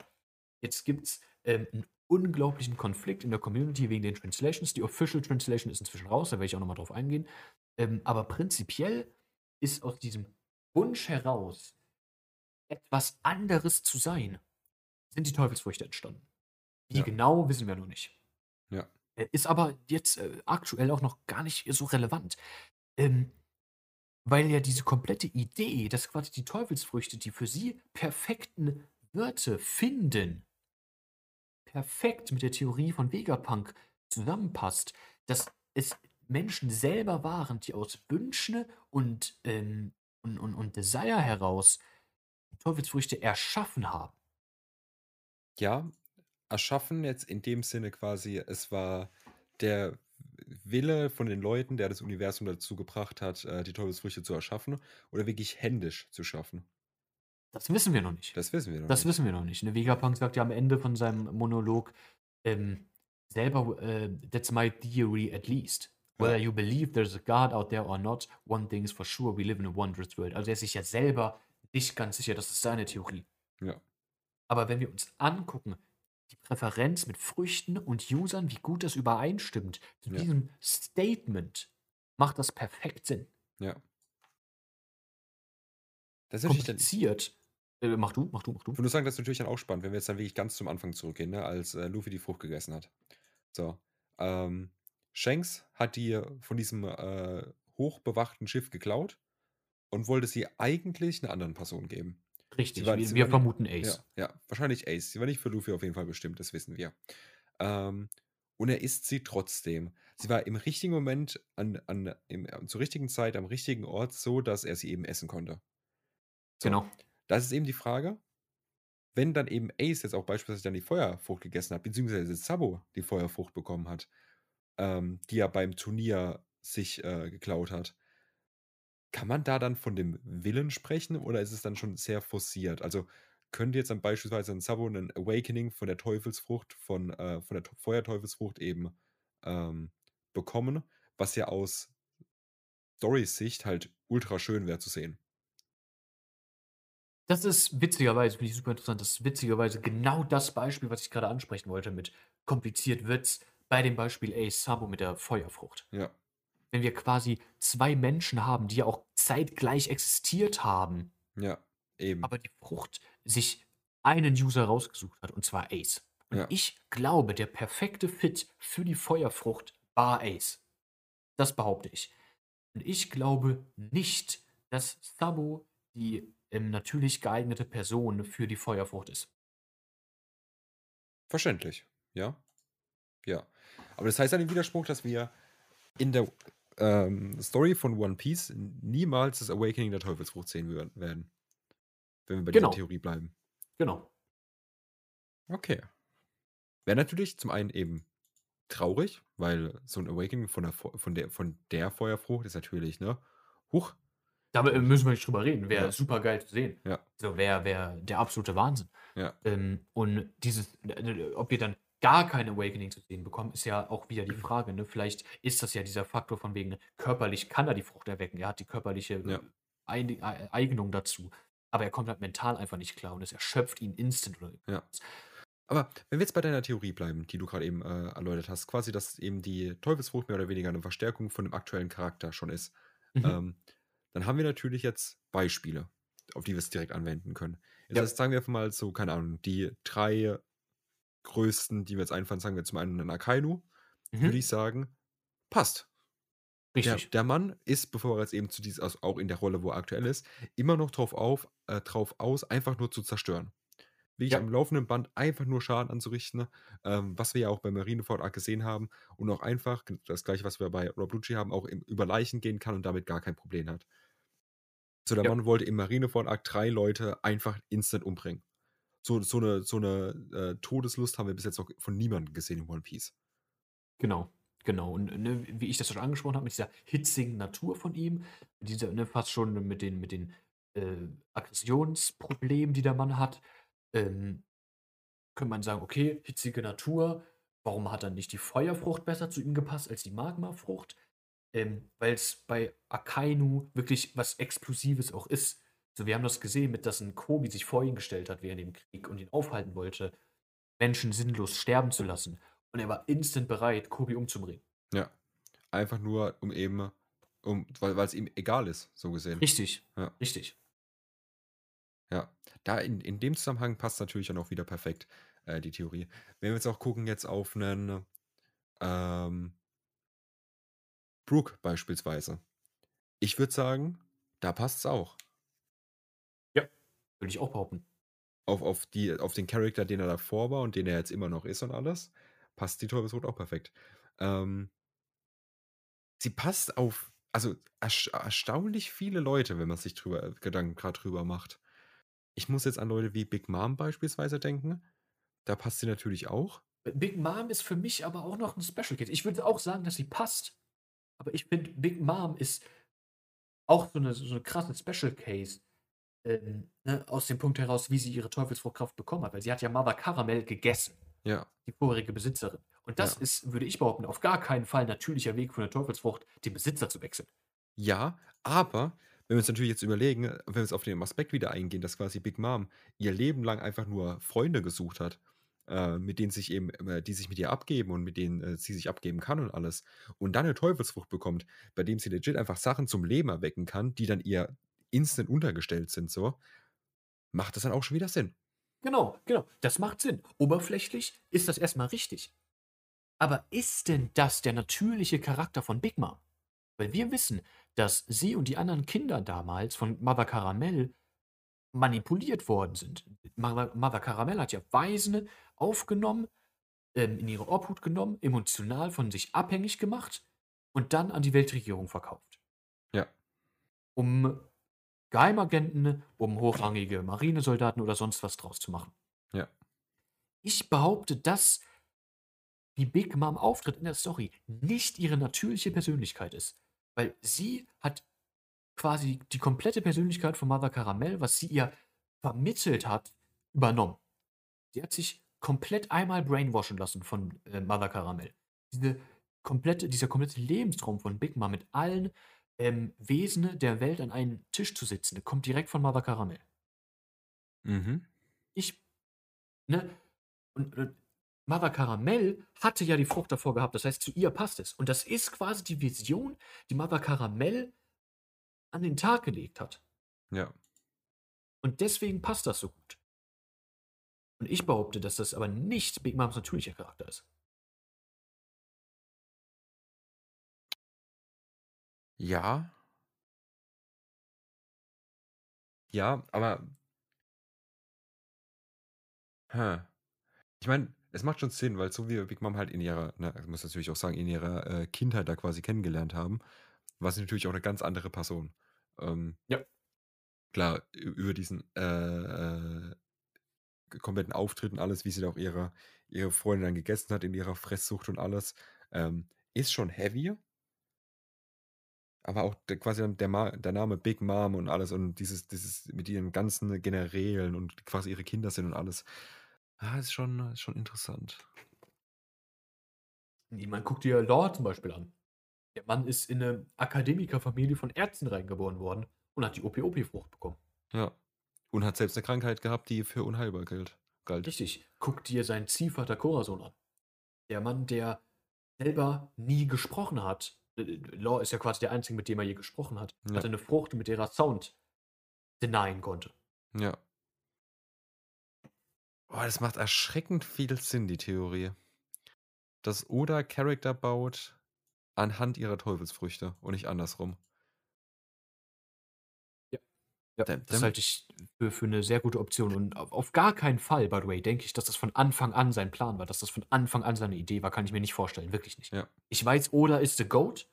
Jetzt gibt es ähm, einen unglaublichen Konflikt in der Community wegen den Translations. Die Official Translation ist inzwischen raus, da werde ich auch nochmal drauf eingehen. Ähm, aber prinzipiell ist aus diesem Wunsch heraus, etwas anderes zu sein, sind die Teufelsfrüchte entstanden. Wie ja. genau, wissen wir noch nicht. Ja. Äh, ist aber jetzt äh, aktuell auch noch gar nicht so relevant. Ähm, weil ja diese komplette Idee, dass quasi die Teufelsfrüchte die für sie perfekten Wörter finden, perfekt mit der Theorie von Vegapunk zusammenpasst, dass es Menschen selber waren, die aus Wünschen und, ähm, und, und, und Desire heraus Teufelsfrüchte erschaffen haben. Ja, erschaffen jetzt in dem Sinne quasi, es war der Wille von den Leuten, der das Universum dazu gebracht hat, äh, die Teufelsfrüchte zu erschaffen oder wirklich händisch zu schaffen? Das wissen wir noch nicht. Das wissen wir noch Das nicht. wissen wir noch nicht. Ne, Vegapunk sagt ja am Ende von seinem Monolog ähm, selber, äh, that's my theory at least. Whether you believe there's a God out there or not, one thing is for sure, we live in a wondrous world. Also er ist sich ja selber nicht ganz sicher, das ist seine Theorie. Ja. Aber wenn wir uns angucken, die Präferenz mit Früchten und Usern, wie gut das übereinstimmt, zu ja. diesem Statement, macht das perfekt Sinn. Ja. Das ist kompliziert. Äh, mach du, mach du, mach du. Ich würde sagen, das ist natürlich dann auch spannend, wenn wir jetzt dann wirklich ganz zum Anfang zurückgehen, ne, als äh, Luffy die Frucht gegessen hat. So. Ähm, Shanks hat die von diesem äh, hochbewachten Schiff geklaut und wollte sie eigentlich einer anderen Person geben. Richtig, war, wir, wir vermuten Ace. Ja, ja, wahrscheinlich Ace. Sie war nicht für Luffy auf jeden Fall bestimmt, das wissen wir. Ähm, und er isst sie trotzdem. Sie war im richtigen Moment, an, an, im, zur richtigen Zeit, am richtigen Ort, so dass er sie eben essen konnte. So, genau. Das ist eben die Frage, wenn dann eben Ace jetzt auch beispielsweise dann die Feuerfrucht gegessen hat, beziehungsweise Sabo die Feuerfrucht bekommen hat, ähm, die er beim Turnier sich äh, geklaut hat, kann man da dann von dem Willen sprechen oder ist es dann schon sehr forciert? Also könnte jetzt dann beispielsweise ein Sabo ein Awakening von der Teufelsfrucht, von, äh, von der Feuerteufelsfrucht eben ähm, bekommen, was ja aus Storys Sicht halt ultra schön wäre zu sehen. Das ist witzigerweise, finde ich super interessant, das ist witzigerweise genau das Beispiel, was ich gerade ansprechen wollte mit kompliziert wird's bei dem Beispiel Ace Sabo mit der Feuerfrucht. Ja wenn wir quasi zwei Menschen haben, die ja auch zeitgleich existiert haben. Ja, eben. Aber die Frucht sich einen User rausgesucht hat, und zwar Ace. Und ja. ich glaube, der perfekte Fit für die Feuerfrucht war Ace. Das behaupte ich. Und ich glaube nicht, dass Sabo die ähm, natürlich geeignete Person für die Feuerfrucht ist. Verständlich, ja. Ja. Aber das heißt dann im Widerspruch, dass wir in der ähm, Story von One Piece niemals das Awakening der Teufelsfrucht sehen werden. Wenn wir bei genau. dieser Theorie bleiben. Genau. Okay. Wäre natürlich zum einen eben traurig, weil so ein Awakening von der, von der, von der Feuerfrucht ist natürlich, ne? Huch. Da müssen wir nicht drüber reden. Wäre ja. super geil zu sehen. Ja. So wäre wär der absolute Wahnsinn. Ja. Ähm, und dieses, ob wir dann gar kein Awakening zu sehen bekommen, ist ja auch wieder die mhm. Frage. Ne? Vielleicht ist das ja dieser Faktor von wegen, körperlich kann er die Frucht erwecken. Er hat die körperliche ja. Eignung dazu. Aber er kommt halt mental einfach nicht klar und es erschöpft ihn instant. Oder ja. Aber wenn wir jetzt bei deiner Theorie bleiben, die du gerade eben äh, erläutert hast, quasi, dass eben die Teufelsfrucht mehr oder weniger eine Verstärkung von dem aktuellen Charakter schon ist, mhm. ähm, dann haben wir natürlich jetzt Beispiele, auf die wir es direkt anwenden können. Jetzt ja. sagen wir einfach mal so, keine Ahnung, die drei größten, die wir jetzt einfallen, sagen wir zum einen einen Akainu, mhm. würde ich sagen, passt. Richtig. Der, der, Mann ist, bevor er jetzt eben zu diesem, also auch in der Rolle, wo er aktuell ist, immer noch drauf, auf, äh, drauf aus, einfach nur zu zerstören. Wie ich ja. am laufenden Band einfach nur Schaden anzurichten, ähm, was wir ja auch bei Marineford Arc gesehen haben und auch einfach, das gleiche, was wir bei Rob Lucci haben, auch im, über Leichen gehen kann und damit gar kein Problem hat. So, der ja. Mann wollte im Marineford Arc drei Leute einfach instant umbringen. So, so eine, so eine äh, Todeslust haben wir bis jetzt noch von niemandem gesehen in One Piece. Genau. Genau, und ne, wie ich das schon angesprochen habe, mit dieser hitzigen Natur von ihm, dieser, ne, fast schon mit den, mit den äh, Aggressionsproblemen, die der Mann hat, ähm, könnte man sagen, okay, hitzige Natur, warum hat dann nicht die Feuerfrucht besser zu ihm gepasst als die Magmafrucht? Ähm, Weil es bei Akainu wirklich was Explosives auch ist. So, wir haben das gesehen, mit dass ein Kobi sich vor ihn gestellt hat während dem Krieg und ihn aufhalten wollte, Menschen sinnlos sterben zu lassen. Und er war instant bereit, Kobi umzubringen. Ja. Einfach nur, um eben, um, weil es ihm egal ist, so gesehen. Richtig. Ja. Richtig. Ja. Da in, in dem Zusammenhang passt natürlich dann auch wieder perfekt, äh, die Theorie. Wenn wir jetzt auch gucken, jetzt auf einen ähm, Brooke beispielsweise. Ich würde sagen, da passt es auch. Ja, würde ich auch behaupten. Auf, auf, die, auf den Charakter, den er davor war und den er jetzt immer noch ist und alles passt die Teufelsrot auch perfekt. Ähm, sie passt auf, also ersta erstaunlich viele Leute, wenn man sich drüber, äh, Gedanken gerade drüber macht. Ich muss jetzt an Leute wie Big Mom beispielsweise denken. Da passt sie natürlich auch. Big Mom ist für mich aber auch noch ein Special Case. Ich würde auch sagen, dass sie passt. Aber ich finde, Big Mom ist auch so eine, so eine krasse Special Case. Ähm, ne, aus dem Punkt heraus, wie sie ihre Teufelsfruchtkraft bekommen hat. Weil sie hat ja Mava Karamell gegessen. Ja. Die vorherige Besitzerin. Und das ja. ist, würde ich behaupten, auf gar keinen Fall ein natürlicher Weg von der Teufelsfrucht, den Besitzer zu wechseln. Ja, aber wenn wir uns natürlich jetzt überlegen, wenn wir jetzt auf den Aspekt wieder eingehen, dass quasi Big Mom ihr Leben lang einfach nur Freunde gesucht hat, äh, mit denen sich eben, äh, die sich mit ihr abgeben und mit denen äh, sie sich abgeben kann und alles, und dann eine Teufelsfrucht bekommt, bei dem sie legit einfach Sachen zum Leben erwecken kann, die dann ihr instant untergestellt sind, so, macht das dann auch schon wieder Sinn. Genau, genau. Das macht Sinn. Oberflächlich ist das erstmal richtig. Aber ist denn das der natürliche Charakter von Big Mom? Weil wir wissen, dass sie und die anderen Kinder damals von Mother Caramel manipuliert worden sind. Mother Caramel hat ja Waisen aufgenommen, ähm, in ihre Obhut genommen, emotional von sich abhängig gemacht und dann an die Weltregierung verkauft. Ja. Um Geheimagenten, um hochrangige Marinesoldaten oder sonst was draus zu machen. Ja. Ich behaupte, dass die Big Mom auftritt in der Story, nicht ihre natürliche Persönlichkeit ist. Weil sie hat quasi die komplette Persönlichkeit von Mother Caramel, was sie ihr vermittelt hat, übernommen. Sie hat sich komplett einmal brainwashen lassen von äh, Mother Caramel. Diese komplette, dieser komplette Lebenstraum von Big Mom mit allen ähm, Wesen der Welt an einen Tisch zu sitzen, kommt direkt von Mother Caramel. Mhm. Ich, ne, und, und Mother Caramel hatte ja die Frucht davor gehabt, das heißt, zu ihr passt es. Und das ist quasi die Vision, die Mother Caramel an den Tag gelegt hat. Ja. Und deswegen passt das so gut. Und ich behaupte, dass das aber nicht Big Moms natürlicher Charakter ist. Ja. Ja, aber Hä. Ich meine, es macht schon Sinn, weil so wie wir Big Mom halt in ihrer, ne, ich muss natürlich auch sagen, in ihrer äh, Kindheit da quasi kennengelernt haben, war sie natürlich auch eine ganz andere Person. Ähm, Ja. klar, über diesen äh, äh, kompletten Auftritt und alles, wie sie da auch ihre, ihre Freundin dann gegessen hat in ihrer Fresssucht und alles, ähm, ist schon heavy. Aber auch der, quasi der, der Name Big Mom und alles und dieses, dieses mit ihren ganzen Generälen und quasi ihre Kinder sind und alles. Ah, ist schon, ist schon interessant. Man guckt dir Law zum Beispiel an. Der Mann ist in eine Akademikerfamilie von Ärzten reingeboren worden und hat die OP-OP-Frucht bekommen. Ja. Und hat selbst eine Krankheit gehabt, die für unheilbar gilt. Galt. Richtig. Guck dir seinen Ziehvater Corazon an. Der Mann, der selber nie gesprochen hat, Law ist ja quasi der Einzige, mit dem er je gesprochen hat. Ja. Hatte eine Frucht, mit der er Sound denyen konnte. Ja. Oh, das macht erschreckend viel Sinn, die Theorie. Dass Oda Charakter baut anhand ihrer Teufelsfrüchte und nicht andersrum. Ja. Ja, Dem- das halte ich für, für eine sehr gute Option. Und auf, auf gar keinen Fall, by the way, denke ich, dass das von Anfang an sein Plan war, dass das von Anfang an seine Idee war, kann ich mir nicht vorstellen. Wirklich nicht. Ja. Ich weiß, Oda ist the GOAT,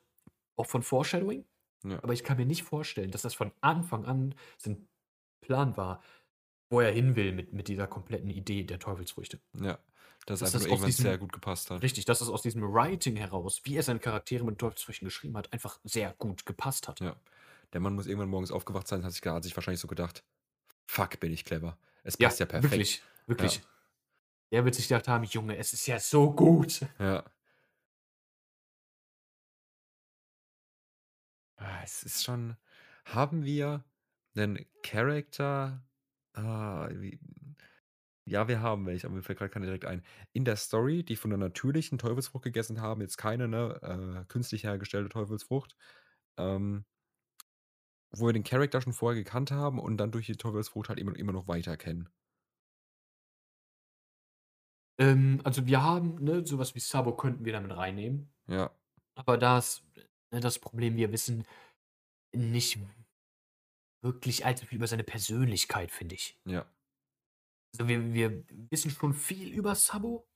auch von Foreshadowing, Ja. aber ich kann mir nicht vorstellen, dass das von Anfang an sein Plan war, wo er hin will mit, mit dieser kompletten Idee der Teufelsfrüchte. Ja. Dass Dass einfach das irgendwann diesem- sehr gut gepasst hat. Richtig, dass es aus diesem Writing heraus, wie er seine Charaktere mit Teufelsfrüchten geschrieben hat, einfach sehr gut gepasst hat. Ja. Der Mann muss irgendwann morgens aufgewacht sein, hat sich, hat sich wahrscheinlich so gedacht, fuck, bin ich clever. Es passt ja, perfekt. Wirklich, wirklich. Der wird sich gedacht haben, Junge, es ist ja so gut. Ja. Ah, Es ist schon. Haben wir einen Charakter? Ah, wie, ja, wir haben welche, aber mir fällt gerade keiner direkt ein. In der Story, die von einer natürlichen Teufelsfrucht gegessen haben, jetzt keine ne, äh, künstlich hergestellte Teufelsfrucht, ähm, wo wir den Charakter schon vorher gekannt haben und dann durch die Teufelsfrucht halt immer, immer noch weiter kennen. Ähm, also wir haben, ne, sowas wie Sabo könnten wir damit reinnehmen. Ja, Aber da ist ne, das Problem, wir wissen nicht wirklich allzu viel über seine Persönlichkeit, finde ich. ja, Also wir, wir wissen schon viel über Sabo,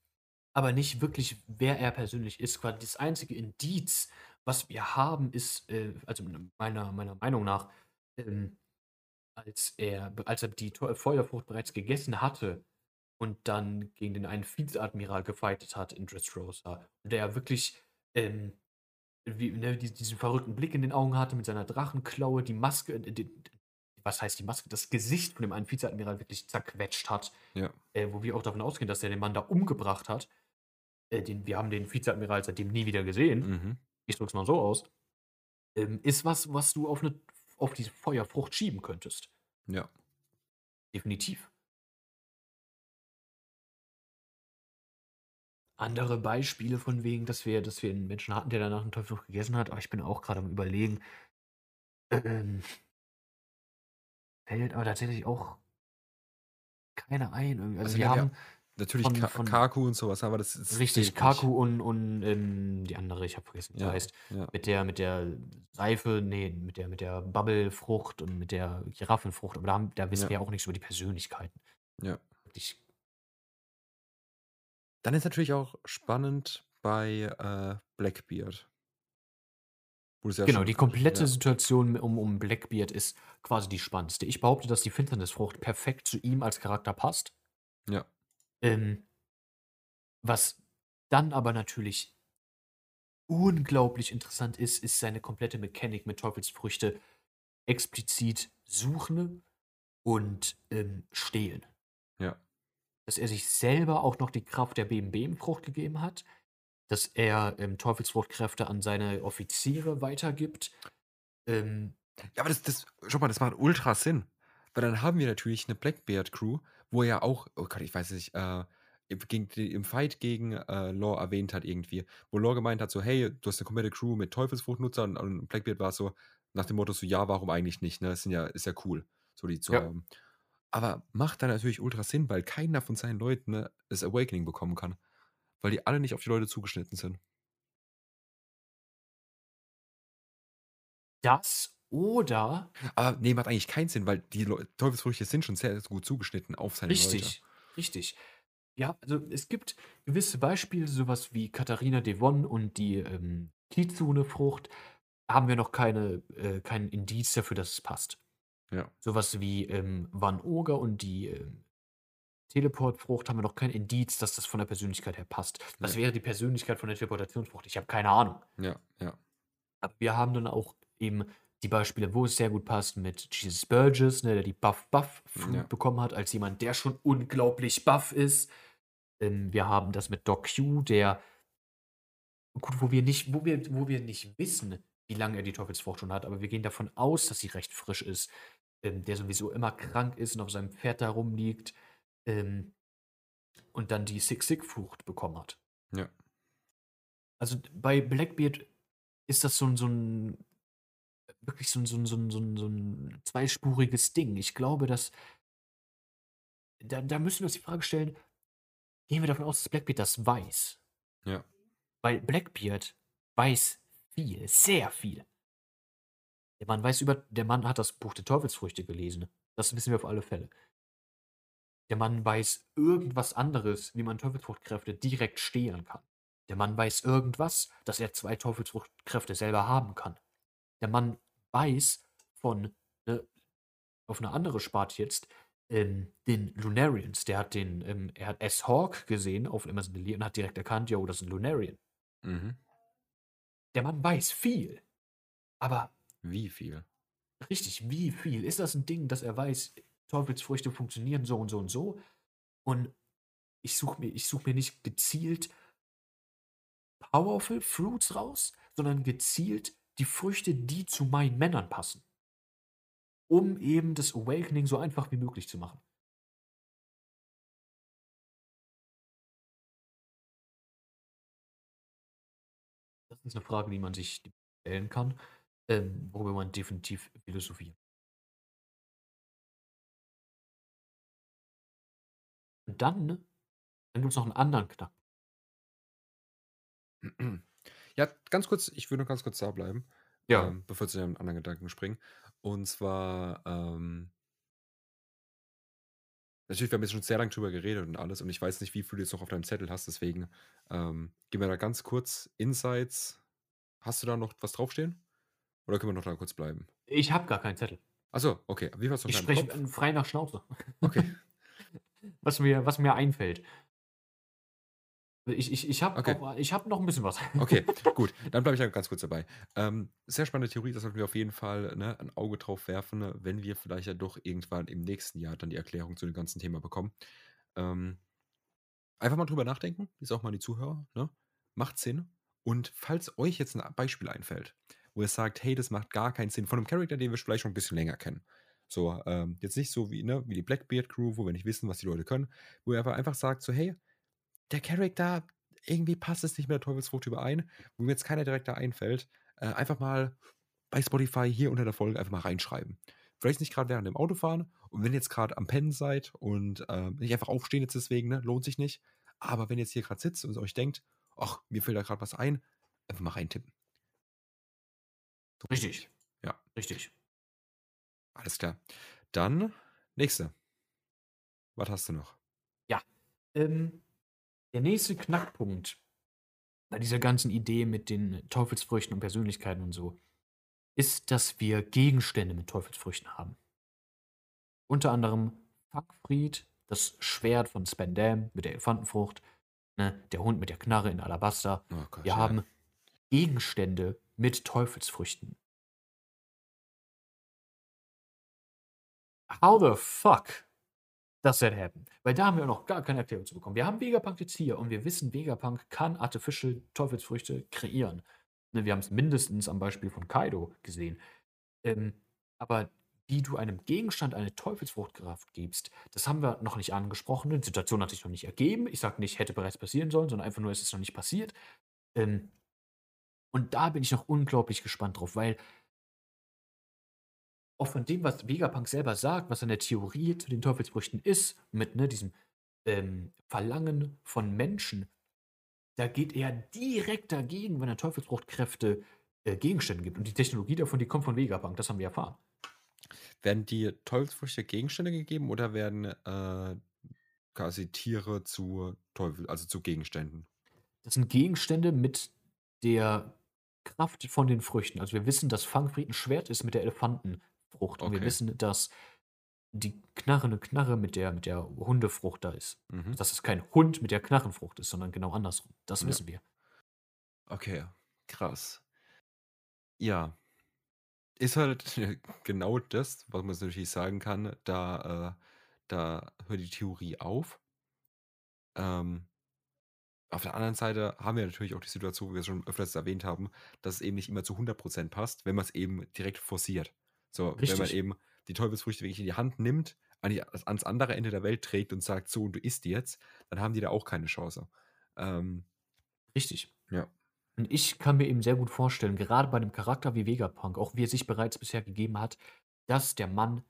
aber nicht wirklich, wer er persönlich ist. Quasi das einzige Indiz, was wir haben, ist, äh, also meiner, meiner Meinung nach, ähm, als er, als er die Feuerfrucht bereits gegessen hatte und dann gegen den einen Vizeadmiral gefightet hat in Dressrosa, und der wirklich ähm, wie, ne, die- diesen verrückten Blick in den Augen hatte mit seiner Drachenklaue, die Maske, äh, die, was heißt die Maske, das Gesicht von dem einen Vizeadmiral wirklich zerquetscht hat, ja, äh, wo wir auch davon ausgehen, dass er den Mann da umgebracht hat. Äh, den, wir haben den Vizeadmiral seitdem nie wieder gesehen. mhm. Ich drück's mal so aus. Ähm, ist was, was du auf, eine, auf diese Feuerfrucht schieben könntest. ja. Definitiv. Andere Beispiele von wegen, dass wir, dass wir einen Menschen hatten, der danach einen Teufelsfrucht gegessen hat, aber ich bin auch gerade am überlegen. Ähm, fällt aber tatsächlich auch keiner ein. Also, Also, wir ja, haben Natürlich von- von- Kaku und sowas, aber das ist. richtig. Kaku und, und ähm, die andere, ich habe vergessen, wie Ja, heißt. ja, Mit der, mit der Seife, nee, mit der, mit der Bubblefrucht und mit der Giraffenfrucht, aber da, haben, da wissen Ja. wir ja auch nichts über die Persönlichkeiten. ja. Wirklich Dann ist natürlich auch spannend bei äh, Blackbeard. Ja Genau, die komplette ja, Situation um, um Blackbeard ist quasi die spannendste. Ich behaupte, dass die Finsternisfrucht perfekt zu ihm als Charakter passt. Ja, Ähm, was dann aber natürlich unglaublich interessant ist, ist seine komplette Mechanik mit Teufelsfrüchte explizit suchen und ähm, stehlen. ja, Dass er sich selber auch noch die Kraft der BMB-Frucht gegeben hat, dass er ähm, Teufelsfruchtkräfte an seine Offiziere weitergibt. Ähm, Ja, aber das, das, schau mal, das macht ultra Sinn. Weil dann haben wir natürlich eine Blackbeard-Crew, wo er auch, oh Gott, ich weiß nicht, äh, im, gegen, im Fight gegen äh, Law erwähnt hat irgendwie, wo Law gemeint hat, so, hey, du hast eine komplette Crew mit Teufelsfruchtnutzern und Blackbeard war so, nach dem Motto so, ja, warum eigentlich nicht, ne? Das sind ja, ist ja cool, so die zu Ja. haben. Aber macht dann natürlich ultra Sinn, weil keiner von seinen Leuten ne, das Awakening bekommen kann. Weil die alle nicht auf die Leute zugeschnitten sind. das oder Aber nee, macht eigentlich keinen Sinn, weil die Leu Teufelsfrüchte sind schon sehr, sehr gut zugeschnitten auf seine Leute. Richtig, richtig. Ja, also es gibt gewisse Beispiele, sowas wie Katharina Devon und die ähm, Kizune-Frucht, haben wir noch keine, äh, keinen Indiz dafür, dass es passt. Ja. Sowas wie ähm, Van Oger und die ähm, Teleportfrucht haben wir noch kein Indiz, dass das von der Persönlichkeit her passt. Was Ja. wäre die Persönlichkeit von der Teleportationsfrucht? Ich habe keine Ahnung. Ja, ja. Aber wir haben dann auch eben die Beispiele, wo es sehr gut passt, mit Jesus Burgess, ne, der die Buff-Buff-Fruit Ja. bekommen hat, als jemand, der schon unglaublich buff ist. Ähm, wir haben das mit Doc Q, der, gut, wo wir nicht, wo wir, wo wir nicht wissen, wie lange er die Teufelsfrucht schon hat, aber wir gehen davon aus, dass sie recht frisch ist. Ähm, der sowieso immer krank ist und auf seinem Pferd da rumliegt. Ähm, und dann die Six-Sig-Frucht bekommen hat. Ja. Also bei Blackbeard ist das so ein, so ein wirklich so ein, so ein, so ein, so ein, so ein zweispuriges Ding. Ich glaube, dass da, da müssen wir uns die Frage stellen, gehen wir davon aus, dass Blackbeard das weiß? Ja. Weil Blackbeard weiß viel, sehr viel. Der Mann weiß über, der Mann hat das Buch der Teufelsfrüchte gelesen. Das wissen wir auf alle Fälle. Der Mann weiß irgendwas anderes, wie man Teufelsfruchtkräfte direkt stehlen kann. Der Mann weiß irgendwas, dass er zwei Teufelsfruchtkräfte selber haben kann. Der Mann weiß von, ne, auf eine andere Sparte jetzt, ähm, den Lunarians. Der hat den, ähm, er hat S-Hawk gesehen auf Amazon Daily und hat direkt erkannt, ja, das ist ein Lunarian. Mhm. Der Mann weiß viel. Aber. Wie viel? Richtig, wie viel? Ist das ein Ding, dass er weiß, Teufelsfrüchte funktionieren so und so und so? Und ich suche mir, such mir nicht gezielt Powerful Fruits raus, sondern gezielt die Früchte, die zu meinen Männern passen. Um eben das Awakening so einfach wie möglich zu machen. Das ist eine Frage, die man sich stellen kann, ähm, worüber man definitiv philosophiert. Und dann, dann gibt es noch einen anderen Knack. Ja, ganz kurz, ich würde noch ganz kurz da bleiben, Ja. ähm, bevor wir zu einem anderen Gedanken springen. Und zwar, ähm natürlich, wir haben jetzt schon sehr lange drüber geredet und alles und ich weiß nicht, wie viel du jetzt noch auf deinem Zettel hast, deswegen, ähm, gib mir da ganz kurz Insights. Hast du da noch was draufstehen? Oder können wir noch da kurz bleiben? Ich habe gar keinen Zettel. Achso, okay. Wie war's noch Ich spreche frei nach Schnauze. Okay. Was mir, was mir einfällt. Ich, ich, ich habe Okay. hab noch ein bisschen was. Okay, gut. Dann bleibe ich da ganz kurz dabei. Ähm, sehr spannende Theorie, da sollten wir auf jeden Fall ne, ein Auge drauf werfen, ne, wenn wir vielleicht ja doch irgendwann im nächsten Jahr dann die Erklärung zu dem ganzen Thema bekommen. Ähm, einfach mal drüber nachdenken, ist auch mal die Zuhörer. Ne? Macht Sinn. Und falls euch jetzt ein Beispiel einfällt, wo ihr sagt, hey, das macht gar keinen Sinn, von einem Charakter, den wir vielleicht schon ein bisschen länger kennen. So, ähm, jetzt nicht so wie, ne, wie die Blackbeard Crew, wo wir nicht wissen, was die Leute können, wo ihr aber einfach sagt, so, hey, der Charakter, irgendwie passt es nicht mit der Teufelsfrucht überein, wo mir jetzt keiner direkt da einfällt, äh, einfach mal bei Spotify hier unter der Folge einfach mal reinschreiben. Vielleicht nicht gerade während dem Autofahren und wenn ihr jetzt gerade am Pennen seid und äh, nicht einfach aufstehen jetzt deswegen, ne, lohnt sich nicht. Aber wenn ihr jetzt hier gerade sitzt und euch denkt, ach, mir fällt da gerade was ein, einfach mal reintippen. Richtig. Ja. Richtig. Alles klar. Dann, nächste. Was hast du noch? Ja. Ähm, der nächste Knackpunkt bei dieser ganzen Idee mit den Teufelsfrüchten und Persönlichkeiten und so, ist, dass wir Gegenstände mit Teufelsfrüchten haben. Unter anderem Fuckfried, das Schwert von Spandam mit der Elefantenfrucht, ne, der Hund mit der Knarre in Alabaster. Oh Gott, wir ja. haben Gegenstände mit Teufelsfrüchten. How the fuck does that happen? Weil da haben wir noch gar keine Erklärung zu bekommen. Wir haben Vegapunk jetzt hier und wir wissen, Vegapunk kann Artificial Teufelsfrüchte kreieren. Ne, wir haben es mindestens am Beispiel von Kaido gesehen. Ähm, aber wie du einem Gegenstand eine Teufelsfruchtkraft gibst, das haben wir noch nicht angesprochen. Die Situation hat sich noch nicht ergeben. Ich sage nicht, hätte bereits passieren sollen, sondern einfach nur, es ist noch nicht passiert. Ähm, und da bin ich noch unglaublich gespannt drauf, weil auch von dem, was Vegapunk selber sagt, was seine Theorie zu den Teufelsfrüchten ist, mit ne, diesem ähm, Verlangen von Menschen, da geht er direkt dagegen, wenn er Teufelsfruchtkräfte äh, Gegenstände gibt. Und die Technologie davon, die kommt von Vegapunk, das haben wir erfahren. Werden die Teufelsfrüchte Gegenstände gegeben oder werden äh, quasi Tiere zu Teufel, also zu Gegenständen? Das sind Gegenstände mit der Kraft von den Früchten. Also wir wissen, dass Fangfried ein Schwert ist mit der Elefantenfrucht. Und wir Okay. wissen, dass die Knarre eine Knarre mit der, mit der Hundefrucht da ist. Mhm. Dass es kein Hund mit der Knarrenfrucht ist, sondern genau andersrum. Das Ja. wissen wir. Okay, krass. Ja. Ist halt genau das, was man natürlich sagen kann, da, äh, da hört die Theorie auf. Ähm, auf der anderen Seite haben wir natürlich auch die Situation, wie wir es schon öfters erwähnt haben, dass es eben nicht immer zu 100% passt, wenn man es eben direkt forciert. So, wenn man Richtig. eben die Teufelsfrüchte wirklich in die Hand nimmt, ans andere Ende der Welt trägt und sagt, so, und du isst die jetzt, dann haben die da auch keine Chance. Ähm, Richtig. ja. Und ich kann mir eben sehr gut vorstellen, gerade bei einem Charakter wie Vegapunk, auch wie er sich bereits bisher gegeben hat, dass der Mann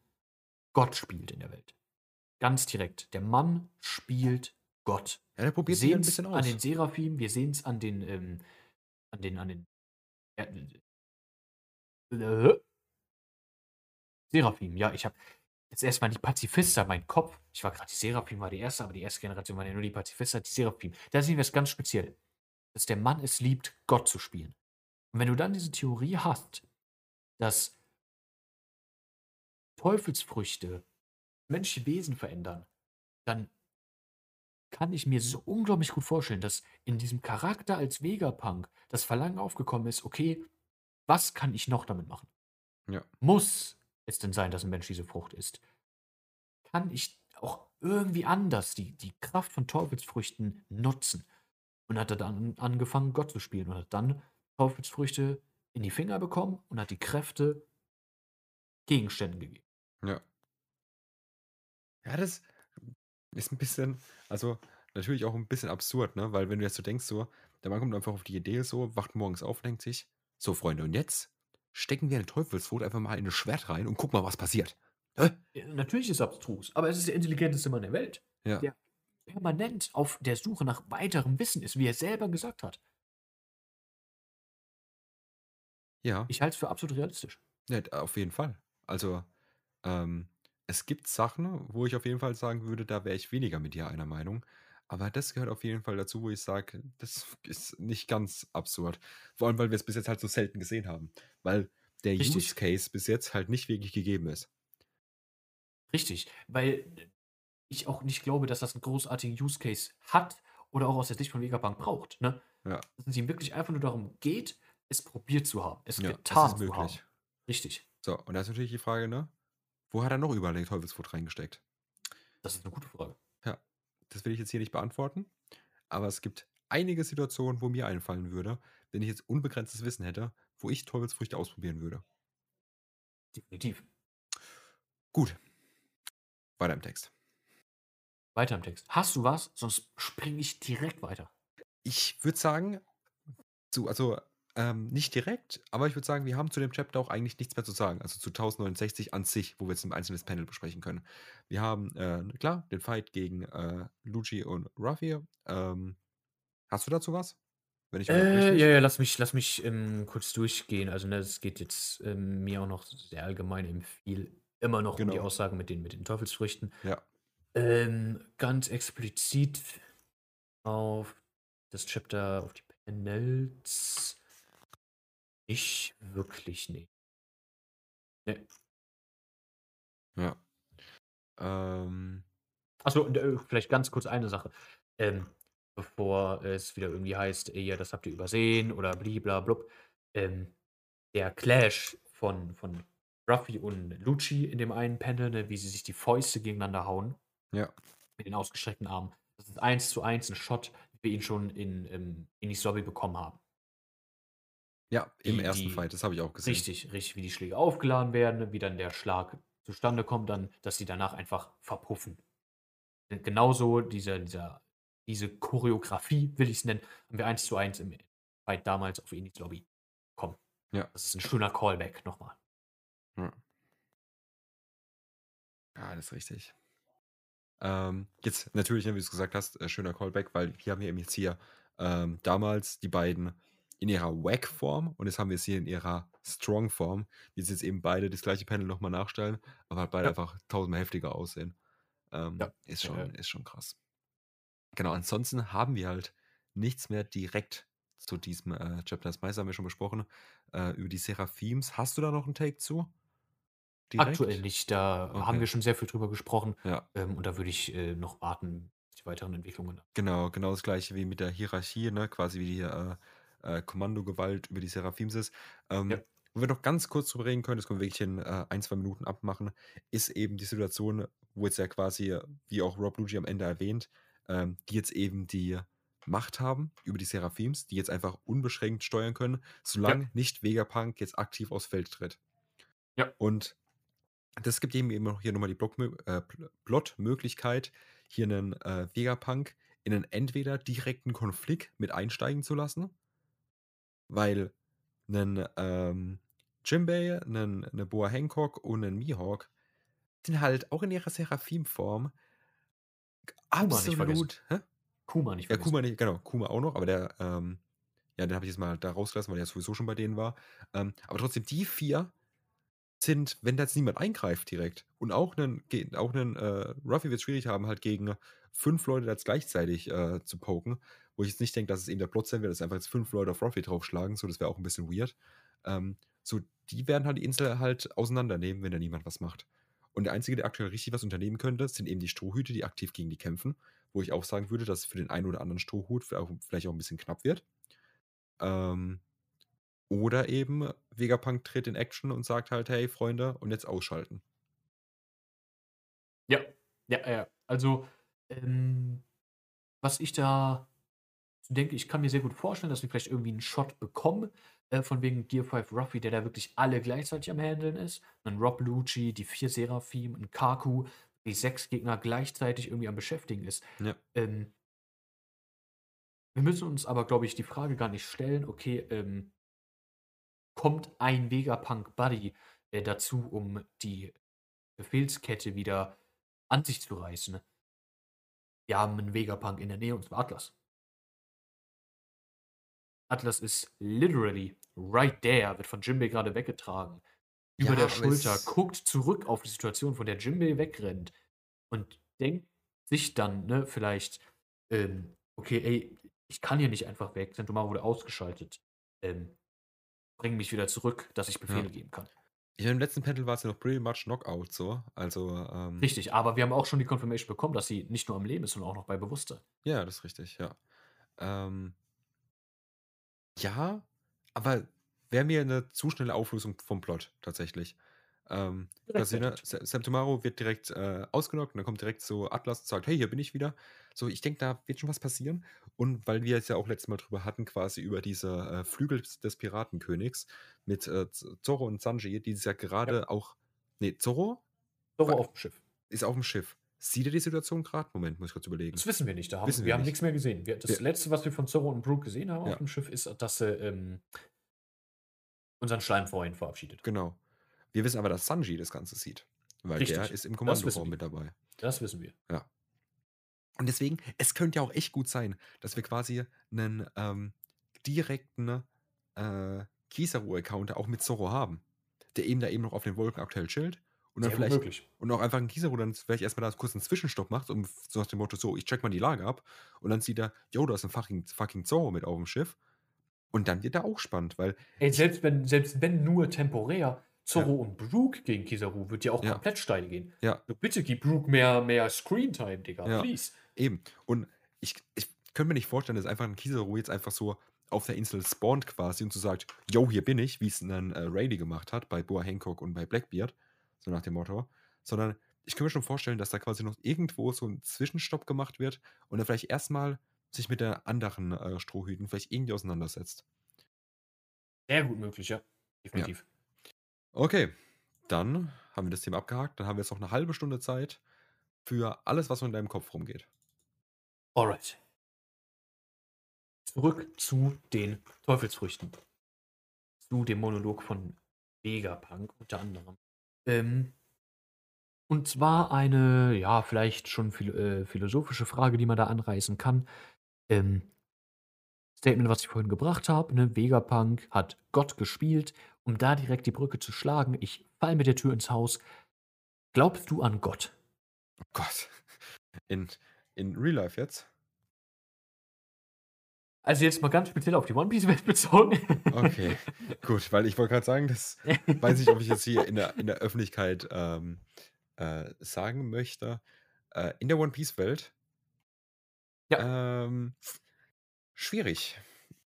Gott spielt in der Welt. ganz direkt. Der Mann spielt Gott. Ja, der probiert sich ein bisschen aus. An den Seraphim, wir sehen es an den, ähm, an den, an den. Äh, Seraphim, ja, ich habe jetzt erstmal die Pazifister, mein Kopf. Ich war gerade, die Seraphim war die erste, aber die erste Generation war ja nur die Pazifister, die Seraphim. Da sehen wir es ganz speziell. Dass der Mann es liebt, Gott zu spielen. Und wenn du dann diese Theorie hast, dass Teufelsfrüchte menschliche Wesen verändern, dann kann ich mir so unglaublich gut vorstellen, dass in diesem Charakter als Vegapunk das Verlangen aufgekommen ist, okay, was kann ich noch damit machen? Ja. Muss es denn sein, dass ein Mensch diese Frucht ist? Kann ich auch irgendwie anders die, die Kraft von Teufelsfrüchten nutzen? Und hat er dann angefangen, Gott zu spielen und hat dann Teufelsfrüchte in die Finger bekommen und hat die Kräfte Gegenständen gegeben. Ja. Ja, das ist ein bisschen, also natürlich auch ein bisschen absurd, ne? Weil wenn du jetzt so denkst, so, der Mann kommt einfach auf die Idee, so, wacht morgens auf, denkt sich, so Freunde, und jetzt stecken wir eine Teufelsfrucht einfach mal in ein Schwert rein und guck mal, was passiert. Hä? Natürlich ist es abstrus, aber es ist der intelligenteste Mann der Welt. Ja. Der permanent auf der Suche nach weiterem Wissen ist, wie er selber gesagt hat. Ja. Ich halte es für absolut realistisch. Ja, auf jeden Fall. Also, ähm, es gibt Sachen, wo ich auf jeden Fall sagen würde, da wäre ich weniger mit dir einer Meinung. Aber das gehört auf jeden Fall dazu, wo ich sage, das ist nicht ganz absurd. Vor allem, weil wir es bis jetzt halt so selten gesehen haben. Weil der Richtig. Use Case bis jetzt halt nicht wirklich gegeben ist. Richtig, weil ich auch nicht glaube, dass das einen großartigen Use Case hat oder auch aus der Sicht von Vegapunk braucht. Ne? Ja. Dass es ihm wirklich einfach nur darum geht, es probiert zu haben, es Ja, getan zu haben. Richtig, So, und da ist natürlich die Frage, ne? Wo hat er noch überall den Teufelsfrucht reingesteckt? das ist eine gute Frage. Ja, das will ich jetzt hier nicht beantworten. Aber es gibt einige Situationen, wo mir einfallen würde, wenn ich jetzt unbegrenztes Wissen hätte, wo ich Teufelsfrüchte ausprobieren würde. Definitiv. Gut. Weiter im Text. Weiter im Text. Hast du was? Sonst springe ich direkt weiter. Ich würde sagen, zu, also ähm, nicht direkt, aber ich würde sagen, wir haben zu dem Chapter auch eigentlich nichts mehr zu sagen. Also zu 1069 an sich, wo wir jetzt ein einzelnes Panel besprechen können. Wir haben, äh, klar, den Fight gegen äh, Luigi und Ruffy. Ähm, hast du dazu was? Wenn ich äh, ja, ja, lass mich, lass mich ähm, kurz durchgehen. Also, ne, es geht jetzt ähm, mir auch noch sehr allgemein im viel immer noch genau. um die genau. Aussagen mit den, mit den Teufelsfrüchten. Ja. Ähm, ganz explizit auf das Chapter, auf die Panels. Ich wirklich nicht. Nee. Ja. Ähm. Achso, äh, vielleicht ganz kurz eine Sache. Ähm, bevor es wieder irgendwie heißt, ey, ja, das habt ihr übersehen oder bliblablub. Ähm, der Clash von, von Ruffy und Lucci in dem einen Panel, ne, wie sie sich die Fäuste gegeneinander hauen. Ja. Mit den ausgestreckten Armen. Das ist eins zu eins ein Shot, wie wir ihn schon in, in, in die Lobby bekommen haben. Ja, im die, ersten die, Fight, das habe ich auch gesehen. Richtig, richtig, wie die Schläge aufgeladen werden, wie dann der Schlag zustande kommt, dann, dass die danach einfach verpuffen. Genauso dieser, dieser, diese Choreografie, will ich es nennen, haben wir eins zu eins im Fight damals auf Enis Lobby bekommen. Ja. Das ist ein schöner Callback nochmal. Ja. Ja, das ist richtig. Ähm, jetzt natürlich, wie du es gesagt hast, äh, schöner Callback, weil wir haben hier eben jetzt hier ähm, damals die beiden in ihrer Wack-Form und jetzt haben wir es hier in ihrer Strong-Form, die jetzt eben beide das gleiche Panel nochmal nachstellen, aber halt beide ja. einfach tausendmal heftiger aussehen. Ähm, ja. ist, schon, ja. ist schon krass. Genau, ansonsten haben wir halt nichts mehr direkt zu diesem äh, Chapter. Das meiste haben wir schon besprochen. Äh, über die Seraphims. Hast du da noch einen Take zu? Direkt? Aktuell nicht. Da okay. haben wir schon sehr viel drüber gesprochen. Ja. Ähm, und da würde ich äh, noch warten, die weiteren Entwicklungen. Genau, genau das gleiche wie mit der Hierarchie, ne? quasi wie die äh, Kommandogewalt über die Seraphims ist. Ähm, ja. Wo wir noch ganz kurz drüber reden können, das können wir wirklich in äh, ein, zwei Minuten abmachen, ist eben die Situation, wo jetzt ja quasi, wie auch Rob Luigi am Ende erwähnt, ähm, die jetzt eben die Macht haben über die Seraphims, die jetzt einfach unbeschränkt steuern können, solange ja. nicht Vegapunk jetzt aktiv aufs Feld tritt. Ja. Und das gibt eben eben hier nochmal die äh, Plot-Möglichkeit, hier einen äh, Vegapunk in einen entweder direkten Konflikt mit einsteigen zu lassen, weil einen ähm, Jimbei, einen, eine Boa Hancock und einen Mihawk sind halt auch in ihrer Seraphim-Form absolut. Hä? Kuma nicht Ja, Kuma nicht, genau, Kuma auch noch, aber der, ähm, ja, den habe ich jetzt mal da rausgelassen, weil der sowieso schon bei denen war. Ähm, aber trotzdem, die vier sind, wenn da jetzt niemand eingreift direkt und auch einen, auch einen äh, Ruffy wird es schwierig haben, halt gegen fünf Leute jetzt gleichzeitig äh, zu poken, wo ich jetzt nicht denke, dass es eben der Plot sein wird, dass einfach jetzt fünf Leute auf Ruffy draufschlagen, so das wäre auch ein bisschen weird. Ähm, so, die werden halt die Insel halt auseinandernehmen, wenn da niemand was macht. Und der Einzige, der aktuell richtig was unternehmen könnte, sind eben die Strohhüte, die aktiv gegen die kämpfen, wo ich auch sagen würde, dass es für den einen oder anderen Strohhut vielleicht auch ein bisschen knapp wird. Ähm, oder eben Vegapunk tritt in Action und sagt halt, hey Freunde, und jetzt ausschalten. Ja, ja, ja. Also, ähm, was ich da denke, ich kann mir sehr gut vorstellen, dass wir vielleicht irgendwie einen Shot bekommen, äh, von wegen Gear 5 Ruffy, der da wirklich alle gleichzeitig am Handeln ist. Ein Rob Lucci, die vier Seraphim, ein Kaku, die sechs Gegner gleichzeitig irgendwie am Beschäftigen ist. Ja. Ähm, wir müssen uns aber, glaube ich, die Frage gar nicht stellen, okay, ähm, kommt ein Vegapunk-Buddy äh, dazu, um die Befehlskette wieder an sich zu reißen? Wir haben einen Vegapunk in der Nähe und zwar Atlas. Atlas ist literally right there, wird von Jimbei gerade weggetragen. Über ja, der Schulter, guckt zurück auf die Situation, von der Jimbei wegrennt und denkt sich dann, ne, vielleicht, ähm, okay, ey, ich kann hier nicht einfach weg, Sentomaro wurde ausgeschaltet. Ähm, bring mich wieder zurück, dass ich Befehle ja. geben kann. Ja, im letzten Panel war es ja noch pretty much Knockout, so. Also, ähm, Richtig, aber wir haben auch schon die Confirmation bekommen, dass sie nicht nur am Leben ist, sondern auch noch bei Bewusstsein. Ja, das ist richtig, ja. Ähm, ja, aber wäre mir eine zu schnelle Auflösung vom Plot tatsächlich. Ähm, quasi, ne, Sam Tomorrow wird direkt äh, ausgenockt und dann kommt direkt so Atlas und sagt, hey, hier bin ich wieder. So, ich denke, da wird schon was passieren. Und weil wir es ja auch letztes Mal drüber hatten, quasi über diese äh, Flügel des Piratenkönigs mit äh, Zorro und Sanji, die es ja gerade ja. auch. Nee, Zorro? Zorro auf dem Schiff. Ist auf dem Schiff. Sieht er die Situation gerade? Moment, muss ich kurz überlegen. Das wissen wir nicht. Da haben, wir, wir haben nichts mehr gesehen. Wir, das ja. letzte, was wir von Zorro und Brooke gesehen haben ja. auf dem Schiff, ist, dass sie ähm, unseren Schleim vorhin verabschiedet. Genau. Wir wissen aber, dass Sanji das Ganze sieht. Weil Richtig. der ist im Kommandoraum mit dabei. Das wissen wir. Ja. Und deswegen, es könnte ja auch echt gut sein, dass wir quasi einen ähm, direkten äh, Kizaru-Account auch mit Zorro haben. Der eben da eben noch auf den Wolken aktuell chillt und dann Sehr vielleicht möglich. und auch einfach ein Kizaru dann vielleicht erstmal da kurz einen Zwischenstopp macht, um so nach dem Motto, so, ich check mal die Lage ab. Und dann sieht er, yo, da ist ein fucking, fucking Zorro mit auf dem Schiff. Und dann wird er auch spannend, weil. Ey, selbst wenn, selbst wenn nur temporär, Zorro ja. und Brooke gegen Kizaru wird ja auch ja. komplett steil gehen. Ja. So, bitte gib Brooke mehr, mehr Screentime, Digga, ja. please. Eben. Und ich, ich könnte mir nicht vorstellen, dass einfach ein Kizaru jetzt einfach so auf der Insel spawnt quasi und so sagt, yo, hier bin ich, wie es dann äh, Rayleigh gemacht hat bei Boa Hancock und bei Blackbeard so nach dem Motto, sondern ich kann mir schon vorstellen, dass da quasi noch irgendwo so ein Zwischenstopp gemacht wird und er vielleicht erstmal sich mit der anderen äh, Strohhüten vielleicht irgendwie auseinandersetzt. Sehr gut möglich, ja. Definitiv. Ja. Okay, dann haben wir das Thema abgehakt. Dann haben wir jetzt noch eine halbe Stunde Zeit für alles, was so in deinem Kopf rumgeht. Alright. Zurück zu den Teufelsfrüchten. Zu dem Monolog von Vegapunk unter anderem. Ähm, und zwar eine, ja, vielleicht schon phil äh, philosophische Frage, die man da anreißen kann. Ähm, Statement, was ich vorhin gebracht habe, ne? Vegapunk hat Gott gespielt, um da direkt die Brücke zu schlagen. Ich fall mit der Tür ins Haus. Glaubst du an Gott? Oh Gott. In, in Real Life jetzt? Also jetzt mal ganz speziell auf die One Piece Welt bezogen. Okay, gut, weil ich wollte gerade sagen, das weiß ich, ob ich jetzt hier in der, in der Öffentlichkeit ähm, äh, sagen möchte. Äh, in der One Piece Welt ja. ähm, schwierig,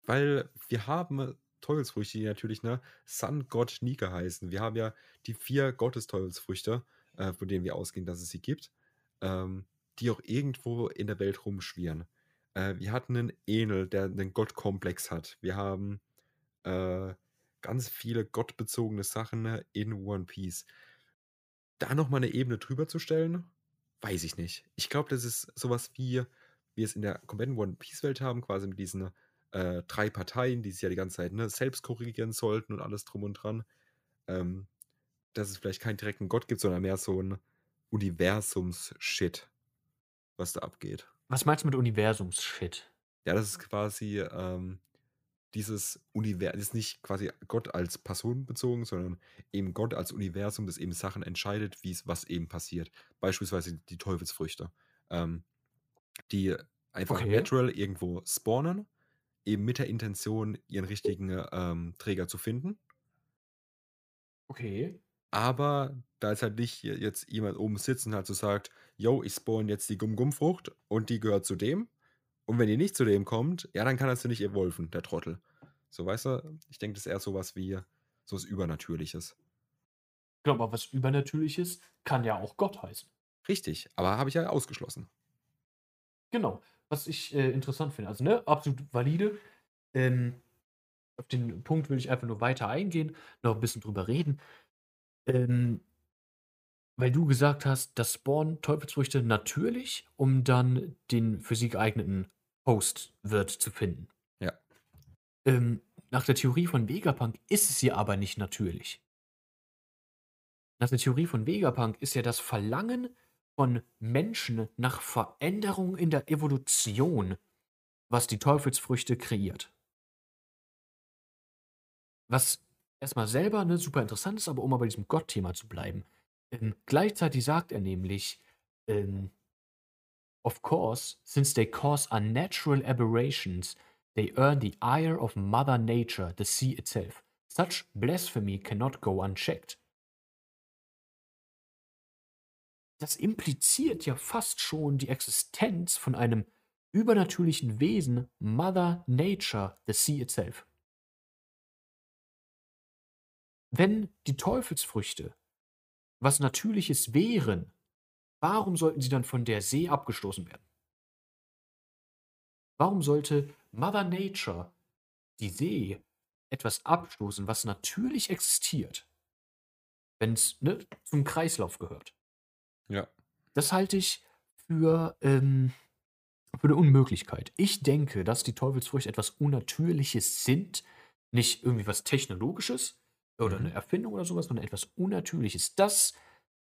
weil wir haben Teufelsfrüchte, die natürlich ne, Sun God Nika heißen. Wir haben ja die vier Gottesteufelsfrüchte, äh, von denen wir ausgehen, dass es sie gibt, ähm, die auch irgendwo in der Welt rumschwirren. Äh, wir hatten einen Enel, der einen Gottkomplex hat. Wir haben äh, ganz viele gottbezogene Sachen in One Piece. Da nochmal eine Ebene drüber zu stellen, weiß ich nicht. Ich glaube, das ist sowas wie wir es in der kompletten One Piece Welt haben, quasi mit diesen äh, drei Parteien, die sich ja die ganze Zeit ne, selbst korrigieren sollten und alles drum und dran. Ähm, dass es vielleicht keinen direkten Gott gibt, sondern mehr so ein Universums-Shit. was da abgeht. Was meinst du mit Universums-Shit? Ja, das ist quasi ähm, dieses Universum, ist nicht quasi Gott als Person bezogen, sondern eben Gott als Universum, das eben Sachen entscheidet, wie es was eben passiert. Beispielsweise die Teufelsfrüchte, ähm, die einfach okay. natural irgendwo spawnen, eben mit der Intention, ihren richtigen ähm, Träger zu finden. Okay. Aber da ist halt nicht jetzt jemand oben sitzt und halt so sagt, yo, ich spawn jetzt die Gum-Gum-Frucht und die gehört zu dem. Und wenn die nicht zu dem kommt, ja, dann kann er sie nicht evolven, der Trottel. So, weißt du, ich denke, das ist eher sowas wie sowas Übernatürliches. Ich glaube, aber was Übernatürliches kann ja auch Gott heißen. Richtig, aber habe ich ja ausgeschlossen. Genau, was ich äh, interessant finde. Also, ne, absolut valide. Ähm, auf den Punkt will ich einfach nur weiter eingehen, noch ein bisschen drüber reden. Ähm, weil du gesagt hast, das Spawn Teufelsfrüchte natürlich, um dann den für sie geeigneten Host wird zu finden. Ja. Ähm, nach der Theorie von Vegapunk ist es ja aber nicht natürlich. Nach der Theorie von Vegapunk ist ja das Verlangen von Menschen nach Veränderung in der Evolution, was die Teufelsfrüchte kreiert. Was erstmal selber ne, super interessant ist, aber um mal bei diesem Gott-Thema zu bleiben. Ähm, gleichzeitig sagt er nämlich, ähm, of course, since they cause unnatural aberrations, they earn the ire of Mother Nature, the sea itself. Such blasphemy cannot go unchecked. Das impliziert ja fast schon die Existenz von einem übernatürlichen Wesen, Mother Nature, the sea itself. Wenn die Teufelsfrüchte was Natürliches wären, warum sollten sie dann von der See abgestoßen werden? Warum sollte Mother Nature, die See, etwas abstoßen, was natürlich existiert, wenn es ne, zum Kreislauf gehört? Ja. Das halte ich für, ähm, für eine Unmöglichkeit. Ich denke, dass die Teufelsfrüchte etwas Unnatürliches sind, nicht irgendwie was Technologisches, oder eine mhm. Erfindung oder sowas, sondern etwas Unnatürliches, das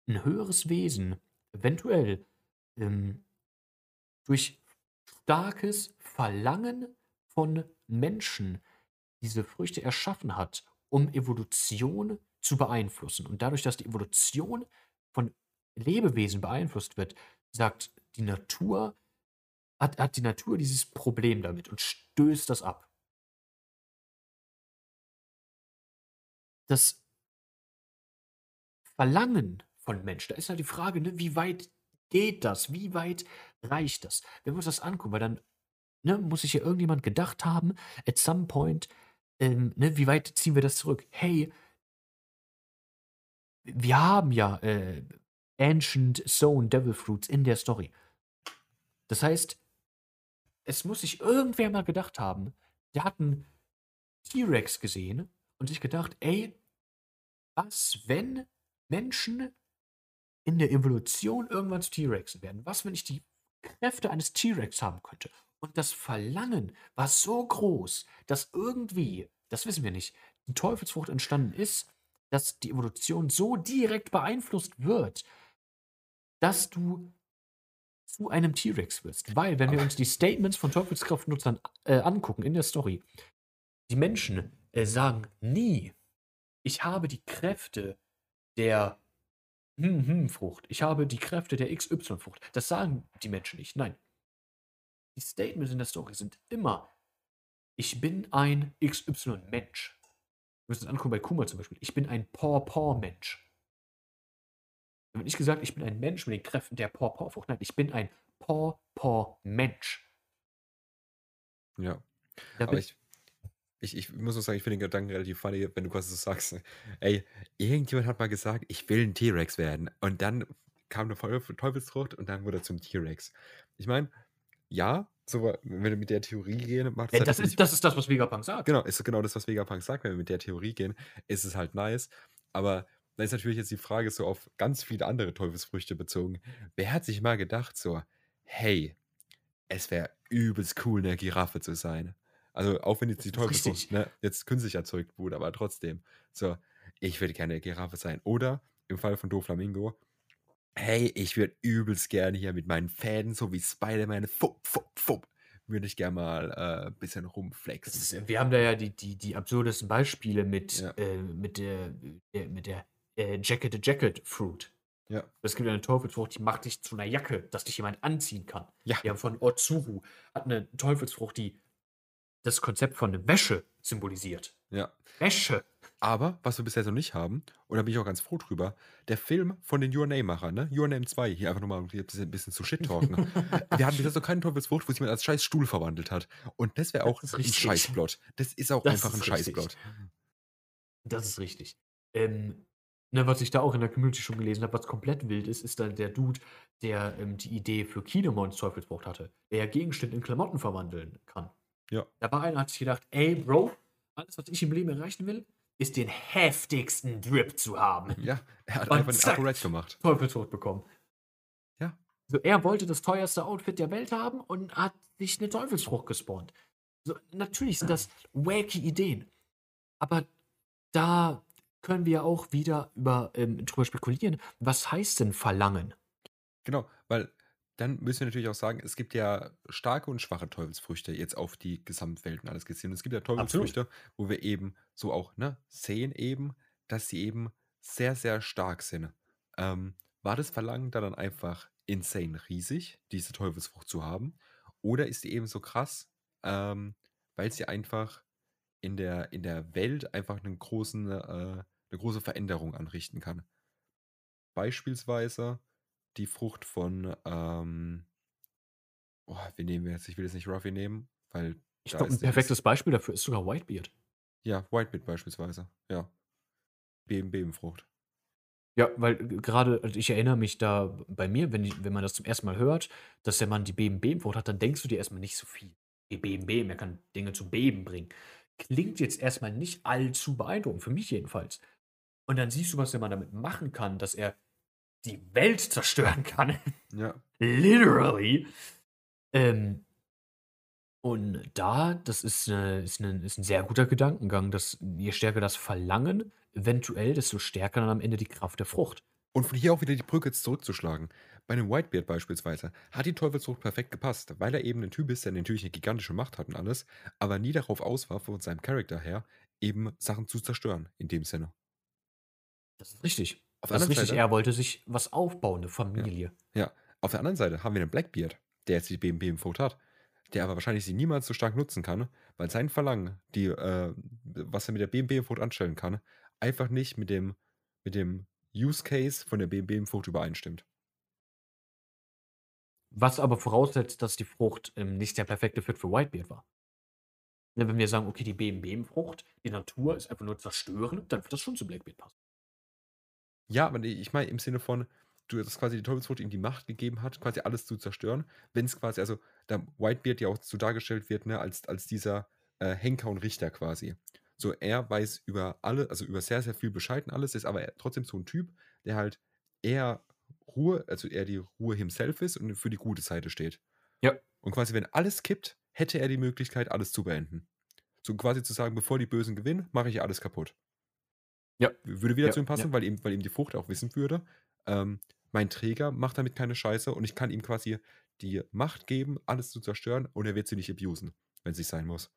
ein höheres Wesen eventuell ähm, durch starkes Verlangen von Menschen diese Früchte erschaffen hat, um Evolution zu beeinflussen. Und dadurch, dass die Evolution von Lebewesen beeinflusst wird, sagt die Natur, hat, hat die Natur dieses Problem damit und stößt das ab. das Verlangen von Menschen, da ist halt die Frage, ne, wie weit geht das? Wie weit reicht das? Wenn wir uns das angucken, weil dann ne, muss sich ja irgendjemand gedacht haben, at some point, ähm, ne, wie weit ziehen wir das zurück? Hey, wir haben ja äh, Ancient Sown Devil Fruits in der Story. Das heißt, es muss sich irgendwer mal gedacht haben, der hat einen T-Rex gesehen und sich gedacht, ey, was, wenn Menschen in der Evolution irgendwann zu T-Rexen werden? Was, wenn ich die Kräfte eines T-Rex haben könnte? Und das Verlangen war so groß, dass irgendwie, das wissen wir nicht, die Teufelsfrucht entstanden ist, dass die Evolution so direkt beeinflusst wird, dass du zu einem T-Rex wirst. Weil, wenn wir uns die Statements von Teufelskraftnutzern äh, angucken in der Story, die Menschen äh, sagen nie, ich habe die Kräfte der hm, hm, Frucht. Ich habe die Kräfte der XY-Frucht. Das sagen die Menschen nicht. Nein. Die Statements in der Story sind immer, ich bin ein XY-Mensch. Wir müssen uns angucken bei Kuma zum Beispiel. Ich bin ein Paw-Paw-Mensch. Da wird nicht gesagt, ich bin ein Mensch mit den Kräften der Paw-Paw-Frucht. Nein, ich bin ein Paw-Paw-Mensch. Ja. Da Aber ich, ich, ich muss auch sagen, ich finde den Gedanken relativ funny, wenn du quasi so sagst, ey, irgendjemand hat mal gesagt, ich will ein T-Rex werden. Und dann kam eine Teufelsfrucht und dann wurde er zum T-Rex. Ich meine, ja, so, wenn wir mit der Theorie gehen, macht es halt das, ist, das ist das, was Vegapunk sagt. Genau, ist genau das, was Vegapunk sagt. Wenn wir mit der Theorie gehen, ist es halt nice. Aber da ist natürlich jetzt die Frage so auf ganz viele andere Teufelsfrüchte bezogen. Wer hat sich mal gedacht, so, hey, es wäre übelst cool, eine Giraffe zu sein? Also auch wenn jetzt die Teufelsfrucht ne, jetzt künstlich erzeugt wurde, aber trotzdem. So, ich würde gerne Giraffe sein. Oder im Fall von Doflamingo, Hey, ich würde übelst gerne hier mit meinen Fäden, so wie Spider-Man, fupp, fupp, fupp, würde ich gerne mal äh, ein bisschen rumflexen. Ist, wir haben da ja die, die, die absurdesten Beispiele mit, ja. äh, mit der, der, mit der äh, Jacket the Jacket Fruit. Ja. Es gibt eine Teufelsfrucht, die macht dich zu einer Jacke, dass dich jemand anziehen kann. Ja. Wir haben von Otsuru, hat eine Teufelsfrucht, die das Konzept von Wäsche symbolisiert. Ja. Wäsche. Aber, was wir bisher noch nicht haben, und da bin ich auch ganz froh drüber, der Film von den Your Name-Machern, ne? Your Name 2, hier einfach nochmal ein bisschen, ein bisschen zu shit-talken. wir hatten bisher so keinen Teufelsfrucht, wo sich jemand als scheiß Stuhl verwandelt hat. Und das wäre auch das ein Scheißplot. Das ist auch das einfach ein Scheißplot. Das ist richtig. Ähm, ne, was ich da auch in der Community schon gelesen habe, was komplett wild ist, ist dann der Dude, der ähm, die Idee für Kinemons Teufelsfrucht hatte, der ja Gegenstände in Klamotten verwandeln kann. Ja. Da war einer, hat sich gedacht, ey, Bro, alles, was ich im Leben erreichen will, ist den heftigsten Drip zu haben. Ja, er hat Und einfach zack, einen Akkurat gemacht. Teufelsfrucht bekommen. Ja. So, er wollte das teuerste Outfit der Welt haben und hat sich eine Teufelsfrucht gespawnt. So, natürlich sind das wacky Ideen. Aber da können wir auch wieder über, ähm, drüber spekulieren. Was heißt denn Verlangen? Genau, weil dann müssen wir natürlich auch sagen, es gibt ja starke und schwache Teufelsfrüchte jetzt auf die Gesamtwelten alles gesehen. Und es gibt ja Teufelsfrüchte, wo wir eben so auch ne, sehen eben, dass sie eben sehr, sehr stark sind. Ähm, war das Verlangen da dann einfach insane riesig, diese Teufelsfrucht zu haben? Oder ist die eben so krass, ähm, weil sie einfach in der, in der Welt einfach einen großen, äh, eine große Veränderung anrichten kann? Beispielsweise die Frucht von, ähm, oh, wen nehmen wir jetzt? Ich will jetzt nicht Ruffy nehmen, weil. Ich glaube, ein perfektes Beispiel dafür ist sogar Whitebeard. Ja, Whitebeard beispielsweise, ja. Bebenfrucht. Ja, weil gerade, also ich erinnere mich da bei mir, wenn, wenn man das zum ersten Mal hört, dass der Mann die Bebenfrucht hat, dann denkst du dir erstmal nicht so viel. Die Beben, er kann Dinge zum Beben bringen. Klingt jetzt erstmal nicht allzu beeindruckend, für mich jedenfalls. Und dann siehst du, was der Mann damit machen kann, dass er die Welt zerstören kann. Ja. Literally. Ähm, und da, das ist, eine, ist, eine, ist ein sehr guter Gedankengang, dass je stärker das Verlangen, eventuell, desto stärker dann am Ende die Kraft der Frucht. Und von hier auch wieder die Brücke jetzt zurückzuschlagen. Bei einem Whitebeard beispielsweise hat die Teufelsfrucht perfekt gepasst, weil er eben ein Typ ist, der natürlich eine gigantische Macht hat und alles, aber nie darauf aus war, von seinem Charakter her, eben Sachen zu zerstören, in dem Sinne. Das ist richtig. Auf das ist richtig, Seite, er wollte sich was aufbauen, eine Familie. Ja, ja. auf der anderen Seite haben wir einen Blackbeard, der jetzt die BMB-Vote hat, der aber wahrscheinlich sie niemals so stark nutzen kann, weil sein Verlangen, die, äh, was er mit der BMB-Vote anstellen kann, einfach nicht mit dem, mit dem Use Case von der BMB-Frucht übereinstimmt. Was aber voraussetzt, dass die Frucht ähm, nicht der perfekte Fit für Whitebeard war. Wenn wir sagen, okay, die BMB-Frucht, die Natur ist einfach nur zerstören, dann wird das schon zu Blackbeard passen. Ja, aber ich meine im Sinne von, du dass quasi die Teufelsfrucht ihm die Macht gegeben hat, quasi alles zu zerstören. Wenn es quasi, also da Whitebeard ja auch so dargestellt wird, ne, als, als dieser äh, Henker und Richter quasi. So, er weiß über alle, also über sehr, sehr viel Bescheid und alles, ist aber trotzdem so ein Typ, der halt eher Ruhe, also eher die Ruhe himself ist und für die gute Seite steht. Ja. Und quasi, wenn alles kippt, hätte er die Möglichkeit, alles zu beenden. So quasi zu sagen, bevor die Bösen gewinnen, mache ich alles kaputt. Ja. Würde wieder ja, zu ihm passen, ja. weil, ihm, weil ihm die Frucht auch wissen würde. Ähm, mein Träger macht damit keine Scheiße und ich kann ihm quasi die Macht geben, alles zu zerstören und er wird sie nicht abusen, wenn es nicht sein muss.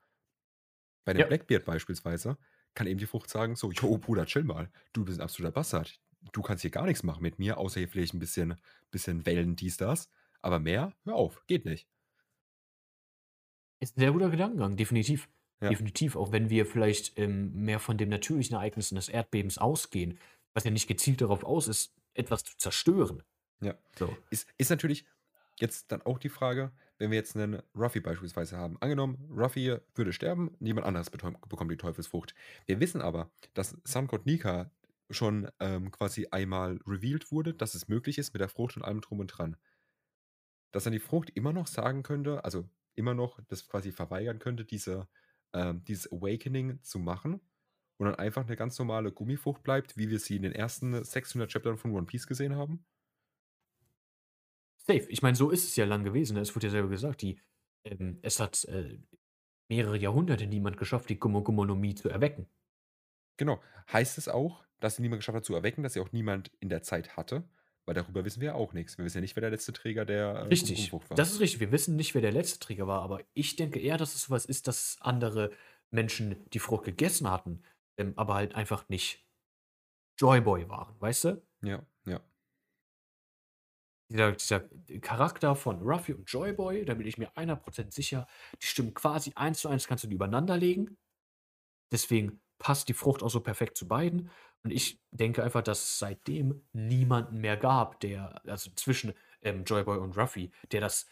Bei dem ja. Blackbeard beispielsweise kann eben die Frucht sagen: So, jo, Bruder, chill mal. Du bist ein absoluter Bastard. Du kannst hier gar nichts machen mit mir, außer hier vielleicht ein bisschen, bisschen Wellen, dies, das. Aber mehr, hör auf, geht nicht. Ist ein sehr guter Gedankengang, definitiv. Ja. Definitiv, auch wenn wir vielleicht ähm, mehr von dem natürlichen Ereignissen des Erdbebens ausgehen, was ja nicht gezielt darauf aus ist, etwas zu zerstören. Ja. So. Ist, ist natürlich jetzt dann auch die Frage, wenn wir jetzt einen Ruffy beispielsweise haben. Angenommen, Ruffy würde sterben, niemand anderes bekommt die Teufelsfrucht. Wir wissen aber, dass Suncode Nika schon ähm, quasi einmal revealed wurde, dass es möglich ist mit der Frucht und allem drum und dran. Dass dann die Frucht immer noch sagen könnte, also immer noch das quasi verweigern könnte, diese ähm, dieses Awakening zu machen und dann einfach eine ganz normale Gummifrucht bleibt, wie wir sie in den ersten 600 Chaptern von One Piece gesehen haben? Safe. Ich meine, so ist es ja lang gewesen. Ne? Es wurde ja selber gesagt, die, ähm, es hat äh, mehrere Jahrhunderte niemand geschafft, die Gummo Gummonomie zu erwecken. Genau. Heißt es auch, dass sie niemand geschafft hat zu erwecken, dass sie auch niemand in der Zeit hatte? Weil darüber wissen wir auch nichts. Wir wissen ja nicht, wer der letzte Träger der äh, richtig. war. Das ist richtig. Wir wissen nicht, wer der letzte Träger war, aber ich denke eher, dass es sowas ist, dass andere Menschen die Frucht gegessen hatten, ähm, aber halt einfach nicht Joyboy waren, weißt du? Ja, ja. Dieser, dieser Charakter von Ruffy und Joyboy, da bin ich mir 100% sicher, die stimmen quasi eins zu eins, kannst du die übereinander legen. Deswegen passt die Frucht auch so perfekt zu beiden. Und ich denke einfach, dass es seitdem niemanden mehr gab, der, also zwischen ähm, Joyboy und Ruffy, der das,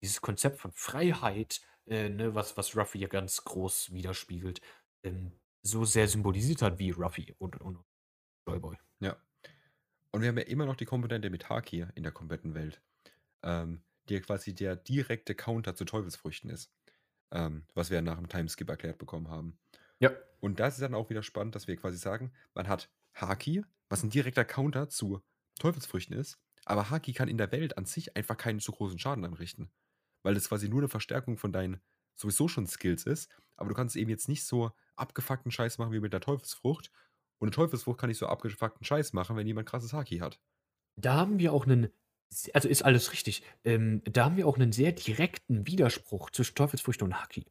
dieses Konzept von Freiheit, äh, ne, was, was Ruffy ja ganz groß widerspiegelt, ähm, so sehr symbolisiert hat wie Ruffy und, und Joyboy. Ja. Und wir haben ja immer noch die Komponente mit Haki in der kompletten Welt, ähm, die ja quasi der direkte Counter zu Teufelsfrüchten ist, ähm, was wir ja nach dem Timeskip erklärt bekommen haben. Ja. Und das ist dann auch wieder spannend, dass wir quasi sagen, man hat Haki, was ein direkter Counter zu Teufelsfrüchten ist, aber Haki kann in der Welt an sich einfach keinen zu großen Schaden anrichten, weil das quasi nur eine Verstärkung von deinen sowieso schon Skills ist, aber du kannst eben jetzt nicht so abgefuckten Scheiß machen wie mit der Teufelsfrucht und eine Teufelsfrucht kann nicht so abgefuckten Scheiß machen, wenn jemand krasses Haki hat. Da haben wir auch einen, also ist alles richtig, ähm, da haben wir auch einen sehr direkten Widerspruch zwischen Teufelsfrüchte und Haki.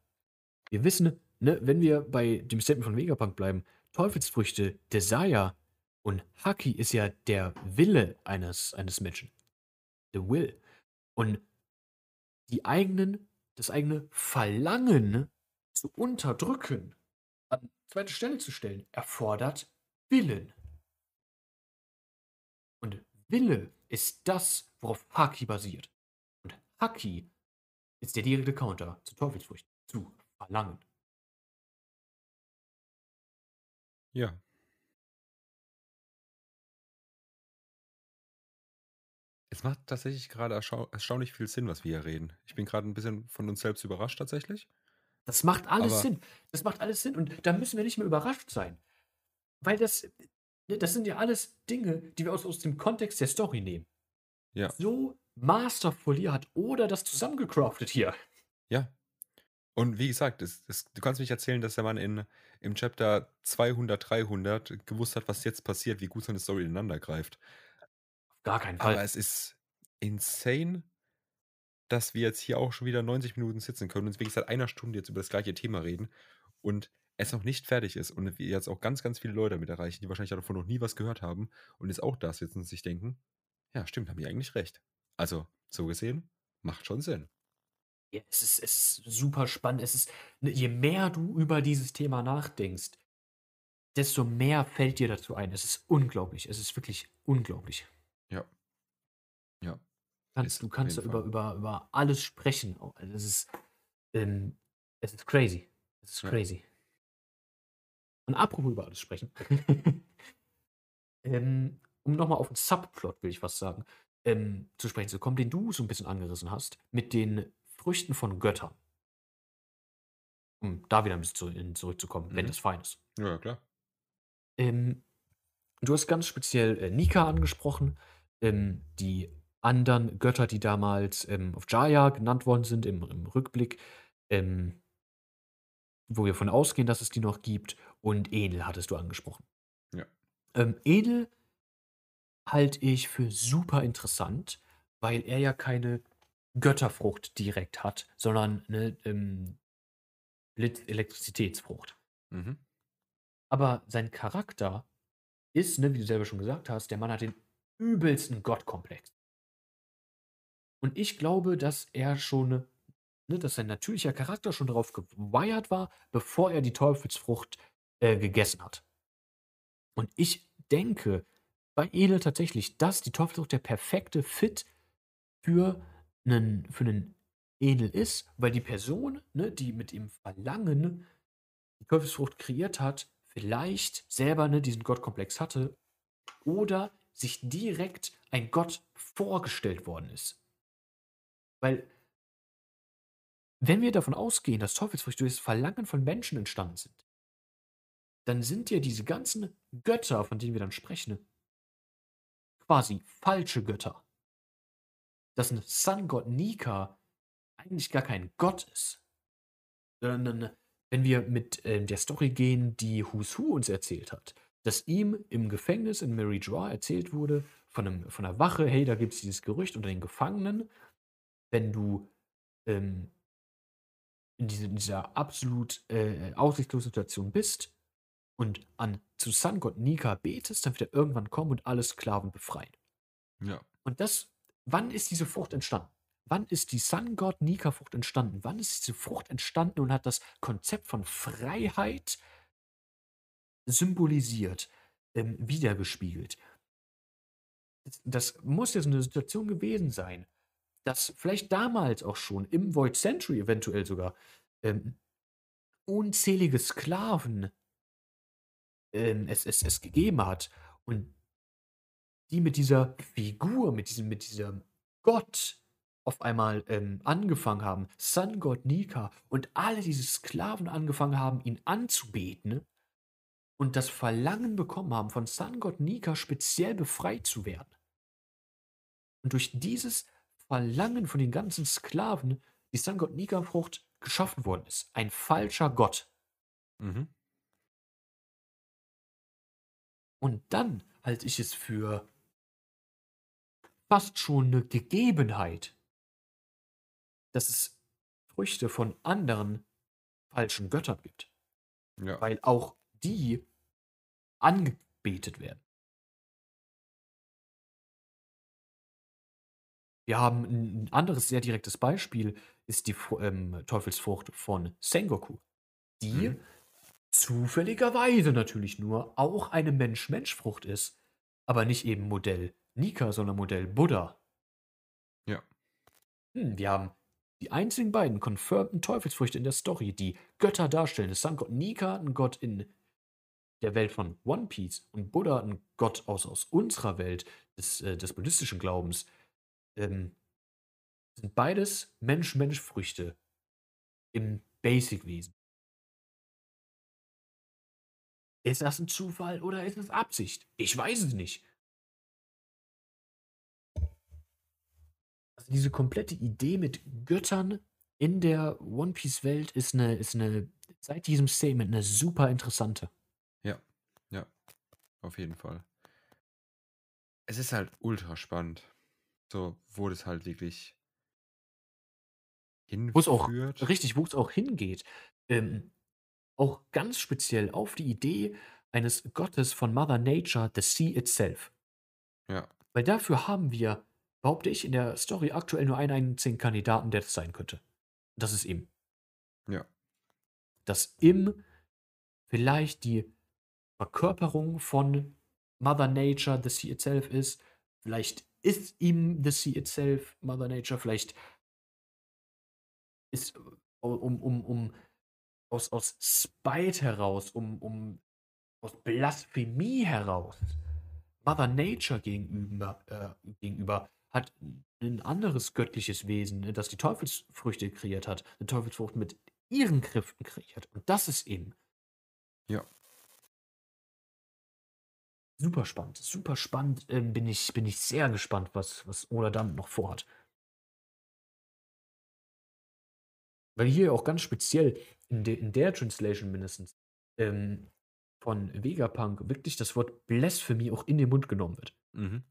Wir wissen, ne, wenn wir bei dem Statement von Vegapunk bleiben, Teufelsfrüchte, Desire und Haki ist ja der Wille eines, eines Menschen. The Will. Und die eigenen, das eigene Verlangen zu unterdrücken, an zweite Stelle zu stellen, erfordert Willen. Und Wille ist das, worauf Haki basiert. Und Haki ist der direkte Counter zu Teufelsfrüchten, zu Verlangen. Ja. Es macht tatsächlich gerade erschau erstaunlich viel Sinn, was wir hier reden. Ich bin gerade ein bisschen von uns selbst überrascht tatsächlich. Das macht alles Aber Sinn. Das macht alles Sinn. Und da müssen wir nicht mehr überrascht sein. Weil das, ne, das sind ja alles Dinge, die wir aus, aus dem Kontext der Story nehmen. Ja. So masterful hier hat oder das zusammengecraftet hier. Ja. Und wie gesagt, es, es, du kannst mich erzählen, dass der Mann in, im Chapter 200, 300 gewusst hat, was jetzt passiert, wie gut seine Story ineinander greift. Gar keinen Fall. Aber es ist insane, dass wir jetzt hier auch schon wieder 90 Minuten sitzen können und wirklich seit einer Stunde jetzt über das gleiche Thema reden und es noch nicht fertig ist und wir jetzt auch ganz, ganz viele Leute damit erreichen, die wahrscheinlich davon noch nie was gehört haben und jetzt auch da sitzen und sich denken, ja, stimmt, haben die eigentlich recht. Also, so gesehen, macht schon Sinn. Ja, es ist, es ist super spannend. Es ist, ne, je mehr du über dieses Thema nachdenkst, desto mehr fällt dir dazu ein. Es ist unglaublich. Es ist wirklich unglaublich. Ja. Ja. Kannst, du kannst über, über, über alles sprechen. Also es ist, ähm, es ist crazy. Es ist crazy. Ja. Und apropos über alles sprechen. ähm, um nochmal auf den Subplot, will ich was sagen, ähm, zu sprechen zu kommen, den du so ein bisschen angerissen hast, mit den Früchten von Göttern. Um da wieder ein bisschen zurückzukommen, mhm. wenn das fein ist. Ja, klar. Ähm, du hast ganz speziell äh, Nika angesprochen, ähm, die anderen Götter, die damals ähm, auf Jaya genannt worden sind im, im Rückblick, ähm, wo wir von ausgehen, dass es die noch gibt, und Edel hattest du angesprochen. Ja. Ähm, Edel halte ich für super interessant, weil er ja keine Götterfrucht direkt hat, sondern eine ähm, Elektrizitätsfrucht. Mhm. Aber sein Charakter ist, ne, wie du selber schon gesagt hast, der Mann hat den übelsten Gottkomplex. Und ich glaube, dass er schon, ne, dass sein natürlicher Charakter schon darauf gewired war, bevor er die Teufelsfrucht äh, gegessen hat. Und ich denke bei Edel tatsächlich, dass die Teufelsfrucht der perfekte Fit für einen, für einen Edel ist, weil die Person, ne, die mit dem Verlangen die Teufelsfrucht kreiert hat, vielleicht selber ne, diesen Gottkomplex hatte oder sich direkt ein Gott vorgestellt worden ist. Weil, wenn wir davon ausgehen, dass Teufelsfrüchte durch das Verlangen von Menschen entstanden sind, dann sind ja diese ganzen Götter, von denen wir dann sprechen, quasi falsche Götter dass ein Sun-Gott Nika eigentlich gar kein Gott ist. Sondern wenn wir mit äh, der Story gehen, die Who's Who uns erzählt hat, dass ihm im Gefängnis in Mary Joa erzählt wurde von, einem, von einer Wache, hey, da gibt es dieses Gerücht unter den Gefangenen, wenn du ähm, in, diese, in, dieser absolut äh, aussichtslosen Situation bist und an zu Sun-Gott Nika betest, dann wird er irgendwann kommen und alle Sklaven befreien. Ja. Und das, wann ist diese Frucht entstanden? Wann ist die Sun-God Nika-Frucht entstanden? Wann ist diese Frucht entstanden und hat das Konzept von Freiheit symbolisiert, ähm, wiedergespiegelt? Das, das muss so eine Situation gewesen sein, dass vielleicht damals auch schon im Void Century eventuell sogar ähm, unzählige Sklaven ähm, es, es, es gegeben hat und die mit dieser Figur, mit diesem, mit diesem Gott auf einmal ähm, angefangen haben, Sun God Nika und alle diese Sklaven angefangen haben, ihn anzubeten und das Verlangen bekommen haben, von Sun God Nika speziell befreit zu werden. Und durch dieses Verlangen von den ganzen Sklaven die Sun God Nika Frucht geschaffen worden ist. Ein falscher Gott. Mhm. Und dann halte ich es für fast schon eine Gegebenheit, dass es Früchte von anderen falschen Göttern gibt. Ja. Weil auch die angebetet werden. Wir haben ein anderes sehr direktes Beispiel, ist die ähm, Teufelsfrucht von Sengoku, die mhm. zufälligerweise natürlich nur auch eine Mensch-Mensch-Frucht ist, aber nicht eben Modell Nika, sondern Modell Buddha. Ja. Hm, wir haben die einzigen beiden confirmten Teufelsfrüchte in der Story, die Götter darstellen. Das Sun Gott Nika, ein Gott in der Welt von One Piece und Buddha, ein Gott aus, aus unserer Welt, des, äh, des buddhistischen Glaubens, ähm, sind beides Mensch-Mensch-Früchte im Basic-Wesen. Ist das ein Zufall oder ist es Absicht? Ich weiß es nicht. Also diese komplette Idee mit Göttern in der One Piece Welt ist eine, ist eine, seit diesem Statement eine super interessante. Ja, ja, auf jeden Fall. Es ist halt ultra spannend. So, wo das halt wirklich hinführt. Auch, richtig, wo es auch hingeht. Ähm, auch ganz speziell auf die Idee eines Gottes von Mother Nature, the Sea itself. Ja. Weil dafür haben wir behaupte ich, in der Story aktuell nur einen einzigen Kandidaten, der das sein könnte. Das ist ihm. Ja. Dass Im vielleicht die Verkörperung von Mother Nature, the Sea itself ist. Vielleicht ist ihm the Sea itself Mother Nature. Vielleicht ist um, um, um aus, aus Spite heraus, um, um aus Blasphemie heraus Mother Nature gegenüber, äh, gegenüber hat ein anderes göttliches Wesen, ne, das die Teufelsfrüchte kreiert hat, eine Teufelsfrucht mit ihren Kräften kreiert. Und das ist eben. Ja. Super spannend, super spannend. Ähm, bin, ich, bin ich sehr gespannt, was, was Oda damit noch vorhat. Weil hier auch ganz speziell in, de, in der Translation mindestens ähm, von Vegapunk wirklich das Wort Blasphemy auch in den Mund genommen wird. Mhm.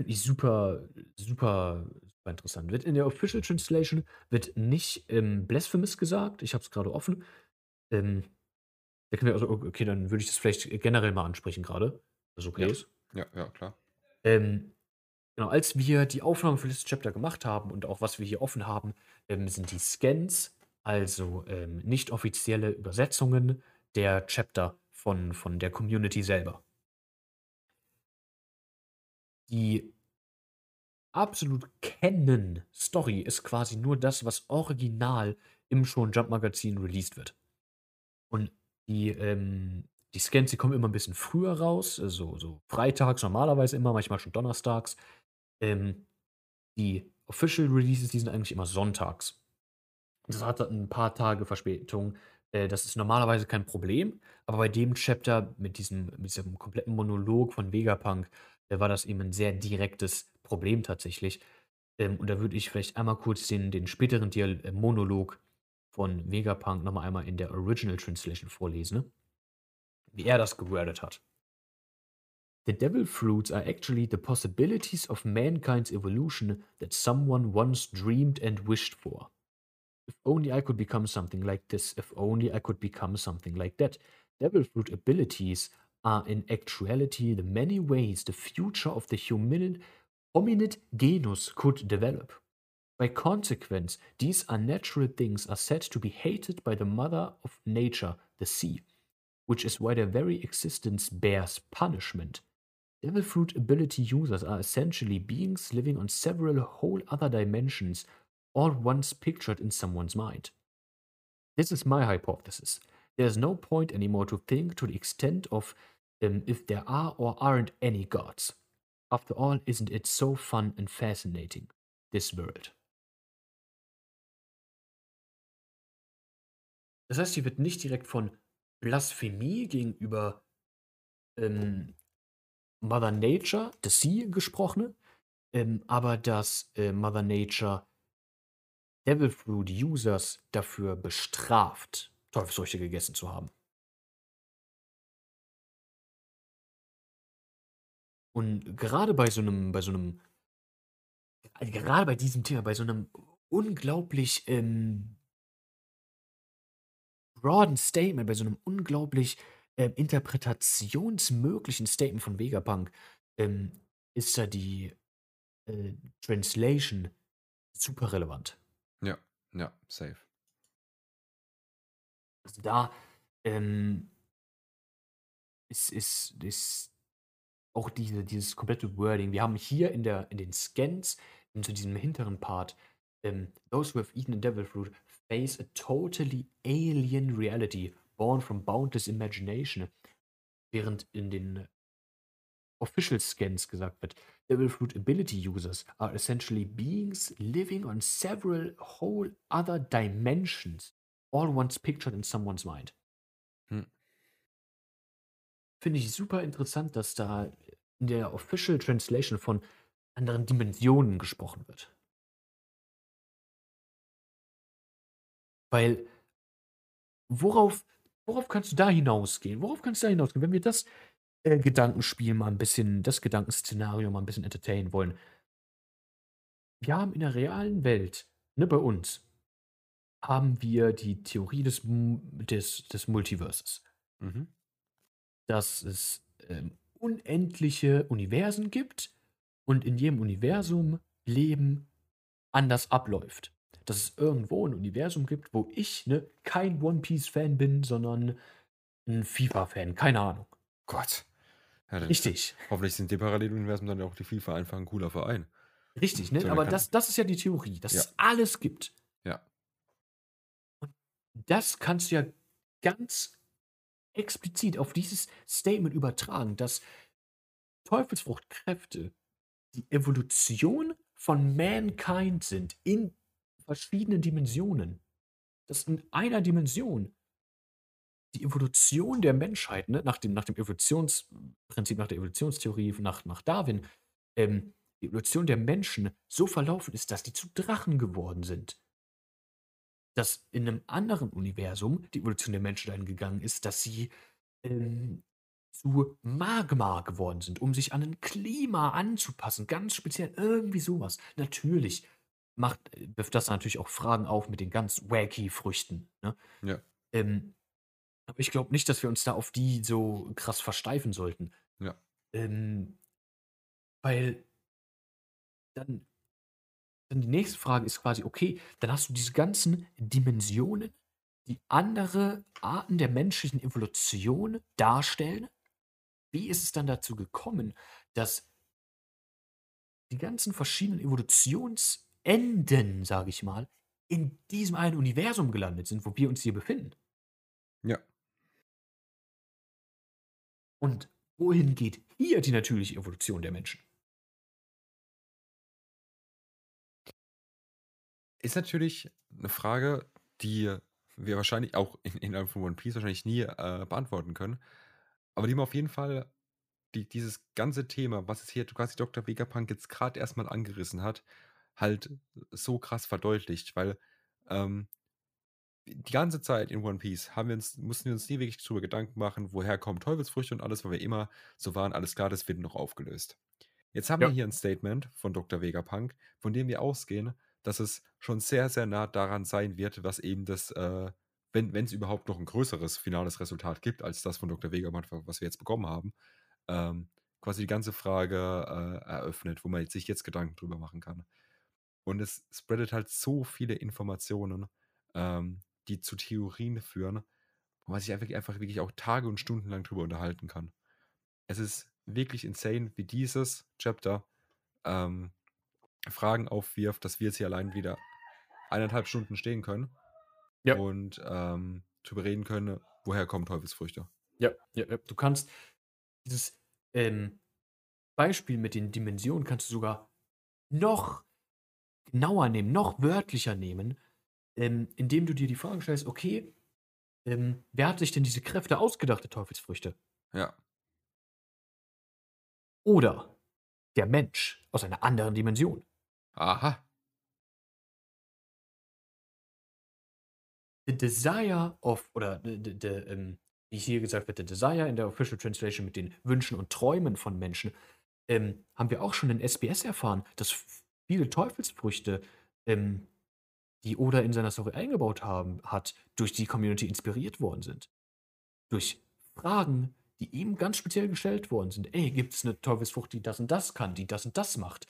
Finde ich super, super, super interessant. Wird in der Official Translation wird nicht ähm, Blasphemous gesagt. Ich habe es gerade offen. Ähm, da können wir also, okay, dann würde ich das vielleicht generell mal ansprechen gerade. Das okay ja. ist. Ja, ja, klar. Ähm, genau, als wir die Aufnahme für dieses Chapter gemacht haben und auch was wir hier offen haben, ähm, sind die Scans, also ähm, nicht offizielle Übersetzungen der Chapter von, von der Community selber die absolut kennen Story ist quasi nur das, was original im Shonen Jump Magazin released wird. Und die, ähm, die Scans, die kommen immer ein bisschen früher raus, so, so freitags normalerweise immer, manchmal schon donnerstags. Ähm, die Official Releases, die sind eigentlich immer sonntags. Das hat ein paar Tage Verspätung. Äh, das ist normalerweise kein Problem, aber bei dem Chapter mit diesem, mit diesem kompletten Monolog von Vegapunk war das eben ein sehr direktes Problem tatsächlich. Ähm, und da würde ich vielleicht einmal kurz den, den späteren Dial äh, Monolog von Vegapunk nochmal einmal in der Original Translation vorlesen. Ne? wie er das gewordet hat. The devil fruits are actually the possibilities of mankind's evolution that someone once dreamed and wished for. If only I could become something like this, if only I could become something like that. Devil fruit abilities are in actuality the many ways the future of the human, hominid genus could develop. By consequence, these unnatural things are said to be hated by the mother of nature, the sea, which is why their very existence bears punishment. Devil Fruit ability users are essentially beings living on several whole other dimensions, all once pictured in someone's mind. This is my hypothesis. There is no point anymore to think to the extent of um, if there are or aren't any gods. After all, isn't it so fun and fascinating, this world? Das heißt, hier wird nicht direkt von Blasphemie gegenüber ähm, Mother Nature, the Sea, gesprochen, ähm, aber dass äh, Mother Nature Devil Fruit Users dafür bestraft, Teufelsfrüchte gegessen zu haben. Und gerade bei so einem, bei so einem, gerade bei diesem Thema, bei so einem unglaublich ähm, broaden Statement, bei so einem unglaublich äh, interpretationsmöglichen Statement von Vegapunk, ähm, ist da die äh, Translation super relevant. Ja, ja, safe. Also da ähm, ist, ist, ist auch diese, dieses komplette Wording. Wir haben hier in, der, in den Scans, in zu diesem hinteren Part, ähm, those who have eaten a devil fruit face a totally alien reality, born from boundless imagination. Während in den Official Scans gesagt wird, Devil Fruit Ability Users are essentially beings living on several whole other dimensions, all once pictured in someone's mind. Hm. Finde ich super interessant, dass da in der Official Translation von anderen Dimensionen gesprochen wird. Weil worauf, worauf kannst du da hinausgehen? Worauf kannst du da hinausgehen? Wenn wir das äh, Gedankenspiel mal ein bisschen, das Gedankenszenario mal ein bisschen entertainen wollen. Wir haben in der realen Welt, ne, bei uns, haben wir die Theorie des, des, des Multiverses. Mhm. Dass es ähm, unendliche Universen gibt und in jedem Universum Leben anders abläuft dass es irgendwo ein Universum gibt, wo ich ne, kein One Piece-Fan bin, sondern ein FIFA-Fan. Keine Ahnung. Gott. Ja, Richtig. Hoffentlich sind die Paralleluniversen dann auch die FIFA einfach ein cooler Verein. Richtig, ne? Aber das, das ist ja die Theorie, dass ja. es alles gibt. Das kannst du ja ganz explizit auf dieses Statement übertragen, dass Teufelsfruchtkräfte die Evolution von Mankind sind in verschiedenen Dimensionen. Das in einer Dimension die Evolution der Menschheit, ne, nach, dem, nach dem Evolutionsprinzip, nach der Evolutionstheorie, nach, nach Darwin, ähm, die Evolution der Menschen so verlaufen ist, dass die zu Drachen geworden sind. Dass in einem anderen Universum die Evolution der Menschen dahin gegangen ist, dass sie ähm, zu Magma geworden sind, um sich an ein Klima anzupassen. Ganz speziell irgendwie sowas. Natürlich macht, wirft das natürlich auch Fragen auf mit den ganz wacky Früchten. Ne? Ja. Ähm, aber ich glaube nicht, dass wir uns da auf die so krass versteifen sollten. Ja. Ähm, weil dann, dann die nächste Frage ist quasi, okay, dann hast du diese ganzen Dimensionen, die andere Arten der menschlichen Evolution darstellen. Wie ist es dann dazu gekommen, dass die ganzen verschiedenen Evolutions- Enden, sage ich mal, in diesem einen Universum gelandet sind, wo wir uns hier befinden. Ja. Und wohin geht hier die natürliche Evolution der Menschen? Ist natürlich eine Frage, die wir wahrscheinlich auch in, innerhalb von One Piece wahrscheinlich nie äh, beantworten können. Aber die man auf jeden Fall die, dieses ganze Thema, was es hier quasi Dr. Vegapunk jetzt gerade erstmal angerissen hat, halt so krass verdeutlicht, weil ähm, die ganze Zeit in One Piece haben wir uns, mussten wir uns nie wirklich darüber Gedanken machen, woher kommen Teufelsfrüchte und alles, weil wir immer so waren, alles klar, das wird noch aufgelöst. Jetzt haben ja. wir hier ein Statement von Dr. Vegapunk, von dem wir ausgehen, dass es schon sehr, sehr nah daran sein wird, was eben das, äh, wenn es überhaupt noch ein größeres finales Resultat gibt, als das von Dr. Vegapunk, was wir jetzt bekommen haben, ähm, quasi die ganze Frage äh, eröffnet, wo man sich jetzt Gedanken drüber machen kann. Und es spreadet halt so viele Informationen, ähm, die zu Theorien führen, wo man sich einfach, einfach wirklich auch Tage und Stunden lang drüber unterhalten kann. Es ist wirklich insane, wie dieses Chapter ähm, Fragen aufwirft, dass wir jetzt hier allein wieder eineinhalb Stunden stehen können ja. und ähm, darüber reden können, woher kommen Teufelsfrüchte. Ja, ja, ja. du kannst dieses ähm, Beispiel mit den Dimensionen kannst du sogar noch genauer nehmen, noch wörtlicher nehmen, ähm, indem du dir die Frage stellst, okay, ähm, wer hat sich denn diese Kräfte ausgedacht, der Teufelsfrüchte? Ja. Oder der Mensch aus einer anderen Dimension. Aha. The desire of, oder the, the, the, ähm, wie hier gesagt wird, the desire in der Official Translation mit den Wünschen und Träumen von Menschen, ähm, haben wir auch schon in SBS erfahren, dass viele Teufelsfrüchte, ähm, die Oda in seiner Story eingebaut haben, hat, durch die Community inspiriert worden sind. Durch Fragen, die ihm ganz speziell gestellt worden sind. Ey, gibt es eine Teufelsfrucht, die das und das kann, die das und das macht,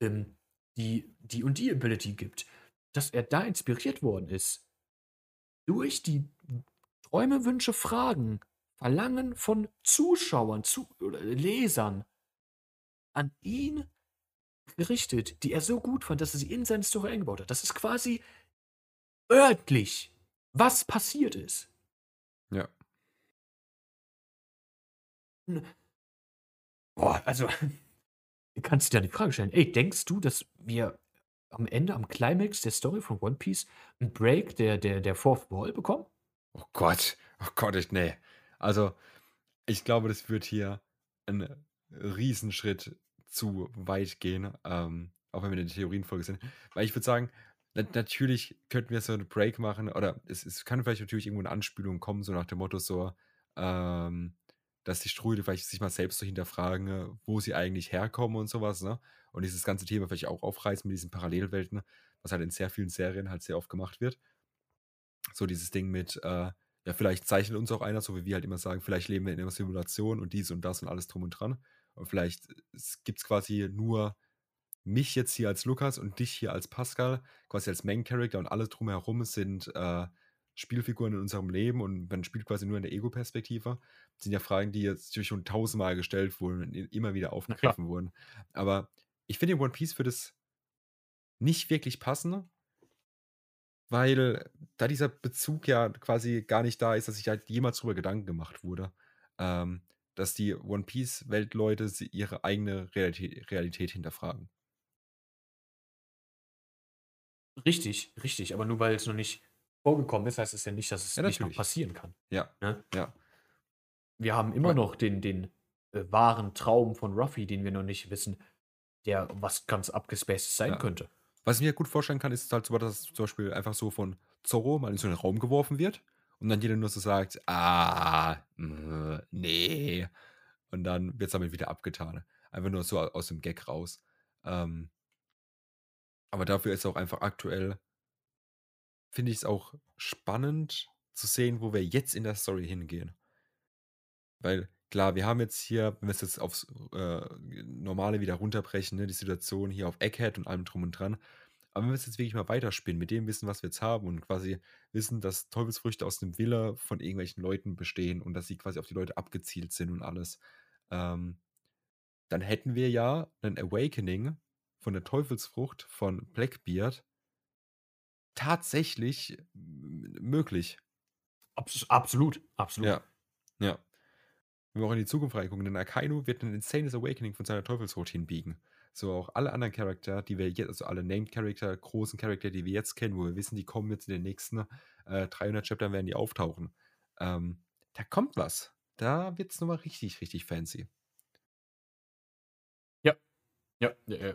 ähm, die die und die Ability gibt. Dass er da inspiriert worden ist, durch die Träume, Wünsche, Fragen, Verlangen von Zuschauern, zu, Lesern an ihn gerichtet, die er so gut fand, dass er sie in seine Story eingebaut hat. Das ist quasi örtlich, was passiert ist. Ja. Boah, also, kannst du dir die Frage stellen, ey, denkst du, dass wir am Ende, am Climax der Story von One Piece einen Break der, der, der Fourth Wall bekommen? Oh Gott, oh Gott, ich, nee. Also, ich glaube, das wird hier ein Riesenschritt zu weit gehen, ähm, auch wenn wir in der Theorienfolge sind. Weil ich würde sagen, na natürlich könnten wir so einen Break machen oder es es kann vielleicht natürlich irgendwo eine Anspielung kommen, so nach dem Motto so, ähm, dass die Strudel vielleicht sich mal selbst so hinterfragen, wo sie eigentlich herkommen und sowas, ne? Und dieses ganze Thema vielleicht auch aufreißen mit diesen Parallelwelten, was halt in sehr vielen Serien halt sehr oft gemacht wird. So dieses Ding mit, äh, ja, vielleicht zeichnet uns auch einer, so wie wir halt immer sagen, vielleicht leben wir in einer Simulation und dies und das und alles drum und dran. Und vielleicht gibt es quasi nur mich jetzt hier als Lukas und dich hier als Pascal, quasi als Main Character und alles drumherum sind äh, Spielfiguren in unserem Leben und man spielt quasi nur in der Ego-Perspektive. Das sind ja Fragen, die jetzt schon tausendmal gestellt wurden und immer wieder aufgegriffen wurden. Aber ich finde, in One Piece würde es nicht wirklich passen, weil da dieser Bezug ja quasi gar nicht da ist, dass sich halt jemals drüber Gedanken gemacht wurde. Ähm, dass die One Piece-Weltleute ihre eigene Realität, Realität hinterfragen. Richtig, richtig. Aber nur weil es noch nicht vorgekommen ist, heißt es ja nicht, dass es ja, nicht noch passieren kann. Ja. Ne? ja. Wir haben immer noch den, den äh, wahren Traum von Ruffy, den wir noch nicht wissen, der was ganz abgespaced sein ja. könnte. Was ich mir gut vorstellen kann, ist halt so, dass zum Beispiel einfach so von Zorro mal in so einen Raum geworfen wird und dann jeder nur so sagt, ah, mh, nee. Und dann wird es damit wieder abgetan. Einfach nur so aus dem Gag raus. Ähm, aber dafür ist auch einfach aktuell, finde ich es auch spannend zu sehen, wo wir jetzt in der Story hingehen. Weil klar, wir haben jetzt hier, wenn wir es jetzt aufs äh, Normale wieder runterbrechen, ne, die Situation hier auf Egghead und allem drum und dran, aber wenn wir es jetzt wirklich mal weiterspinnen, mit dem Wissen, was wir jetzt haben und quasi wissen, dass Teufelsfrüchte aus einem Wille von irgendwelchen Leuten bestehen und dass sie quasi auf die Leute abgezielt sind und alles, ähm, dann hätten wir ja ein Awakening von der Teufelsfrucht von Blackbeard tatsächlich möglich. Abs absolut, absolut. Ja, ja. Wenn wir auch in die Zukunft reingucken, denn Akainu wird ein insanes Awakening von seiner Teufelsfrucht hinbiegen. So auch alle anderen Charakter, die wir jetzt, also alle Named Character, großen Charakter, die wir jetzt kennen, wo wir wissen, die kommen jetzt in den nächsten äh, 300 Chaptern, werden die auftauchen. Ähm, da kommt was. Da wird es nochmal richtig, richtig fancy. Ja. Ja, ja, ja.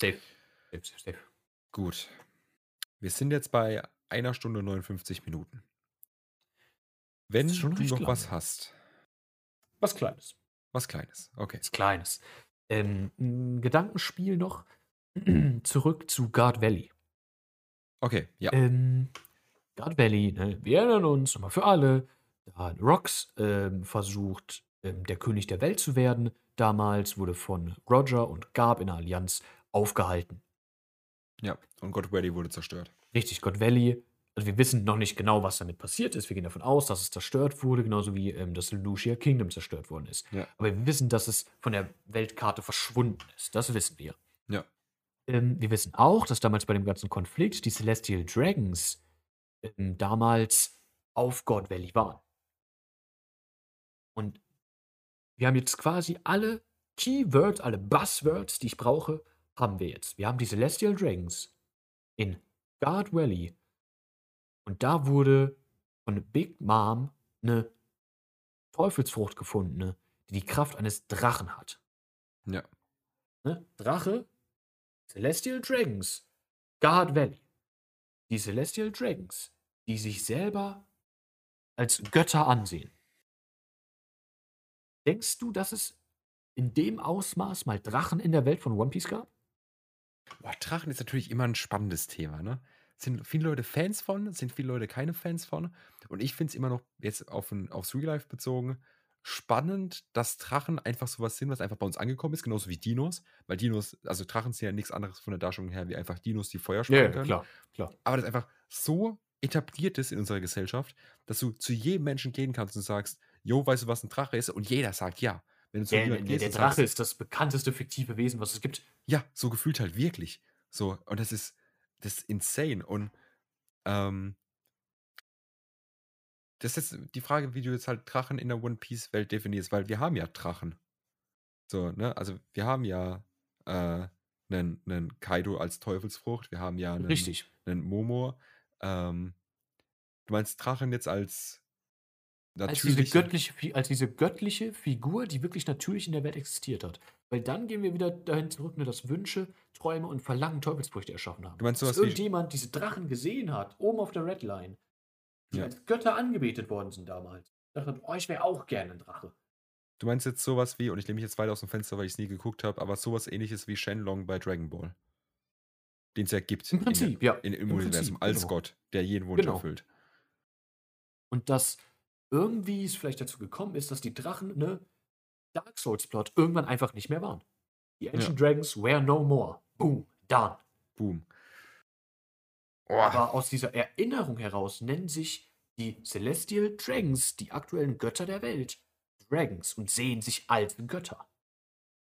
Safe. Safe, safe, safe. Gut. Wir sind jetzt bei einer Stunde 59 Minuten. Wenn du noch lang. was hast. Was Kleines. Was Kleines, okay. Was Kleines. Ähm, ein Gedankenspiel noch zurück zu Guard Valley. Okay, ja. Ähm, Guard Valley, ne, wir erinnern uns nochmal für alle, da hat Rox ähm, versucht, ähm, der König der Welt zu werden. Damals wurde von Roger und Garb in der Allianz aufgehalten. Ja, und God Valley wurde zerstört. Richtig, God Valley. Also wir wissen noch nicht genau, was damit passiert ist. Wir gehen davon aus, dass es zerstört wurde, genauso wie ähm, das Lucia Kingdom zerstört worden ist. Ja. Aber wir wissen, dass es von der Weltkarte verschwunden ist. Das wissen wir. Ja. Ähm, wir wissen auch, dass damals bei dem ganzen Konflikt die Celestial Dragons ähm, damals auf God Valley waren. Und wir haben jetzt quasi alle Keywords, alle Buzzwords, die ich brauche, haben wir jetzt. Wir haben die Celestial Dragons in Guard Valley. Und da wurde von Big Mom eine Teufelsfrucht gefunden, ne, die die Kraft eines Drachen hat. Ja. Ne? Drache, Celestial Dragons, Guard Valley. Die Celestial Dragons, die sich selber als Götter ansehen. Denkst du, dass es in dem Ausmaß mal Drachen in der Welt von One Piece gab? Boah, Drachen ist natürlich immer ein spannendes Thema, ne? Sind viele Leute Fans von, sind viele Leute keine Fans von. Und ich finde es immer noch, jetzt auf ein, aufs Real Life bezogen, spannend, dass Drachen einfach sowas sind, was einfach bei uns angekommen ist, genauso wie Dinos. Weil Dinos, also Drachen sind ja nichts anderes von der Darstellung her, wie einfach Dinos, die Feuer spannen ja, können. klar, klar. Aber das einfach so etabliert ist in unserer Gesellschaft, dass du zu jedem Menschen gehen kannst und sagst, Jo, weißt du, was ein Drache ist? Und jeder sagt ja. Wenn du zu der, der, der Drache sagst, ist das bekannteste fiktive Wesen, was es gibt. Ja, so gefühlt halt wirklich. So, und das ist, das ist insane. Und ähm, das ist jetzt die Frage, wie du jetzt halt Drachen in der One Piece-Welt definierst, weil wir haben ja Drachen. So, ne? Also wir haben ja äh, einen, einen Kaido als Teufelsfrucht, wir haben ja einen, Richtig. einen Momo. Ähm, du meinst Drachen jetzt als als diese, göttliche, als diese göttliche Figur, die wirklich natürlich in der Welt existiert hat. Weil dann gehen wir wieder dahin zurück, ne, dass Wünsche, Träume und Verlangen Teufelsfrüchte erschaffen haben. Du meinst dass irgendjemand diese Drachen gesehen hat, oben auf der Redline, die ja. als Götter angebetet worden sind damals. Dachte, oh, ich wäre auch gerne ein Drache. Du meinst jetzt sowas wie, und ich lehne mich jetzt weiter aus dem Fenster, weil ich es nie geguckt habe, aber sowas ähnliches wie Shenlong bei Dragon Ball. Den es ja gibt. Im Prinzip, in, ja. In, Im, Im Universum, als genau. Gott, der jeden Wunsch genau. erfüllt. Und das irgendwie es vielleicht dazu gekommen ist, dass die Drachen, ne, Dark Souls-Plot irgendwann einfach nicht mehr waren. Die Ancient ja. Dragons were no more. Boom, done. Boom. Oh. Aber aus dieser Erinnerung heraus nennen sich die Celestial Dragons, die aktuellen Götter der Welt, Dragons und sehen sich als Götter.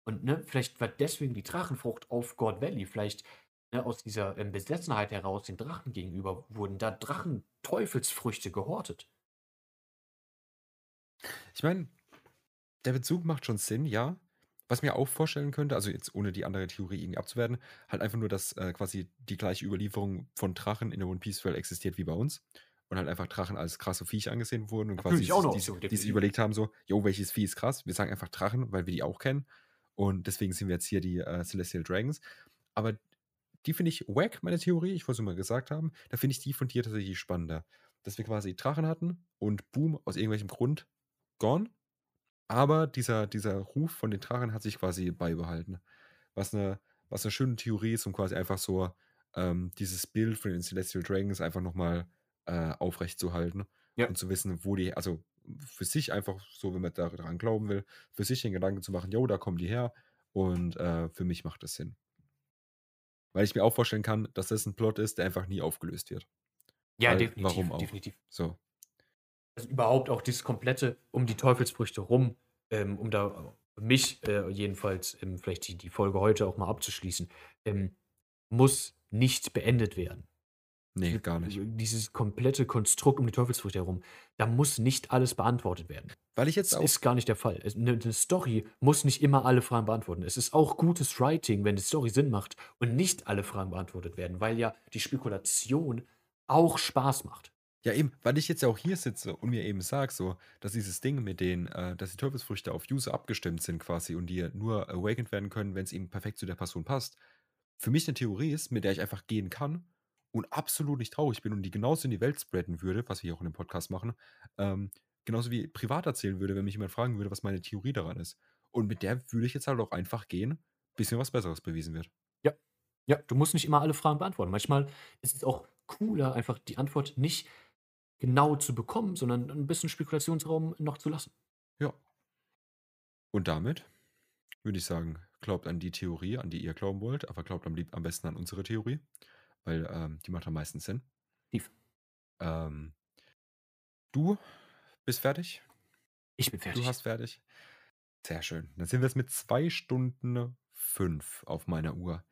Und ne, vielleicht war deswegen die Drachenfrucht auf God Valley, vielleicht ne, aus dieser ähm, Besessenheit heraus den Drachen gegenüber, wurden da Drachen-Teufelsfrüchte gehortet. Ich meine, der Bezug macht schon Sinn, ja. Was mir auch vorstellen könnte, also jetzt ohne die andere Theorie irgendwie abzuwerten, halt einfach nur, dass äh, quasi die gleiche Überlieferung von Drachen in der One Piece Welt existiert wie bei uns. Und halt einfach Drachen als krasse Viecher angesehen wurden und quasi die sich überlegt haben, so, jo, welches Vieh ist krass? Wir sagen einfach Drachen, weil wir die auch kennen. Und deswegen sind wir jetzt hier die äh, Celestial Dragons. Aber die finde ich wack, meine Theorie, ich wollte es mal gesagt haben. Da finde ich die von dir tatsächlich spannender. Dass wir quasi Drachen hatten und boom, aus irgendwelchem Grund gone. Aber dieser, dieser Ruf von den Drachen hat sich quasi beibehalten. Was eine, was eine schöne Theorie ist, um quasi einfach so ähm, dieses Bild von den Celestial Dragons einfach nochmal äh, aufrechtzuhalten. Ja. Und zu wissen, wo die, also für sich einfach so, wenn man daran glauben will, für sich den Gedanken zu machen, jo, da kommen die her. Und äh, für mich macht das Sinn. Weil ich mir auch vorstellen kann, dass das ein Plot ist, der einfach nie aufgelöst wird. Ja, Weil, definitiv. Warum auch? Definitiv. So also überhaupt auch dieses komplette um die Teufelsfrüchte rum, ähm, um da mich äh, jedenfalls ähm, vielleicht die, die Folge heute auch mal abzuschließen, ähm, muss nicht beendet werden. Nee, gar nicht. Dieses komplette Konstrukt um die Teufelsfrüchte herum, da muss nicht alles beantwortet werden. Weil ich jetzt das ist gar nicht der Fall. Eine, eine Story muss nicht immer alle Fragen beantworten. Es ist auch gutes Writing, wenn die Story Sinn macht und nicht alle Fragen beantwortet werden, weil ja die Spekulation auch Spaß macht. Ja, eben, weil ich jetzt ja auch hier sitze und mir eben sage, so, dass dieses Ding mit den, äh, dass die Teufelsfrüchte auf User abgestimmt sind quasi und die nur awakened werden können, wenn es ihm perfekt zu der Person passt, für mich eine Theorie ist, mit der ich einfach gehen kann und absolut nicht traurig bin und die genauso in die Welt spreaden würde, was wir hier auch in dem Podcast machen, ähm, genauso wie privat erzählen würde, wenn mich jemand fragen würde, was meine Theorie daran ist. Und mit der würde ich jetzt halt auch einfach gehen, bis mir was Besseres bewiesen wird. Ja. Ja, du musst nicht immer alle Fragen beantworten. Manchmal ist es auch cooler, einfach die Antwort nicht genau zu bekommen, sondern ein bisschen Spekulationsraum noch zu lassen. Ja. Und damit würde ich sagen, glaubt an die Theorie, an die ihr glauben wollt, aber glaubt am, lieb am besten an unsere Theorie, weil ähm, die macht am meisten Sinn. Tief. Ähm, du bist fertig? Ich bin fertig. Du hast fertig. Sehr schön. Dann sind wir jetzt mit zwei Stunden fünf auf meiner Uhr.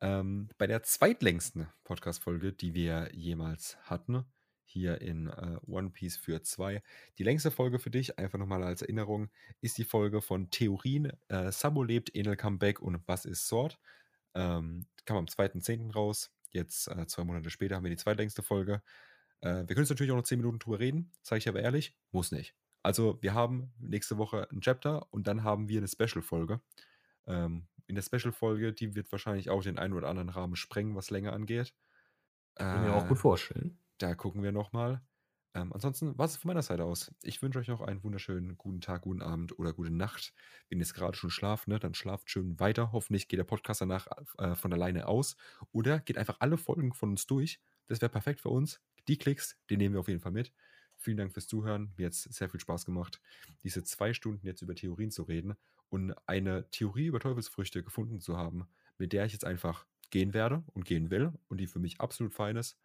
Ähm, bei der zweitlängsten Podcast-Folge, die wir jemals hatten, hier in äh, One Piece für zwei. Die längste Folge für dich, einfach nochmal als Erinnerung, ist die Folge von Theorien, äh, Sabo lebt, Enel Comeback und Was ist Sword? Ähm, kam am 2.10. raus. Jetzt, äh, zwei Monate später, haben wir die zweitlängste Folge. Äh, wir können jetzt natürlich auch noch zehn Minuten drüber reden, sage ich aber ehrlich, muss nicht. Also, wir haben nächste Woche ein Chapter und dann haben wir eine Special-Folge. Ähm, in der Special-Folge, die wird wahrscheinlich auch den einen oder anderen Rahmen sprengen, was länger angeht. Kann ich mir auch gut äh, vorstellen. Da gucken wir nochmal. Ähm, ansonsten war es von meiner Seite aus. Ich wünsche euch noch einen wunderschönen guten Tag, guten Abend oder gute Nacht. Wenn ihr jetzt gerade schon schlaft, ne, dann schlaft schön weiter. Hoffentlich geht der Podcast danach äh, von alleine aus. Oder geht einfach alle Folgen von uns durch. Das wäre perfekt für uns. Die Klicks, die nehmen wir auf jeden Fall mit. Vielen Dank fürs Zuhören. Mir hat es sehr viel Spaß gemacht, diese zwei Stunden jetzt über Theorien zu reden und eine Theorie über Teufelsfrüchte gefunden zu haben, mit der ich jetzt einfach gehen werde und gehen will und die für mich absolut fein ist.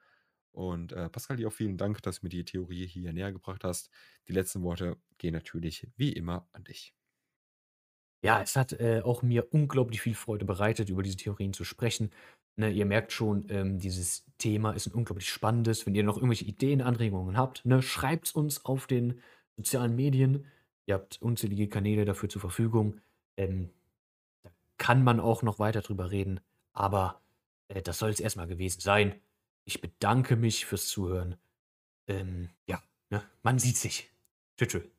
Und äh, Pascal, dir auch vielen Dank, dass du mir die Theorie hier näher gebracht hast. Die letzten Worte gehen natürlich wie immer an dich. Ja, es hat äh, auch mir unglaublich viel Freude bereitet, über diese Theorien zu sprechen. Ne, ihr merkt schon, ähm, dieses Thema ist ein unglaublich spannendes. Wenn ihr noch irgendwelche Ideen, Anregungen habt, ne, schreibt es uns auf den sozialen Medien. Ihr habt unzählige Kanäle dafür zur Verfügung. Ähm, da kann man auch noch weiter drüber reden, aber äh, das soll es erstmal gewesen sein. Ich bedanke mich fürs Zuhören. Ähm, ja, ne? man sieht sich. Tschüss. tschüss.